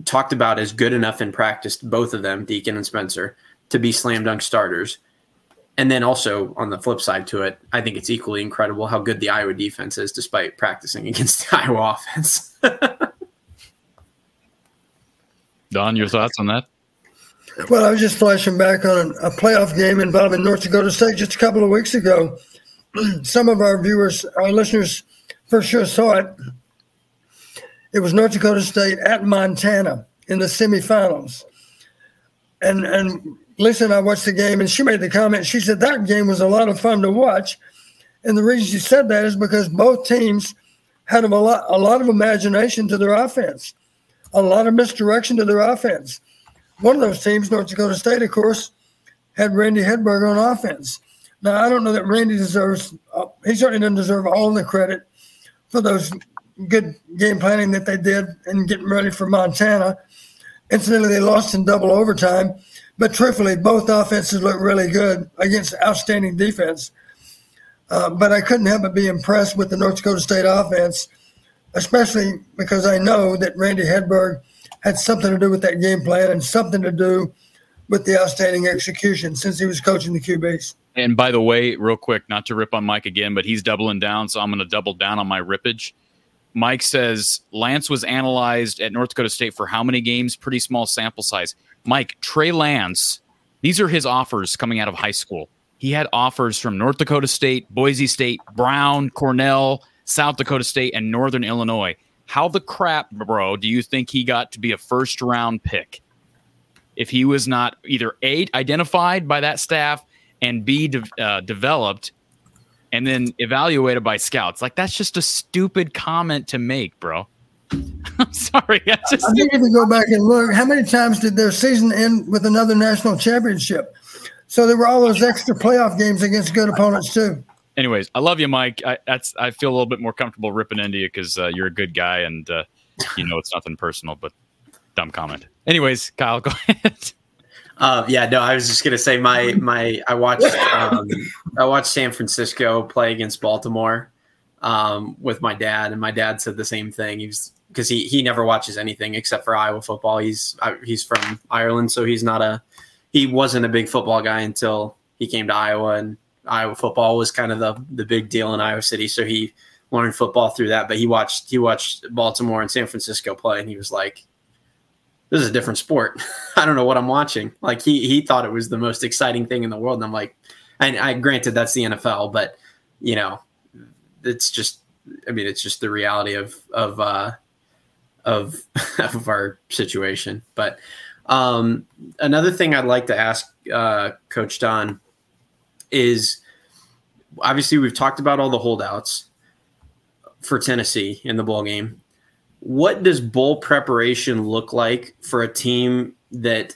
talked about as good enough in practice, both of them, Deacon and Spencer, to be slam dunk starters. And then also on the flip side to it, I think it's equally incredible how good the Iowa defense is despite practicing [LAUGHS] against the Iowa offense. [LAUGHS] Don, your thoughts on that? Well, I was just flashing back on a playoff game involving North Dakota State just a couple of weeks ago. [CLEARS THROAT] Some of our viewers, our listeners, for sure saw it. It was North Dakota State at Montana in the semifinals. And and Lisa and I watched the game, and she made the comment. She said that game was a lot of fun to watch, and the reason she said that is because both teams had a lot a lot of imagination to their offense, a lot of misdirection to their offense one of those teams, North Dakota State, of course, had Randy Hedberg on offense. Now, I don't know that Randy deserves, uh, he certainly doesn't deserve all the credit for those good game planning that they did and getting ready for Montana. Incidentally, they lost in double overtime, but truthfully, both offenses look really good against outstanding defense. Uh, but I couldn't help but be impressed with the North Dakota State offense, especially because I know that Randy Hedberg had something to do with that game plan and something to do with the outstanding execution since he was coaching the QBs. And by the way, real quick, not to rip on Mike again, but he's doubling down, so I'm going to double down on my rippage. Mike says Lance was analyzed at North Dakota State for how many games? Pretty small sample size. Mike, Trey Lance, these are his offers coming out of high school. He had offers from North Dakota State, Boise State, Brown, Cornell, South Dakota State, and Northern Illinois. How the crap, bro, do you think he got to be a first round pick? If he was not either A, identified by that staff, and B, de- uh, developed and then evaluated by scouts. Like, that's just a stupid comment to make, bro. [LAUGHS] I'm sorry. I, just, I need to go back and look. How many times did their season end with another national championship? So there were all those extra playoff games against good opponents too. Anyways, I love you, Mike. I, that's I feel a little bit more comfortable ripping into you because uh, you're a good guy and uh, you know it's nothing personal, but dumb comment. Anyways, Kyle, [LAUGHS] go ahead. Uh, yeah, no, I was just gonna say my my I watched um, I watched San Francisco play against Baltimore um, with my dad, and my dad said the same thing. He was because he he never watches anything except for Iowa football. He's he's from Ireland, so he's not a he wasn't a big football guy until he came to Iowa, and Iowa football was kind of the the big deal in Iowa City. So he learned football through that. But he watched he watched Baltimore and San Francisco play, and he was like, "This is a different sport. [LAUGHS] I don't know what I'm watching." Like he he thought it was the most exciting thing in the world, and I'm like, and I granted that's the NFL, but you know, it's just I mean, it's just the reality of of uh, of [LAUGHS] of our situation. But um, another thing I'd like to ask uh, Coach Don is obviously we've talked about all the holdouts for Tennessee in the bowl game. What does bowl preparation look like for a team that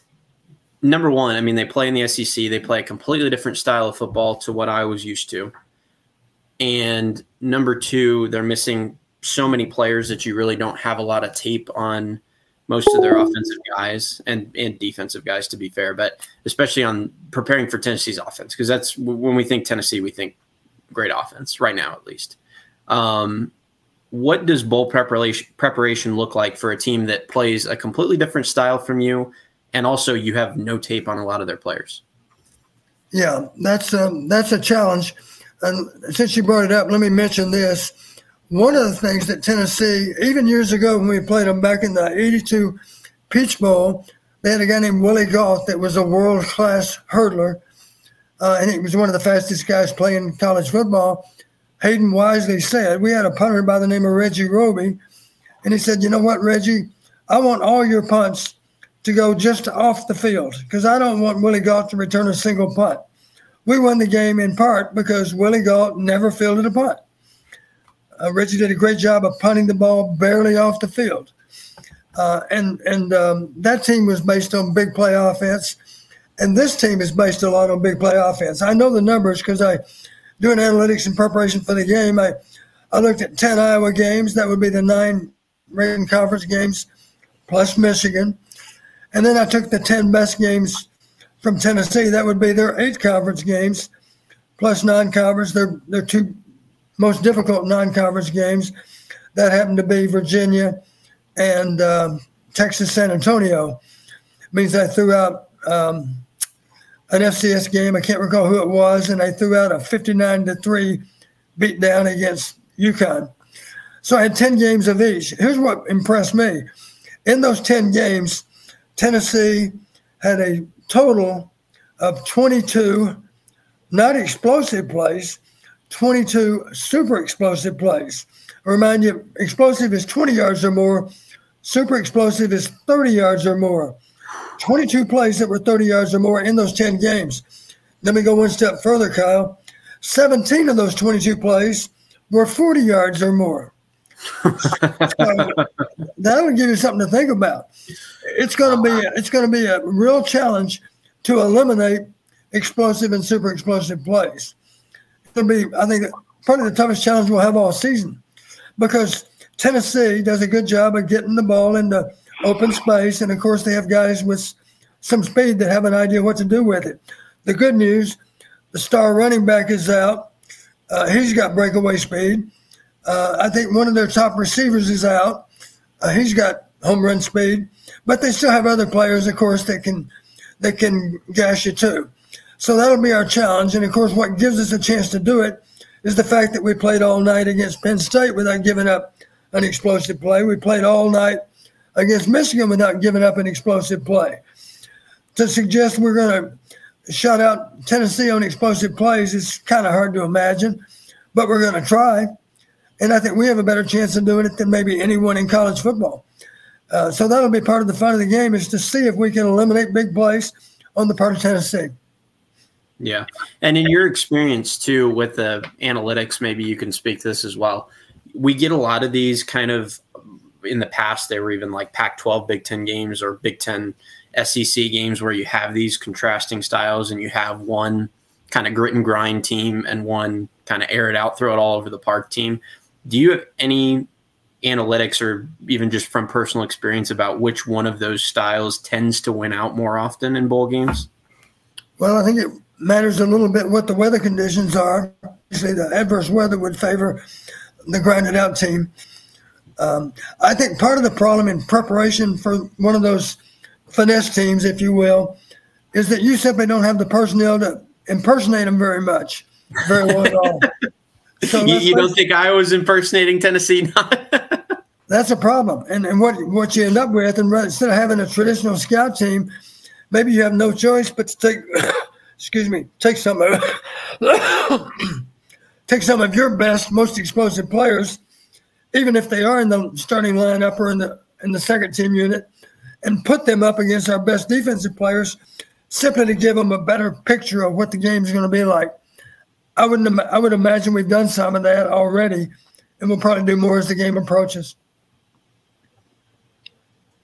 number one, I mean, they play in the SEC, they play a completely different style of football to what I was used to. And number two, they're missing so many players that you really don't have a lot of tape on most of their offensive guys and, and defensive guys, to be fair, but especially on preparing for Tennessee's offense, because that's when we think Tennessee, we think great offense right now, at least. Um, what does bowl preparation preparation look like for a team that plays a completely different style from you, and also you have no tape on a lot of their players? Yeah, that's um, that's a challenge. And since you brought it up, let me mention this one of the things that Tennessee, even years ago when we played them back in the 82 Peach Bowl, they had a guy named Willie Gault that was a world class hurdler. Uh, and he was one of the fastest guys playing college football. Hayden wisely said, We had a punter by the name of Reggie Roby. And he said, You know what, Reggie? I want all your punts to go just off the field because I don't want Willie Gault to return a single punt. We won the game in part because Willie Gault never fielded a punt. Uh, Reggie did a great job of punting the ball barely off the field. Uh, and and um, that team was based on big play offense. And this team is based a lot on big play offense. I know the numbers because I, doing analytics in preparation for the game, I, I looked at 10 Iowa games. That would be the nine Reagan Conference games plus Michigan. And then I took the 10 best games from Tennessee. That would be their eight conference games plus non conference. Their, their two most difficult non-conference games. That happened to be Virginia and um, Texas San Antonio. It means I threw out um, an FCS game. I can't recall who it was, and I threw out a 59 to three beatdown against UConn. So I had 10 games of each. Here's what impressed me. In those 10 games, Tennessee had a total of 22 not explosive plays, 22 super explosive plays. I remind you, explosive is 20 yards or more, super explosive is 30 yards or more. 22 plays that were 30 yards or more in those 10 games. Let me go one step further, Kyle. 17 of those 22 plays were 40 yards or more. so that'll give you something to think about. It's going to be it's going to be a real challenge to eliminate explosive and super explosive plays it'll be, I think, probably the toughest challenge we'll have all season because Tennessee does a good job of getting the ball into open space. And of course, they have guys with some speed that have an idea what to do with it. The good news the star running back is out. Uh, he's got breakaway speed. Uh, I think one of their top receivers is out. Uh, he's got home run speed, but they still have other players, of course, that can that can gash you too. So that'll be our challenge. And of course, what gives us a chance to do it is the fact that we played all night against Penn State without giving up an explosive play. We played all night against Michigan without giving up an explosive play. To suggest we're going to shut out Tennessee on explosive plays is kind of hard to imagine, but we're going to try. And I think we have a better chance of doing it than maybe anyone in college football. Uh, so that'll be part of the fun of the game is to see if we can eliminate big plays on the part of Tennessee. Yeah. And in your experience too with the analytics, maybe you can speak to this as well. We get a lot of these kind of in the past they were even like Pac-12 Big 10 games or Big 10 SEC games where you have these contrasting styles and you have one kind of grit and grind team and one kind of air it out, throw it all over the park team. Do you have any analytics or even just from personal experience about which one of those styles tends to win out more often in bowl games? Well, I think it matters a little bit what the weather conditions are. Obviously, the adverse weather would favor the grinded out team. Um, I think part of the problem in preparation for one of those finesse teams, if you will, is that you simply don't have the personnel to impersonate them very much, very well at all. [LAUGHS] So you, you don't think I was impersonating Tennessee? [LAUGHS] that's a problem. And, and what, what you end up with, and instead of having a traditional scout team, maybe you have no choice but to take, excuse me, take some of, [COUGHS] take some of your best, most explosive players, even if they are in the starting lineup or in the in the second team unit, and put them up against our best defensive players, simply to give them a better picture of what the game is going to be like. I wouldn't. I would imagine we've done some of that already, and we'll probably do more as the game approaches.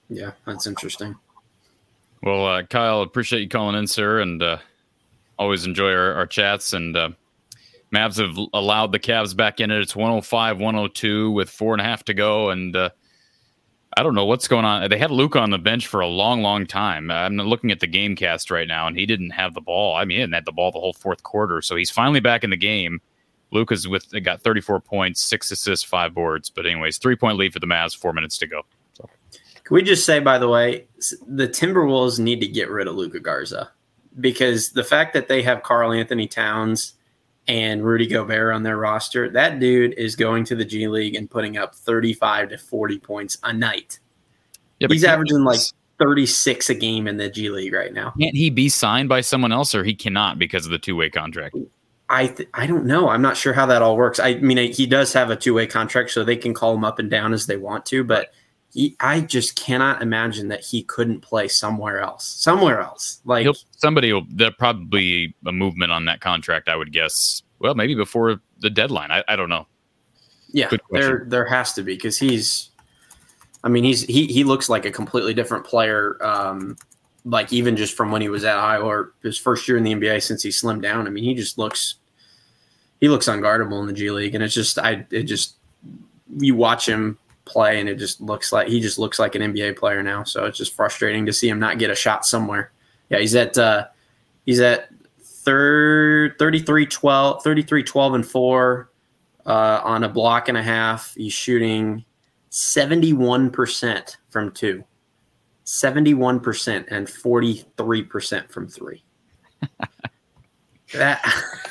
Yeah, that's interesting. Well, uh, Kyle, appreciate you calling in, sir, and uh, always enjoy our, our chats. And uh, Mavs have allowed the Cavs back in it. It's 105, 102 with four and a half to go, and uh, I don't know what's going on. They had Luka on the bench for a long, long time. I'm looking at the game cast right now, and he didn't have the ball. I mean, he have the ball the whole fourth quarter. So he's finally back in the game. Luka's with got 34 points, six assists, five boards. But anyways, three point lead for the Mavs, four minutes to go. Can we just say, by the way, the Timberwolves need to get rid of Luka Garza because the fact that they have Karl-Anthony Towns and Rudy Gobert on their roster, that dude is going to the G League and putting up 35 to 40 points a night. Yeah, He's averaging like 36 a game in the G League right now. Can't he be signed by someone else or he cannot because of the two way contract? I th- I don't know. I'm not sure how that all works. I mean, he does have a two way contract, so they can call him up and down as they want to. But he, I just cannot imagine that he couldn't play somewhere else. Somewhere else, like He'll, somebody will. There probably a movement on that contract. I would guess. Well, maybe before the deadline. I, I don't know. Yeah, there there has to be because he's. I mean, he's he he looks like a completely different player. Um, like even just from when he was at Iowa or his first year in the NBA since he slimmed down. I mean, he just looks he looks unguardable in the G League, and it's just I it just you watch him play, and it just looks like he just looks like an NBA player now. So it's just frustrating to see him not get a shot somewhere. Yeah, he's at uh, he's at third 33 12 33 12 and 4 uh, on a block and a half. He's shooting 71% from 2. 71% and 43% from 3. [LAUGHS] that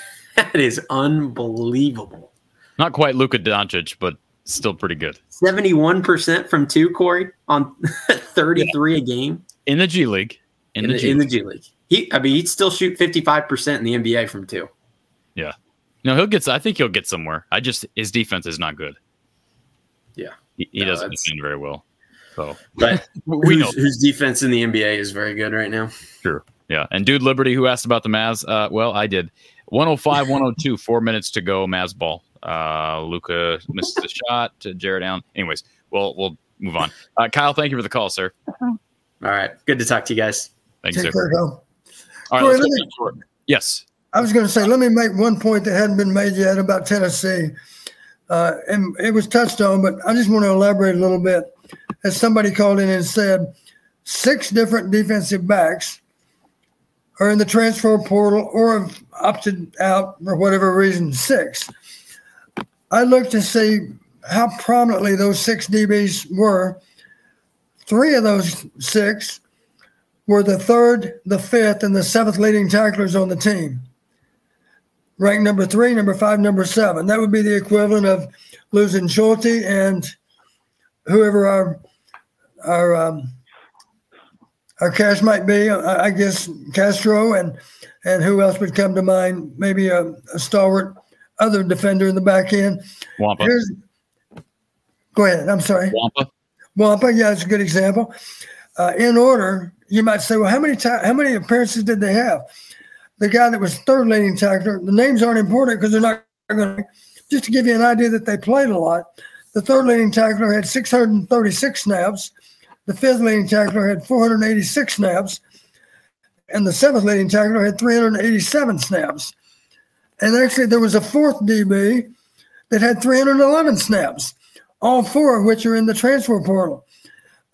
[LAUGHS] that is unbelievable. Not quite Luka Doncic, but still pretty good. 71% from two, Corey, on [LAUGHS] 33 yeah. a game. In the G League. In, in the, G in the G League. He I mean he'd still shoot 55% in the NBA from two. Yeah. No, he'll get I think he'll get somewhere. I just his defense is not good. Yeah. He, he no, doesn't defend very well. So but [LAUGHS] we know whose defense in the NBA is very good right now. Sure. Yeah. And dude Liberty who asked about the Mavs, uh, well, I did. 105, 102, four minutes to go, Mavs ball. Uh, Luka misses the shot to Jarrett Allen. Anyways, we'll we'll move on. Uh, Kyle, thank you for the call, sir. All right, good to talk to you guys. Thanks, Take sir. Care, All right, Corey, me, yes. I was going to say, let me make one point that hadn't been made yet about Tennessee, uh, and it was touched on, but I just want to elaborate a little bit. As somebody called in and said, six different defensive backs are in the transfer portal or have opted out for whatever reason. Six. I looked to see how prominently those six DBs were. Three of those six were the third, the fifth, and the seventh leading tacklers on the team. Ranked number three, number five, number seven. That would be the equivalent of losing Schulte and whoever our our um, our cash might be. I guess Castro and and who else would come to mind? Maybe a, a stalwart other defender in the back end. Nwankpa. Here's, go ahead. I'm sorry. Nwankpa. Nwankpa. Yeah, it's a good example. Uh, in order, you might say, well, how many ta- how many appearances did they have? The guy that was third leading tackler. The names aren't important because they're not going to. Just to give you an idea that they played a lot. The third leading tackler had 636 snaps. The fifth leading tackler had 486 snaps. And the seventh leading tackler had 387 snaps. And actually, there was a fourth DB that had 311 snaps, all four of which are in the transfer portal.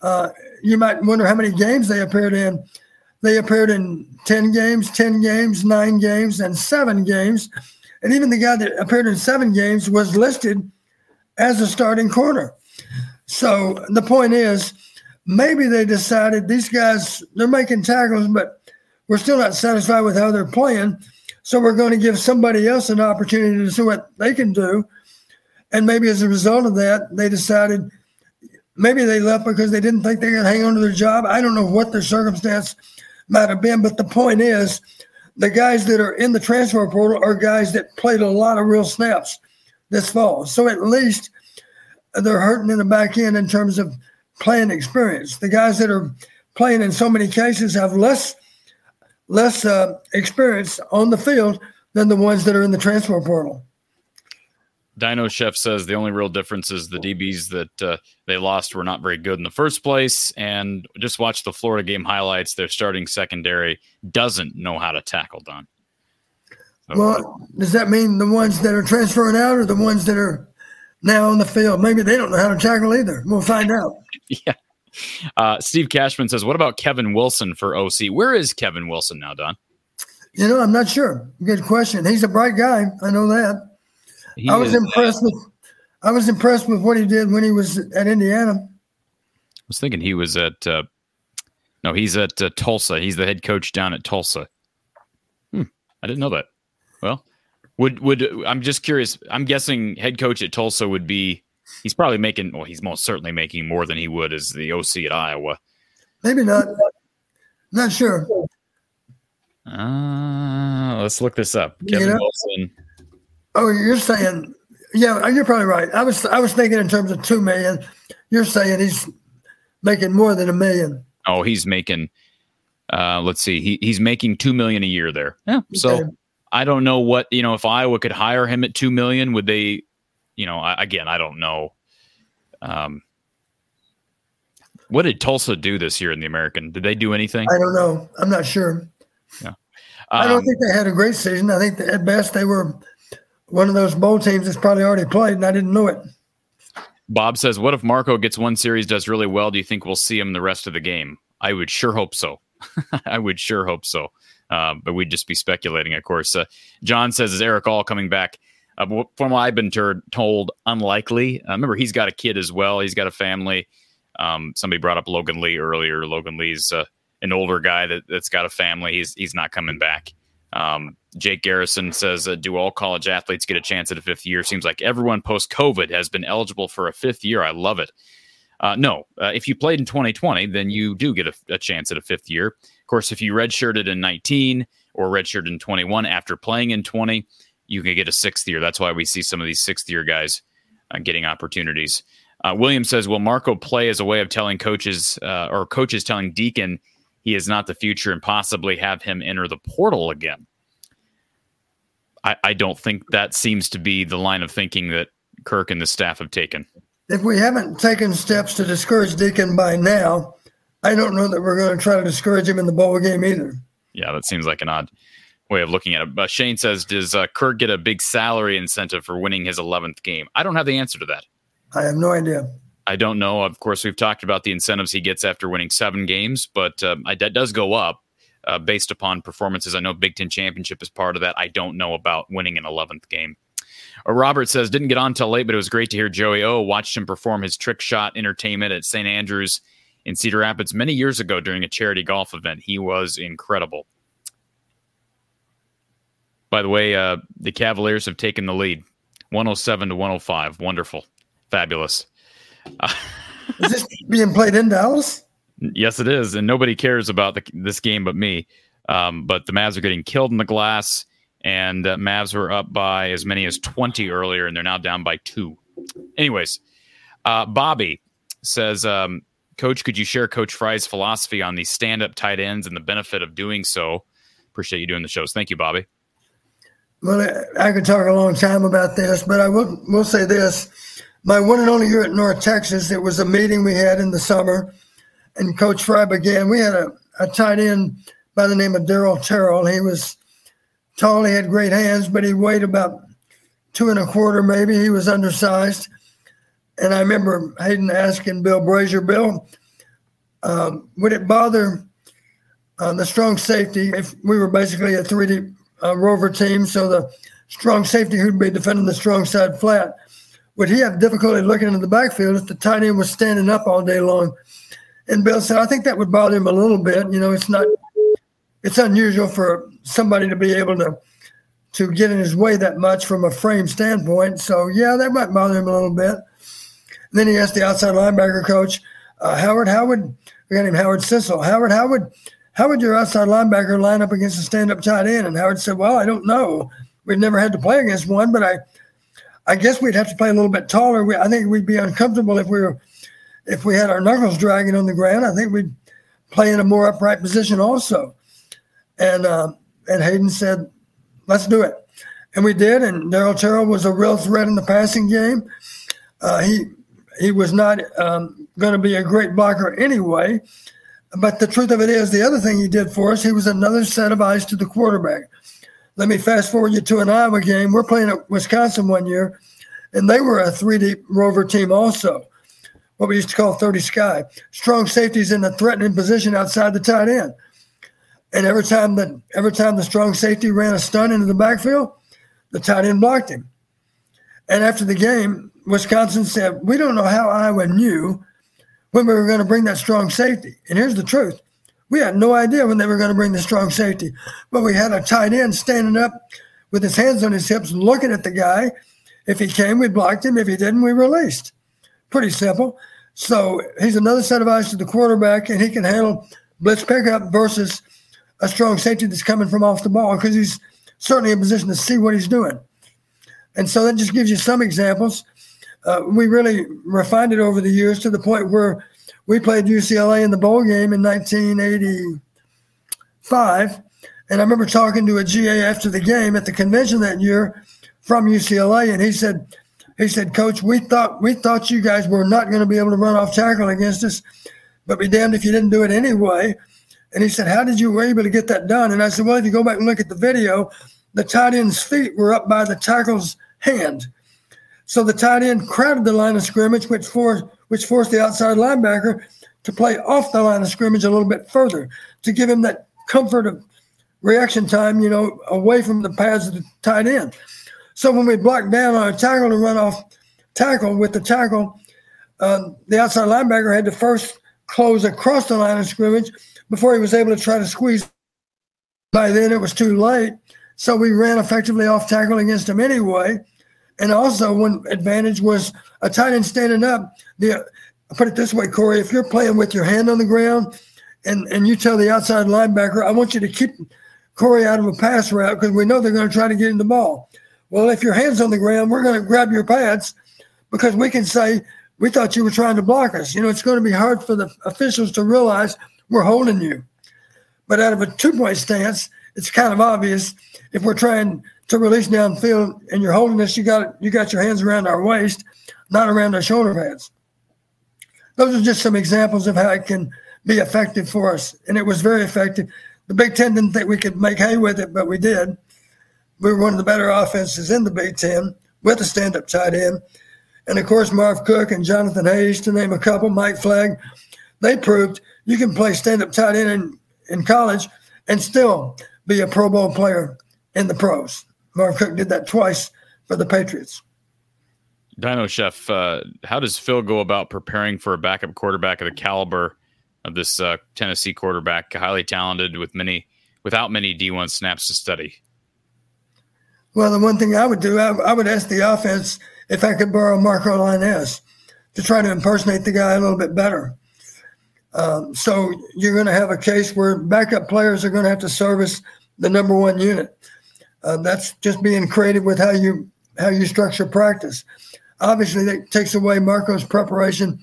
Uh, you might wonder how many games they appeared in. They appeared in 10 games, 10 games, nine games, and seven games. And even the guy that appeared in seven games was listed as a starting corner. So the point is, maybe they decided these guys, they're making tackles, but we're still not satisfied with how they're playing. So we're going to give somebody else an opportunity to see what they can do. And maybe as a result of that, they decided maybe they left because they didn't think they could hang on to their job. I don't know what their circumstance might have been, but the point is the guys that are in the transfer portal are guys that played a lot of real snaps this fall. So at least they're hurting in the back end in terms of playing experience. The guys that are playing in so many cases have less less uh, experience on the field than the ones that are in the transfer portal. Dino Chef says the only real difference is the DBs that uh, they lost were not very good in the first place. And just watch the Florida game highlights. Their starting secondary doesn't know how to tackle, Don. So, well, does that mean the ones that are transferring out or the ones that are now on the field? Maybe they don't know how to tackle either. We'll find out. [LAUGHS] yeah. Uh, Steve Cashman says, What about Kevin Wilson for OC? Where is Kevin Wilson now, Don? You know, I'm not sure. Good question. He's a bright guy. I know that. He I was impressed with. I was impressed with what he did when he was at Indiana. I was thinking he was at. Uh, no, he's at uh, Tulsa. He's the head coach down at Tulsa. Hmm, I didn't know that. Well, would would I'm just curious. I'm guessing head coach at Tulsa would be. He's probably making. Well, he's most certainly making more than he would as the OC at Iowa. Maybe not. Not sure. Uh, let's look this up. Kevin you know? Wilson Oh, you're saying, yeah, you're probably right. I was I was thinking in terms of two million. You're saying he's making more than a million. Oh, he's making. Uh, let's see, he he's making two million a year there. Yeah. So okay. I don't know what you know. If Iowa could hire him at two million, would they? You know, I, again, I don't know. Um, what did Tulsa do this year in the American? Did they do anything? I don't know. I'm not sure. Yeah. Um, I don't um, think they had a great season. I think at best they were one of those bowl teams that's probably already played, and I didn't know it. Bob says, "What if Marco gets one series, does really well? Do you think we'll see him the rest of the game?" I would sure hope so. [LAUGHS] I would sure hope so. Uh, but we'd just be speculating, of course. Uh, John says, "Is Erick All coming back?" Uh, from what I've been ter- told, unlikely. Uh, remember, he's got a kid as well. He's got a family. Um, somebody brought up Logan Lee earlier. Logan Lee's uh, an older guy that, that's got a family. He's he's not coming back. Um, Jake Garrison says, uh, "Do all college athletes get a chance at a fifth year?" Seems like everyone post COVID has been eligible for a fifth year. I love it. Uh, no, uh, if you played in 2020, then you do get a, a, chance at a fifth year. Of course, if you redshirted in 19 or redshirted in 21 after playing in 20, you can get a sixth year. That's why we see some of these sixth year guys uh, getting opportunities. Uh, William says, "Will Marco play as a way of telling coaches uh, or coaches telling Deacon he is not the future and possibly have him enter the portal again?" I, I don't think that seems to be the line of thinking that Kirk and the staff have taken. If we haven't taken steps to discourage Deacon by now, I don't know that we're going to try to discourage him in the bowl game either. Yeah, that seems like an odd way of looking at it. But Shane says, does uh, Kirk get a big salary incentive for winning his 11th game? I don't have the answer to that. I have no idea. I don't know. Of course, we've talked about the incentives he gets after winning seven games, but uh, that does go up uh, based upon performances. I know Big Ten Championship is part of that. I don't know about winning an 11th game. Uh, Robert says, didn't get on till late, but it was great to hear Joey O. Watched him perform his trick shot entertainment at St. Andrews in Cedar Rapids many years ago during a charity golf event. He was incredible. By the way, uh, the Cavaliers have taken the lead 107 to 105. Wonderful. Fabulous. [LAUGHS] is this being played in Dallas? Yes, it is, and nobody cares about the, this game but me. Um, but the Mavs are getting killed in the glass, and uh, Mavs were up by as many as twenty earlier, and they're now down by two. Anyways, uh, Bobby says, um, "Coach, could you share Coach Fry's philosophy on the stand-up tight ends and the benefit of doing so?" Appreciate you doing the shows. Thank you, Bobby. Well, I could talk a long time about this, but I will will say this: my one and only year at North Texas, it was a meeting we had in the summer, and Coach Fry began. We had a, a tight end by the name of Daryl Terrell. He was tall, he had great hands, but he weighed about two and a quarter, maybe. He was undersized. And I remember Hayden asking Bill Brashier, Bill, um, would it bother uh, the strong safety if we were basically a 3D uh, rover team? So the strong safety who'd be defending the strong side flat, would he have difficulty looking into the backfield if the tight end was standing up all day long? And Bill said, I think that would bother him a little bit. You know, it's not, it's unusual for somebody to be able to to get in his way that much from a frame standpoint. So yeah, that might bother him a little bit. And then he asked the outside linebacker coach, uh, Howard, how would we got him Howard Sissel. Howard, how would how would your outside linebacker line up against a stand-up tight end? And Howard said, Well, I don't know. We've never had to play against one, but I I guess we'd have to play a little bit taller. We, I think we'd be uncomfortable if we were if we had our knuckles dragging on the ground. I think we'd play in a more upright position also. And uh, and Hayden said, let's do it. And we did. And Daryl Terrell was a real threat in the passing game. Uh, he he was not um, going to be a great blocker anyway. But the truth of it is, the other thing he did for us, he was another set of eyes to the quarterback. Let me fast forward you to an Iowa game. We're playing at Wisconsin one year, and they were a 3D rover team also, what we used to call 30 Sky. Strong safeties in a threatening position outside the tight end. And every time that every time the strong safety ran a stun into the backfield, the tight end blocked him. And after the game, Wisconsin said, "We don't know how Iowa knew when we were going to bring that strong safety." And here's the truth: we had no idea when they were going to bring the strong safety, but we had a tight end standing up with his hands on his hips, looking at the guy. If he came, we blocked him. If he didn't, we released. Pretty simple. So he's another set of eyes to the quarterback, and he can handle blitz pickup versus a strong safety that's coming from off the ball because he's certainly in position to see what he's doing. And so that just gives you some examples. Uh, we really refined it over the years to the point where we played UCLA in the bowl game in 1985. And I remember talking to a GA after the game at the convention that year from UCLA, and he said, he said, Coach, we thought we thought you guys were not going to be able to run off tackle against us, but be damned if you didn't do it anyway. And he said, How did you were able to get that done? And I said, Well, if you go back and look at the video, the tight end's feet were up by the tackle's hand. So the tight end crowded the line of scrimmage, which forced which forced the outside linebacker to play off the line of scrimmage a little bit further to give him that comfort of reaction time, you know, away from the pads of the tight end. So when we blocked down on a tackle to run off tackle with the tackle, um, the outside linebacker had to first close across the line of scrimmage before he was able to try to squeeze. By then, it was too late. So we ran effectively off tackle against him anyway. And also, one advantage was a tight end standing up. The I put it this way, Corey: if you're playing with your hand on the ground, and and you tell the outside linebacker, "I want you to keep Corey out of a pass route because we know they're going to try to get in the ball." Well, if your hand's on the ground, we're going to grab your pads because we can say we thought you were trying to block us. You know, it's going to be hard for the officials to realize we're holding you. But out of a two point stance, it's kind of obvious if we're trying to release downfield and you're holding us, you got you got your hands around our waist, not around our shoulder pads. Those are just some examples of how it can be effective for us. And it was very effective. The Big Ten didn't think we could make hay with it, but we did. We were one of the better offenses in the Big Ten with a stand up tight end. And of course, Marv Cook and Jonathan Hayes, to name a couple, Mike Flagg, they proved you can play stand up tight end in, in college and still be a Pro Bowl player in the pros. Marv Cook did that twice for the Patriots. Dino Chef, uh, how does Phil go about preparing for a backup quarterback of the caliber of this uh, Tennessee quarterback, highly talented with many without many D1 snaps to study? Well, the one thing I would do, I, I would ask the offense if I could borrow Marco Lainez to try to impersonate the guy a little bit better. Um, so you're going to have a case where backup players are going to have to service the number one unit. Uh, that's just being creative with how you how you structure practice. Obviously, that takes away Marco's preparation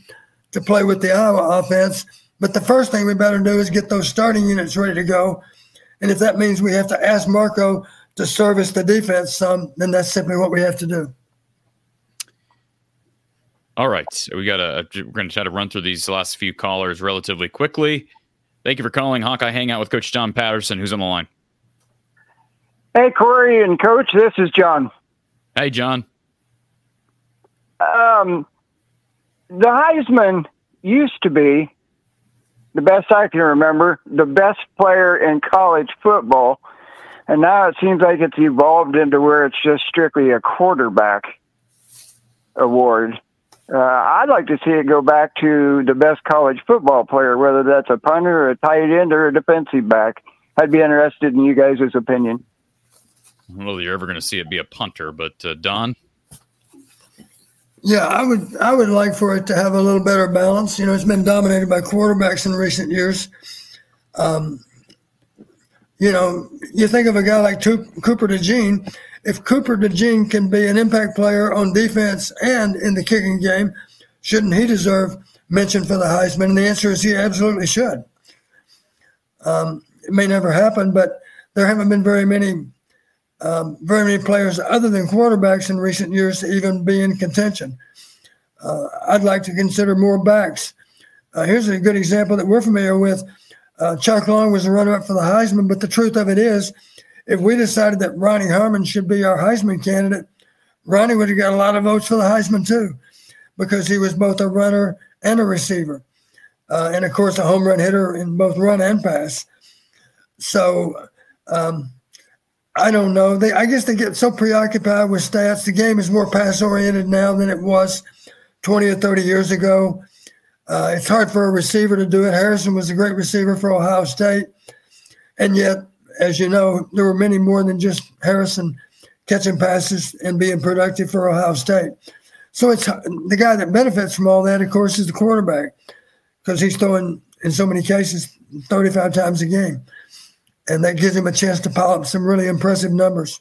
to play with the Iowa offense. But the first thing we better do is get those starting units ready to go. And if that means we have to ask Marco to service the defense some, then that's simply what we have to do. All right, we got to we're going to try to run through these last few callers relatively quickly. Thank you for calling Hawkeye Hangout with Coach Don Patterson, who's on the line. Hey, Corey and Coach, this is John. Hey, John. Um, the Heisman used to be the best I can remember, the best player in college football. And now it seems like it's evolved into where it's just strictly a quarterback award. Uh, I'd like to see it go back to the best college football player, whether that's a punter, a tight end, or a defensive back. I'd be interested in you guys' opinion. I don't know that you're ever going to see it be a punter, but uh, Don. Yeah, I would I would like for it to have a little better balance. You know, it's been dominated by quarterbacks in recent years. Um, you know, you think of a guy like Cooper DeJean. If Cooper DeJean can be an impact player on defense and in the kicking game, shouldn't he deserve mention for the Heisman? And the answer is he absolutely should. Um, it may never happen, but there haven't been very many um, very many players other than quarterbacks in recent years to even be in contention. Uh, I'd like to consider more backs. Uh, here's a good example that we're familiar with. Uh, Chuck Long was a runner up for the Heisman, but the truth of it is, if we decided that Ronnie Harmon should be our Heisman candidate, Ronnie would have got a lot of votes for the Heisman too, because he was both a runner and a receiver. Uh, and of course, a home run hitter in both run and pass. So, um, I don't know. They, I guess they get so preoccupied with stats. The game is more pass oriented now than it was 20 or 30 years ago. Uh, it's hard for a receiver to do it. Harrison was a great receiver for Ohio State. And yet, as you know, there were many more than just Harrison catching passes and being productive for Ohio State. So it's the guy that benefits from all that, of course, is the quarterback because he's throwing, in so many cases, 35 times a game and that gives him a chance to pile up some really impressive numbers.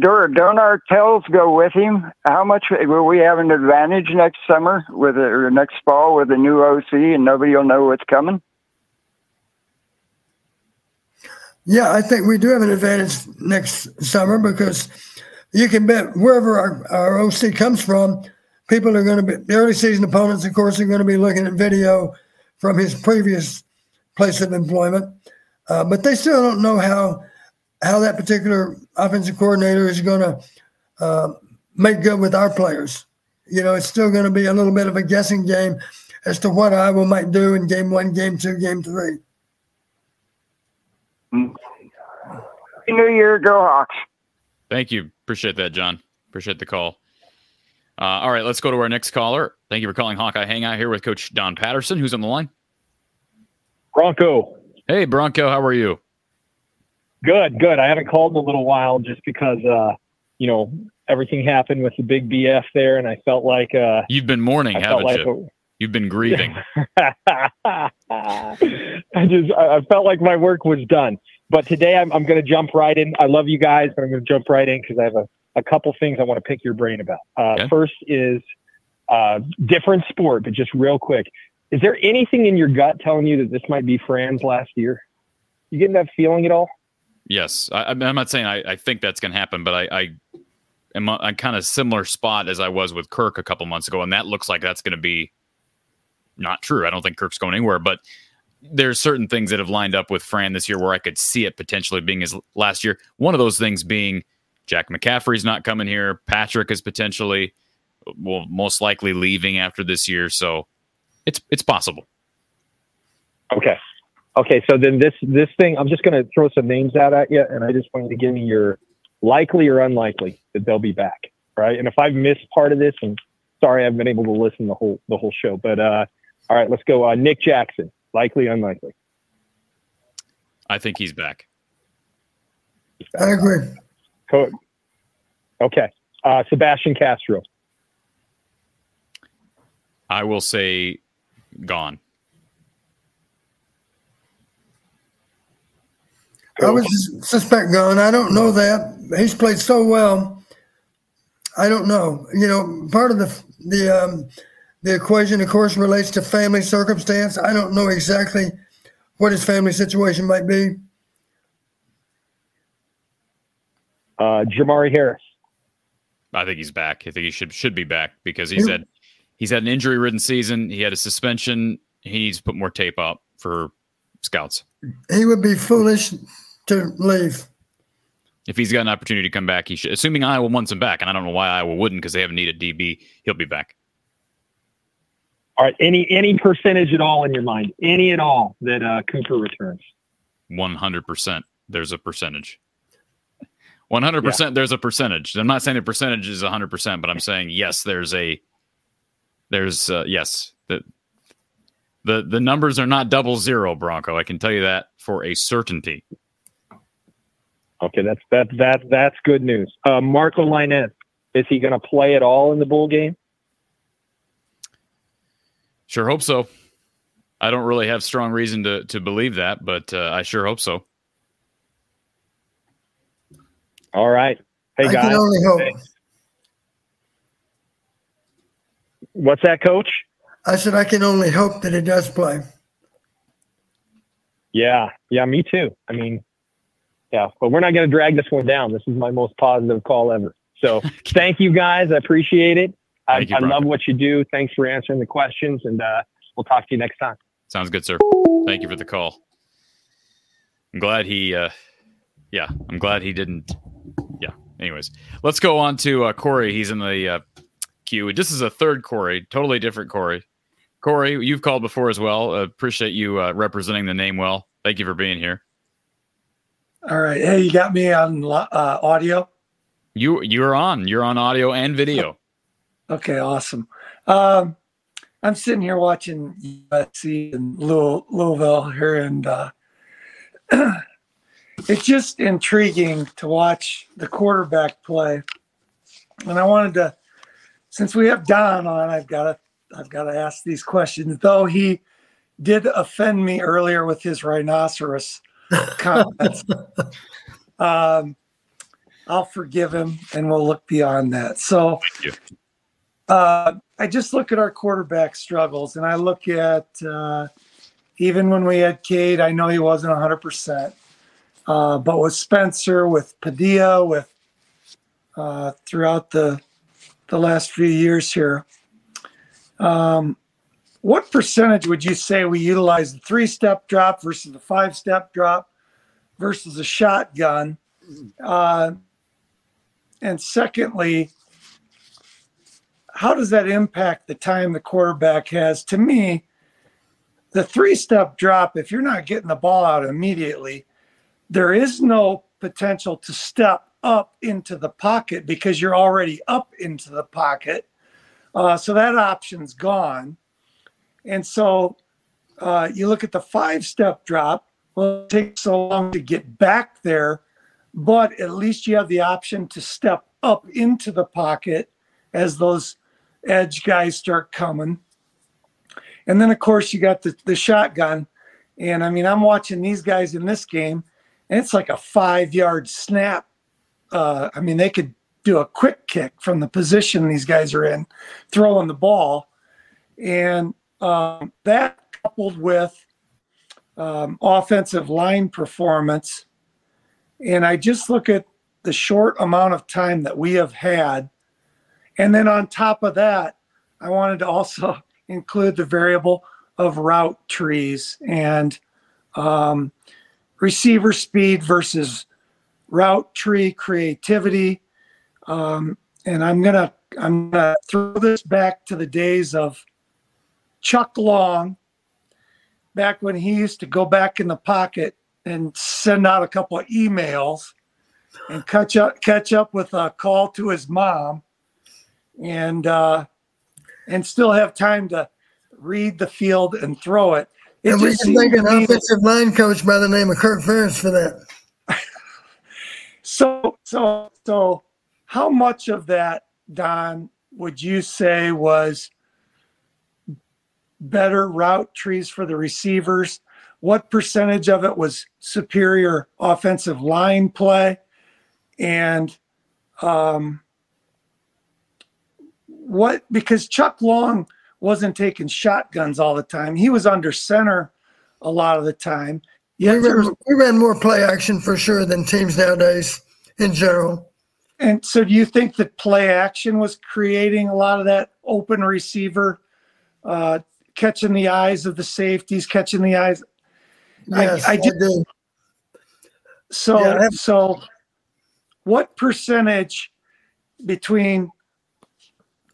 Don't our tails go with him? How much will we have an advantage next summer with it, or next fall with a new OC and nobody will know what's coming? Yeah, I think we do have an advantage next summer because you can bet wherever our, our OC comes from, people are going to be, the early season opponents, of course, are going to be looking at video from his previous place of employment. Uh, but they still don't know how how that particular offensive coordinator is going to uh, make good with our players. You know, it's still going to be a little bit of a guessing game as to what Iowa might do in game one, game two, game three. New Year, go Hawks. Thank you. Appreciate that, John. Appreciate the call. Uh, all right, let's go to our next caller. Thank you for calling Hawkeye Hangout here with Coach Don Patterson, who's on the line. Bronco. Hey, Bronco, how are you? Good, good. I haven't called in a little while just because, uh, you know, everything happened with the big BF there, and I felt like uh, you've been mourning, I haven't like you? A, you've been grieving. [LAUGHS] I just I felt like my work was done. But today I'm, I'm going to jump right in. I love you guys, but I'm going to jump right in because I have a a couple things I want to pick your brain about. Uh, okay. First is uh, different sport, but just real quick. Is there anything in your gut telling you that this might be Fran's last year? You getting that feeling at all? Yes, I, am not saying I, I, think that's going to happen, but I, I am on kind of similar spot as I was with Kirk a couple months ago, and that looks like that's going to be not true. I don't think Kirk's going anywhere, but there's certain things that have lined up with Fran this year where I could see it potentially being his last year. One of those things being Jack McCaffery's not coming here. Patrick is potentially, well most likely leaving after this year. So it's it's possible. Okay. Okay. So then this this thing, I'm just going to throw some names out at you, and I just want you to give me your likely or unlikely that they'll be back. Right. And if I've missed part of this, and sorry, I haven't been able to listen the whole the whole show, but uh, all right, let's go. Uh, Nick Jackson, likely, unlikely. I think he's back. I agree. Okay. Uh, Sebastian Castro. I will say gone. I would suspect gone. I don't know that. He's played so well. I don't know. You know, part of the the um, the equation, of course, relates to family circumstance. I don't know exactly what his family situation might be. Uh, Jermari Harris. I think he's back. I think he should should be back because he's had he's had an injury ridden season. He had a suspension. He needs to put more tape up for scouts. He would be foolish to leave. If he's got an opportunity to come back, he should. Assuming Iowa wants him back, and I don't know why Iowa wouldn't because they haven't needed DB. He'll be back. All right. Any any percentage at all in your mind? Any at all that uh, Cooper returns? One hundred percent. There's a percentage. One hundred percent. There's a percentage. I'm not saying the percentage is hundred percent, but I'm saying yes. There's a. There's uh, yes. The, the the numbers are not double zero, Bronco. I can tell you that for a certainty. Okay, that's that that that's good news. Uh, Marco Lainez, is he going to play at all in the bowl game? Sure hope so. I don't really have strong reason to to believe that, but uh, I sure hope so. All right. Hey I guys. can only hope. Hey. What's that, Coach? I said I can only hope that he does play. Yeah, yeah, me too. I mean, yeah, but we're not going to drag this one down. This is my most positive call ever. So [LAUGHS] thank you guys. I appreciate it. I, Thank you, I love what you do. Thanks for answering the questions, and uh, we'll talk to you next time. Sounds good, sir. Thank you for the call. I'm glad he, uh, yeah, I'm glad he didn't. Anyways, let's go on to uh, Corey. He's in the uh, queue. This is a third Corey, totally different Corey. Corey, you've called before as well. Uh, appreciate you uh, representing the name well. Thank you for being here. All right. Hey, you got me on uh, audio? You you're on. You're on audio and video. [LAUGHS] Okay, awesome. Um, I'm sitting here watching USC in Louis- Louisville here, and uh, [CLEARS THROAT] it's just intriguing to watch the quarterback play. And I wanted to, since we have Don on, I've got to, I've got to ask these questions. Though he did offend me earlier with his rhinoceros comments. [LAUGHS] um, I'll forgive him, and we'll look beyond that. So. Uh, I just look at our quarterback struggles, and I look at uh, even when we had Cade, I know he wasn't 100%, uh, but with Spencer, with Padilla, with uh, throughout the the last few years here, um, what percentage would you say we utilize the three step drop versus the five step drop versus a shotgun? Uh, and secondly, how does that impact the time the quarterback has? To me, the three step drop, if you're not getting the ball out immediately, there is no potential to step up into the pocket because you're already up into the pocket. Uh, so that option's gone. And so uh, you look at the five step drop, well, it takes so long to get back there, but at least you have the option to step up into the pocket as those edge guys start coming. And then, of course, you got the, the shotgun. And I mean, I'm watching these guys in this game, and it's like a five yard snap. Uh, I mean, they could do a quick kick from the position these guys are in, throwing the ball. And um, that coupled with um, offensive line performance. And I just look at the short amount of time that we have had. And then on top of that, I wanted to also [LAUGHS] include the variable of route trees and um, receiver speed versus route tree creativity. Um, and I'm gonna I'm gonna throw this back to the days of Chuck Long, back when he used to go back in the pocket and send out a couple of emails and catch up catch up with a call to his mom and uh, and still have time to read the field and throw it. It and we can thank an to me that- offensive line coach by the name of Kirk Ferentz for that. So, so, so, how much of that, Don, would you say was better route trees for the receivers? What percentage of it was superior offensive line play? And um, what, because Chuck Long wasn't taking shotguns all the time, he was under center a lot of the time. We Yet was ran, we ran more play action for sure than teams nowadays in general. and so do you think that play action was creating a lot of that open receiver, uh, catching the eyes of the safeties, catching the eyes? Yes, I, I I did. do. So, Yeah, I so what percentage between,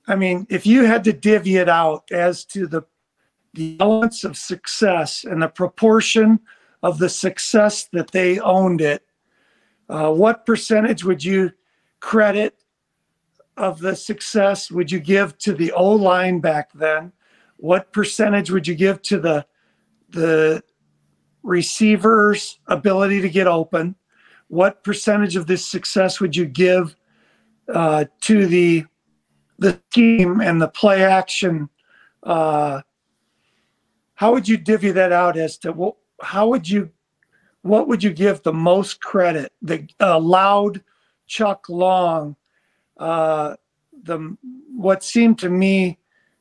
I mean, if you had to divvy it out as to the, the elements of success and the proportion of the success that they owned it, uh, what percentage would you credit of the success would you give to the O line back then? What percentage would you give to the the receiver's ability to get open? What percentage of this success would you give uh, to the the scheme and the play action? Uh, how would you divvy that out as to what? How would you? What would you give the most credit? The allowed Chuck Long, uh, the what seemed to me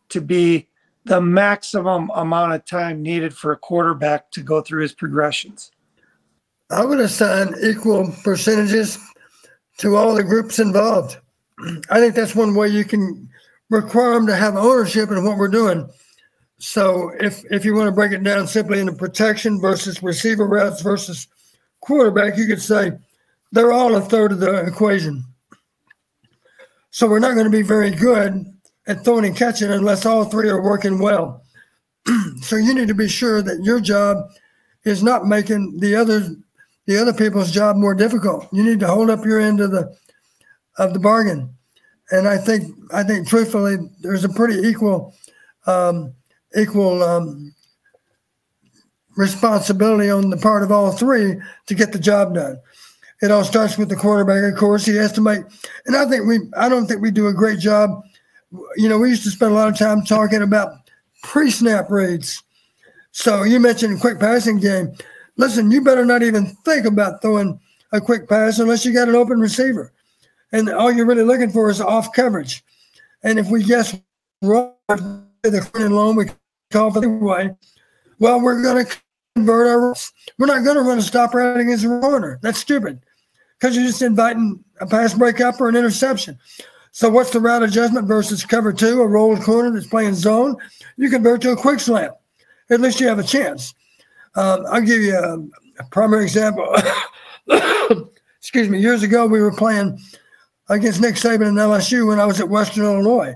to be the maximum amount of time needed for a quarterback to go through his progressions. I would assign equal percentages to all the groups involved. [CLEARS THROAT] I think that's one way you can require them to have ownership in what we're doing. So if if you want to break it down simply into protection versus receiver routes versus quarterback, you could say they're all a third of the equation. So we're not going to be very good at throwing and catching unless all three are working well. [CLEARS THROAT] so you need to be sure that your job is not making the other the other people's job more difficult. You need to hold up your end of the of the bargain. And I think I think truthfully, there's a pretty equal um, equal um, responsibility on the part of all three to get the job done. It all starts with the quarterback, of course. He has to make, and I think we, I don't think we do a great job. You know, we used to spend a lot of time talking about pre-snap reads. So you mentioned quick passing game. Listen, you better not even think about throwing a quick pass unless you got an open receiver, and all you're really looking for is off coverage. And if we guess wrong, the and loan we call for the way, well, we're going to convert our. We're not going to run a stop route against a runner. That's stupid because you're just inviting a pass breakup or an interception. So what's the route adjustment versus cover two, a rolled corner that's playing zone? You convert to a quick slant. At least you have a chance. Um, I'll give you a, a primary example. [COUGHS] Excuse me. Years ago, we were playing against Nick Saban and LSU when I was at Western Illinois,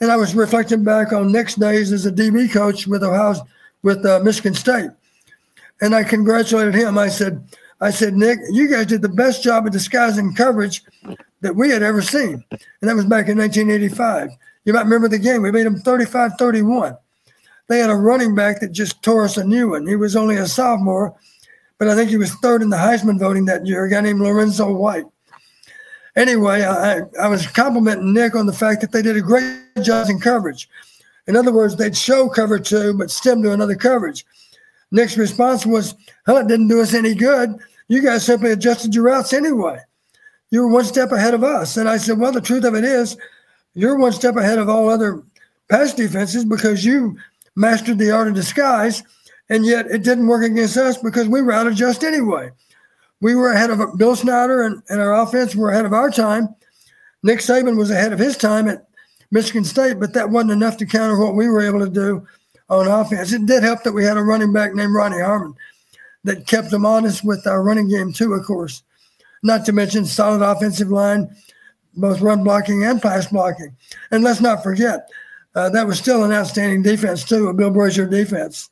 and I was reflecting back on Nick's days as a DB coach with with uh, Michigan State, and I congratulated him. I said, I said, Nick, you guys did the best job of disguising coverage that we had ever seen. And that was back in 1985. You might remember the game. We made them 35 31. They had a running back that just tore us a new one. He was only a sophomore, but I think he was third in the Heisman voting that year, a guy named Lorenzo White. Anyway, I, I was complimenting Nick on the fact that they did a great job in coverage. In other words, they'd show cover two, but stem to another coverage. Nick's response was, Huh, it didn't do us any good. You guys simply adjusted your routes anyway. You were one step ahead of us. And I said, Well, the truth of it is, you're one step ahead of all other pass defenses because you mastered the art of disguise. And yet it didn't work against us because we routed just anyway. We were ahead of Bill Snyder and, and our offense were ahead of our time. Nick Saban was ahead of his time at Michigan State, but that wasn't enough to counter what we were able to do on offense. It did help that we had a running back named Ronnie Harmon that kept them honest with our running game too, of course. Not to mention solid offensive line, both run blocking and pass blocking. And let's not forget, uh, that was still an outstanding defense too, a Bill Brashier defense.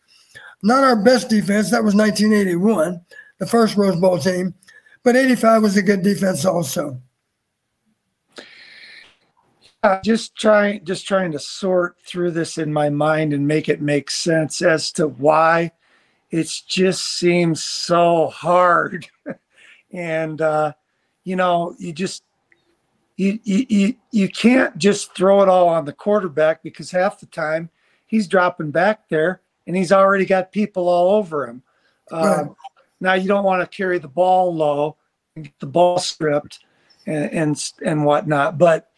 Not our best defense. That was 1981, the first Rose Bowl team, but 85 was a good defense also. Uh, just trying just trying to sort through this in my mind and make it make sense as to why it just seems so hard [LAUGHS] and uh, you know you just you, you you you can't just throw it all on the quarterback because half the time he's dropping back there and he's already got people all over him Right. Now you don't want to carry the ball low and get the ball stripped and and, and whatnot but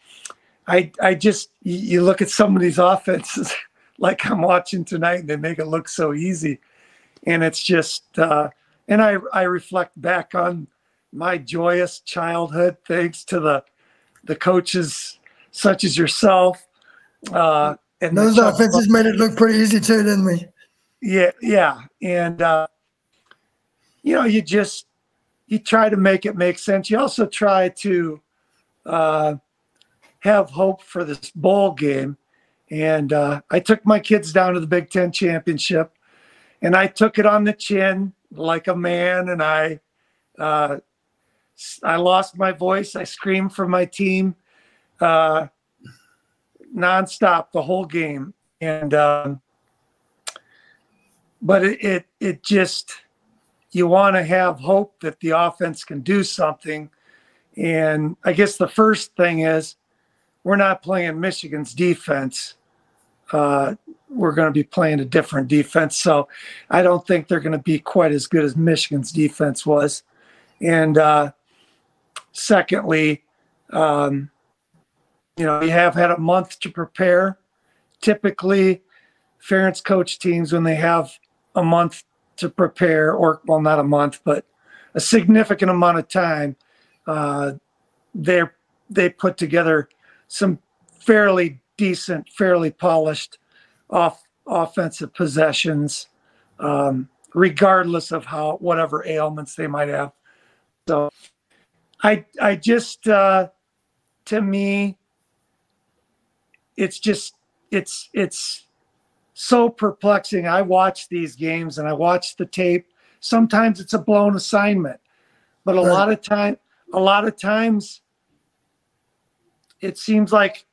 I I just you, you look at some of these [LAUGHS] offenses like I'm watching tonight and they make it look so easy. And it's just uh and I I reflect back on my joyous childhood thanks to the the coaches such as yourself. Uh, and Those offenses made it look pretty easy too, didn't we? yeah, yeah, and uh, you know, you just you try to make it make sense. You also try to uh, have hope for this bowl game. And uh, I took my kids down to the Big Ten championship, and I took it on the chin like a man. And I, uh, I lost my voice. I screamed for my team, uh, nonstop the whole game. And um, but it, it it just you want to have hope that the offense can do something. And I guess the first thing is we're not playing Michigan's defense. Uh, we're going to be playing a different defense. So I don't think they're going to be quite as good as Michigan's defense was. And uh, secondly, um, you know, we have had a month to prepare. Typically, Ferentz coach teams, when they have a month to prepare, or well, not a month, but a significant amount of time, uh, they they put together some fairly decent, fairly polished off offensive possessions, um, regardless of how whatever ailments they might have. So, I I just uh, to me, it's just it's it's so perplexing. I watch these games and I watch the tape. Sometimes it's a blown assignment, but a Right. lot of time, a lot of times, it seems like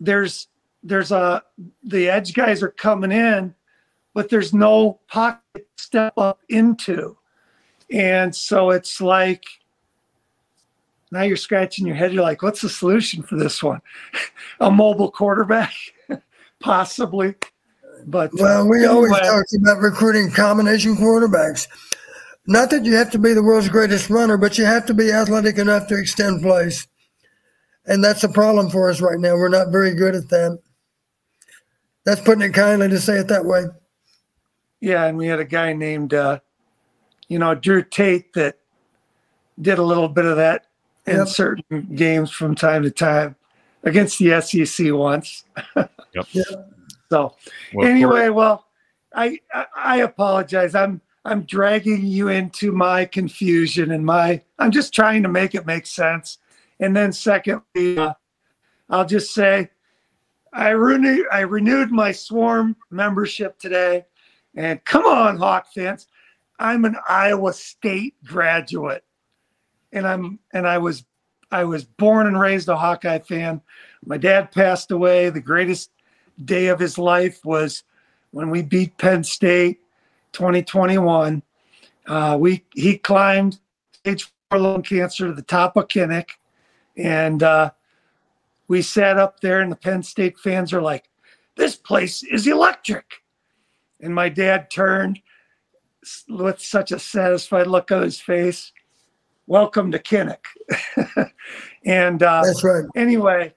there's there's a the edge guys are coming in, but there's no pocket step up into, and so it's like now you're scratching your head. You're like, what's the solution for this one? [LAUGHS] a mobile quarterback, [LAUGHS] possibly. But Well, we always anyway, talked about recruiting combination quarterbacks. Not that you have to be the world's greatest runner, but you have to be athletic enough to extend plays. And that's a problem for us right now. We're not very good at that. That's putting it kindly to say it that way. Yeah, and we had a guy named, uh, you know, Drew Tate that did a little bit of that in Yep. certain games from time to time against the SEC once. [LAUGHS] Yep. So Well, anyway, well, I, I apologize. I'm I'm dragging you into my confusion and my I'm just trying to make it make sense. And then secondly, uh, I'll just say I renewed I renewed my swarm membership today. And come on, Hawk fans. I'm an Iowa State graduate. And I'm and I was I was born and raised a Hawkeye fan. My dad passed away. The greatest day of his life was when we beat Penn State 2021. Uh, we he climbed stage four lung cancer to the top of Kinnick, and uh, we sat up there, and the Penn State fans are like, "This place is electric." And my dad turned with such a satisfied look on his face. Welcome to Kinnick. [LAUGHS] and uh, That's right. anyway,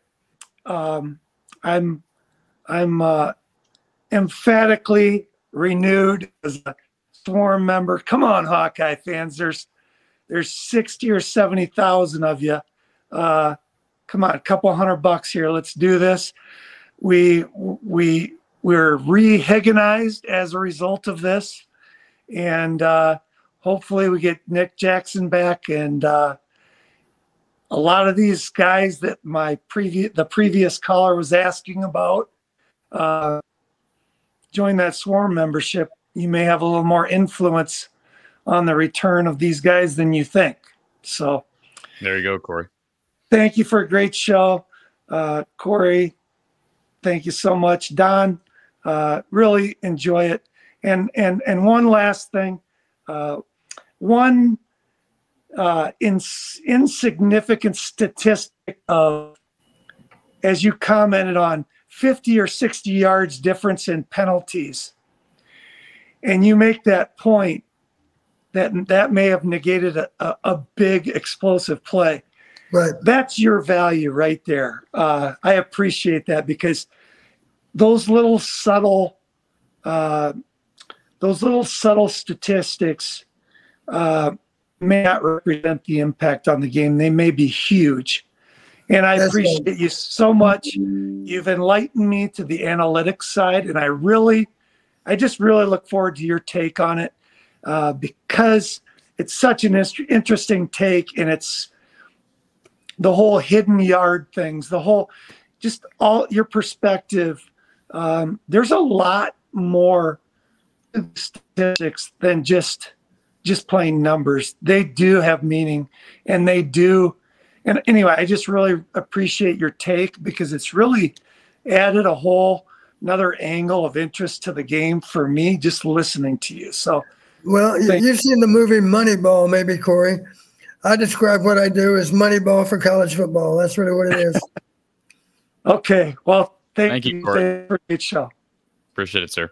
um, I'm I'm uh, emphatically renewed as a swarm member. Come on, Hawkeye fans. There's there's sixty or seventy thousand of you. Uh, come on, a couple hundred bucks here. Let's do this. We we we're rehiganized as a result of this, and uh, hopefully we get Nick Jackson back and. Uh, a lot of these guys that my previous the previous caller was asking about uh, join that swarm membership. You may have a little more influence on the return of these guys than you think. So There you go, Cory. thank you for a great show. Uh, cory thank you so much. Don uh, really enjoy it. And and and one last thing uh, one uh, ins- insignificant statistic of, as you commented on, 50 or 60 yards difference in penalties. And you make that point that that may have negated a, a, a big explosive play. Right. That's your value right there. Uh, I appreciate that because those little subtle, uh, those little subtle statistics uh, may not represent the impact on the game. They may be huge. And I appreciate you so much. You've enlightened me to the analytics side, and I really, I just really look forward to your take on it uh, because it's such an interesting take, and it's the whole hidden yard things, the whole, just all your perspective. Um, there's a lot more statistics than just just plain numbers. They do have meaning, and they do. And anyway, I just really appreciate your take because it's really added a whole another angle of interest to the game for me just listening to you. So, Well, you- Thank- you've seen the movie Moneyball, maybe, Cory. I describe what I do as Moneyball for college football. That's really what it is. [LAUGHS] okay. Well, thank, Thank you, you. Cory. For a great show. Appreciate it, sir.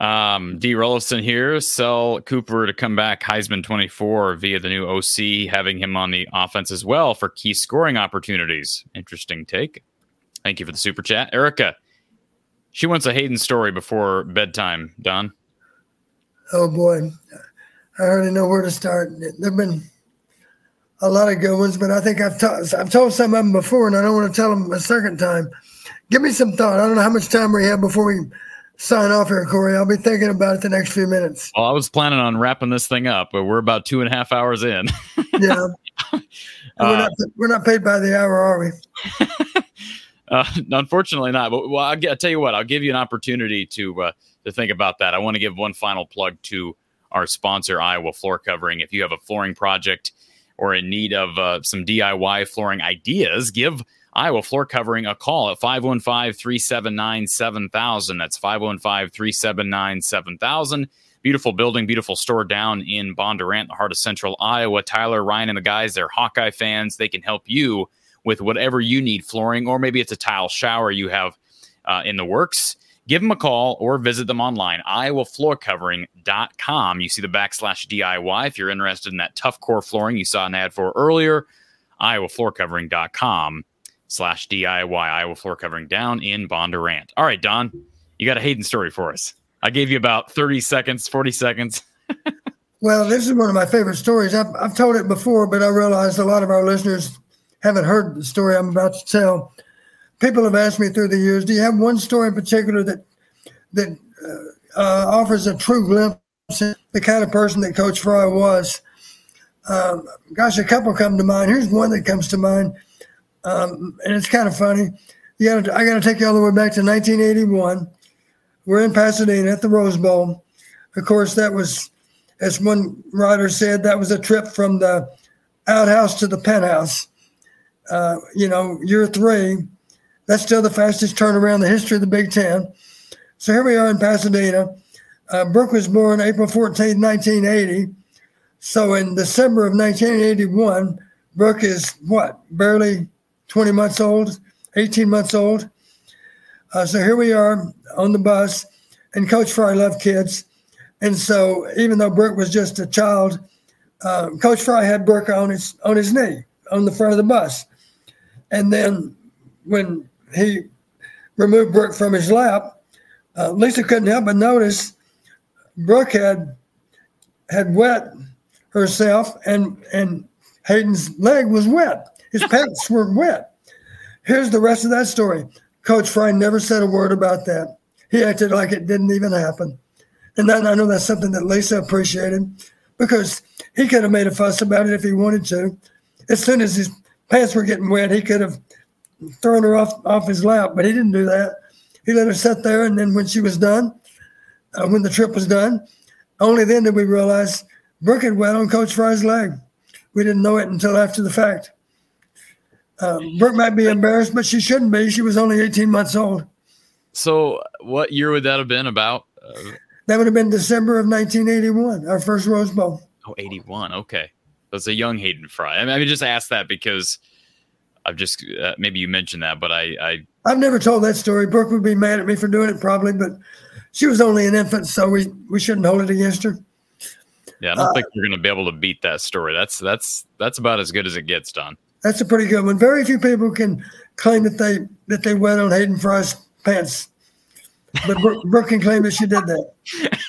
Um, D. Rollison here. Sell Cooper to come back Heisman 24 via the new OC, having him on the offense as well for key scoring opportunities. Interesting take. Thank you for the super chat. Erica, she wants a Hayden story before bedtime. Don? Oh boy, I already know where to start. There've been a lot of good ones, but I think I've ta- I've told some of them before, and I don't want to tell them a second time. Give me some thought. I don't know how much time we have before we sign off here, Cory. I'll be thinking about it the next few minutes. Well, I was planning on wrapping this thing up, but we're about two and a half hours in. [LAUGHS] Yeah, we're Uh, not we're not paid by the hour, are we? [LAUGHS] Uh, unfortunately, not. But well, I'll, I'll tell you what. I'll give you an opportunity to uh, to think about that. I want to give one final plug to our sponsor, Iowa Floor Covering. If you have a flooring project or in need of uh, some DIY flooring ideas, give Iowa Floor Covering a call at 515 379 7000. That's 515 379 7000. Beautiful building, beautiful store down in Bondurant, the heart of central Iowa. Tyler, Ryan, and the guys, they're Hawkeye fans. They can help you with whatever you need flooring, or maybe it's a tile shower you have uh, in the works. Give them a call or visit them online, iowafloorcovering.com. You see the backslash DIY if you're interested in that tough core flooring you saw an ad for earlier, iowafloorcovering.com slash DIY, Iowa Floor Covering down in Bondurant. All right, Don, you got a Hayden story for us. I gave you about 30 seconds, 40 seconds. [LAUGHS] Well, this is one of my favorite stories. I've, I've told it before, but I realized a lot of our listeners haven't heard the story I'm about to tell. People have asked me through the years, do you have one story in particular that that uh, uh, offers a true glimpse the kind of person that Coach Fry was? Um, gosh, a couple come to mind. Here's one that comes to mind, um, and it's kind of funny. You gotta, I got to take you all the way back to 1981. We're in Pasadena at the Rose Bowl. Of course, that was, as one writer said, that was a trip from the outhouse to the penthouse. Uh, you know, year three, that's still the fastest turnaround in the history of the Big Ten. So here we are in Pasadena. Uh, Brooke was born April 14, 1980. So in December of 1981, Brooke is what, barely 20 months old, 18 months old. Uh, so here we are on the bus, and Coach Fry loved kids. And so even though Brooke was just a child, uh, Coach Fry had Brooke on his on his knee on the front of the bus. And then when he removed Brooke from his lap, uh, Lisa couldn't help but notice Brooke had had wet herself, and and Hayden's leg was wet. His pants were wet. Here's the rest of that story. Coach Fry never said a word about that. He acted like it didn't even happen. And I know that's something that Lisa appreciated because he could have made a fuss about it if he wanted to. As soon as his pants were getting wet, he could have thrown her off, off his lap, but he didn't do that. He let her sit there, and then when she was done, uh, when the trip was done, only then did we realize Brooke had wet on Coach Fry's leg. We didn't know it until after the fact. Um, Brooke might be embarrassed, but she shouldn't be. She was only 18 months old. So, what year would that have been about? Uh, That would have been December of 1981, our first Rose Bowl. Oh, 81. Okay. That's a young Hayden Fry. I mean, I just asked that because I've just, uh, maybe you mentioned that, but I, I, I've never told that story. Brooke would be mad at me for doing it probably, but she was only an infant, so we, we shouldn't hold it against her. yeah, I don't Uh, think you're going to be able to beat that story. That's, that's, that's about as good as it gets, Don. That's a pretty good one. Very few people can claim that they that they wet on Hayden Fry's pants, but Brooke, Brooke can claim that she did that. [LAUGHS]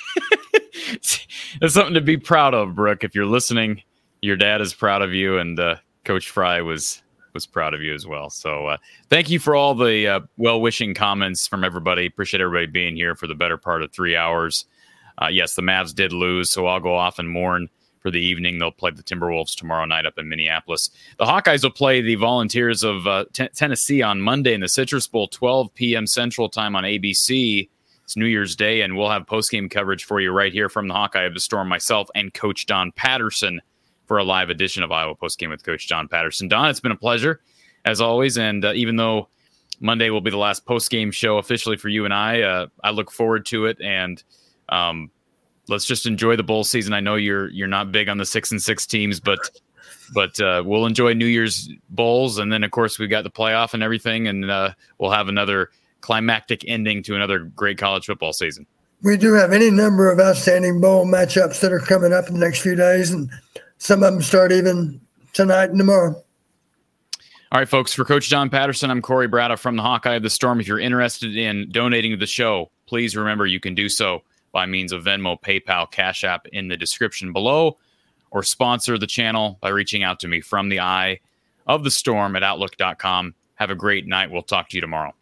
It's something to be proud of, Brooke. If you're listening, your dad is proud of you, and uh, Coach Fry was was proud of you as well. So uh, thank you for all the uh, well wishing comments from everybody. Appreciate everybody being here for the better part of three hours. Uh, yes, the Mavs did lose, so I'll go off and mourn for the evening. They'll play the Timberwolves tomorrow night up in Minneapolis. The Hawkeyes will play the Volunteers of uh, t- Tennessee on Monday in the Citrus Bowl, 12 p.m. Central Time on ABC. It's New Year's Day, and we'll have post-game coverage for you right here from the Hawkeye of the Storm, myself and Coach Don Patterson for a live edition of Iowa Postgame with Coach Don Patterson. Don, it's been a pleasure as always, and uh, even though Monday will be the last post-game show officially for you and I, uh, I look forward to it, and um, let's just enjoy the bowl season. I know you're you're not big on the six and six teams, but but uh, we'll enjoy New Year's bowls, and then of course we've got the playoff and everything, and uh, we'll have another climactic ending to another great college football season. We do have any number of outstanding bowl matchups that are coming up in the next few days, and some of them start even tonight and tomorrow. All right, folks, for Coach Don Patterson, I'm Cory Brada from the Hawkeye of the Storm. If you're interested in donating to the show, please remember you can do so by means of Venmo, PayPal, Cash App in the description below, or sponsor the channel by reaching out to me from the eye of the storm at outlook.com. Have a great night. We'll talk to you tomorrow.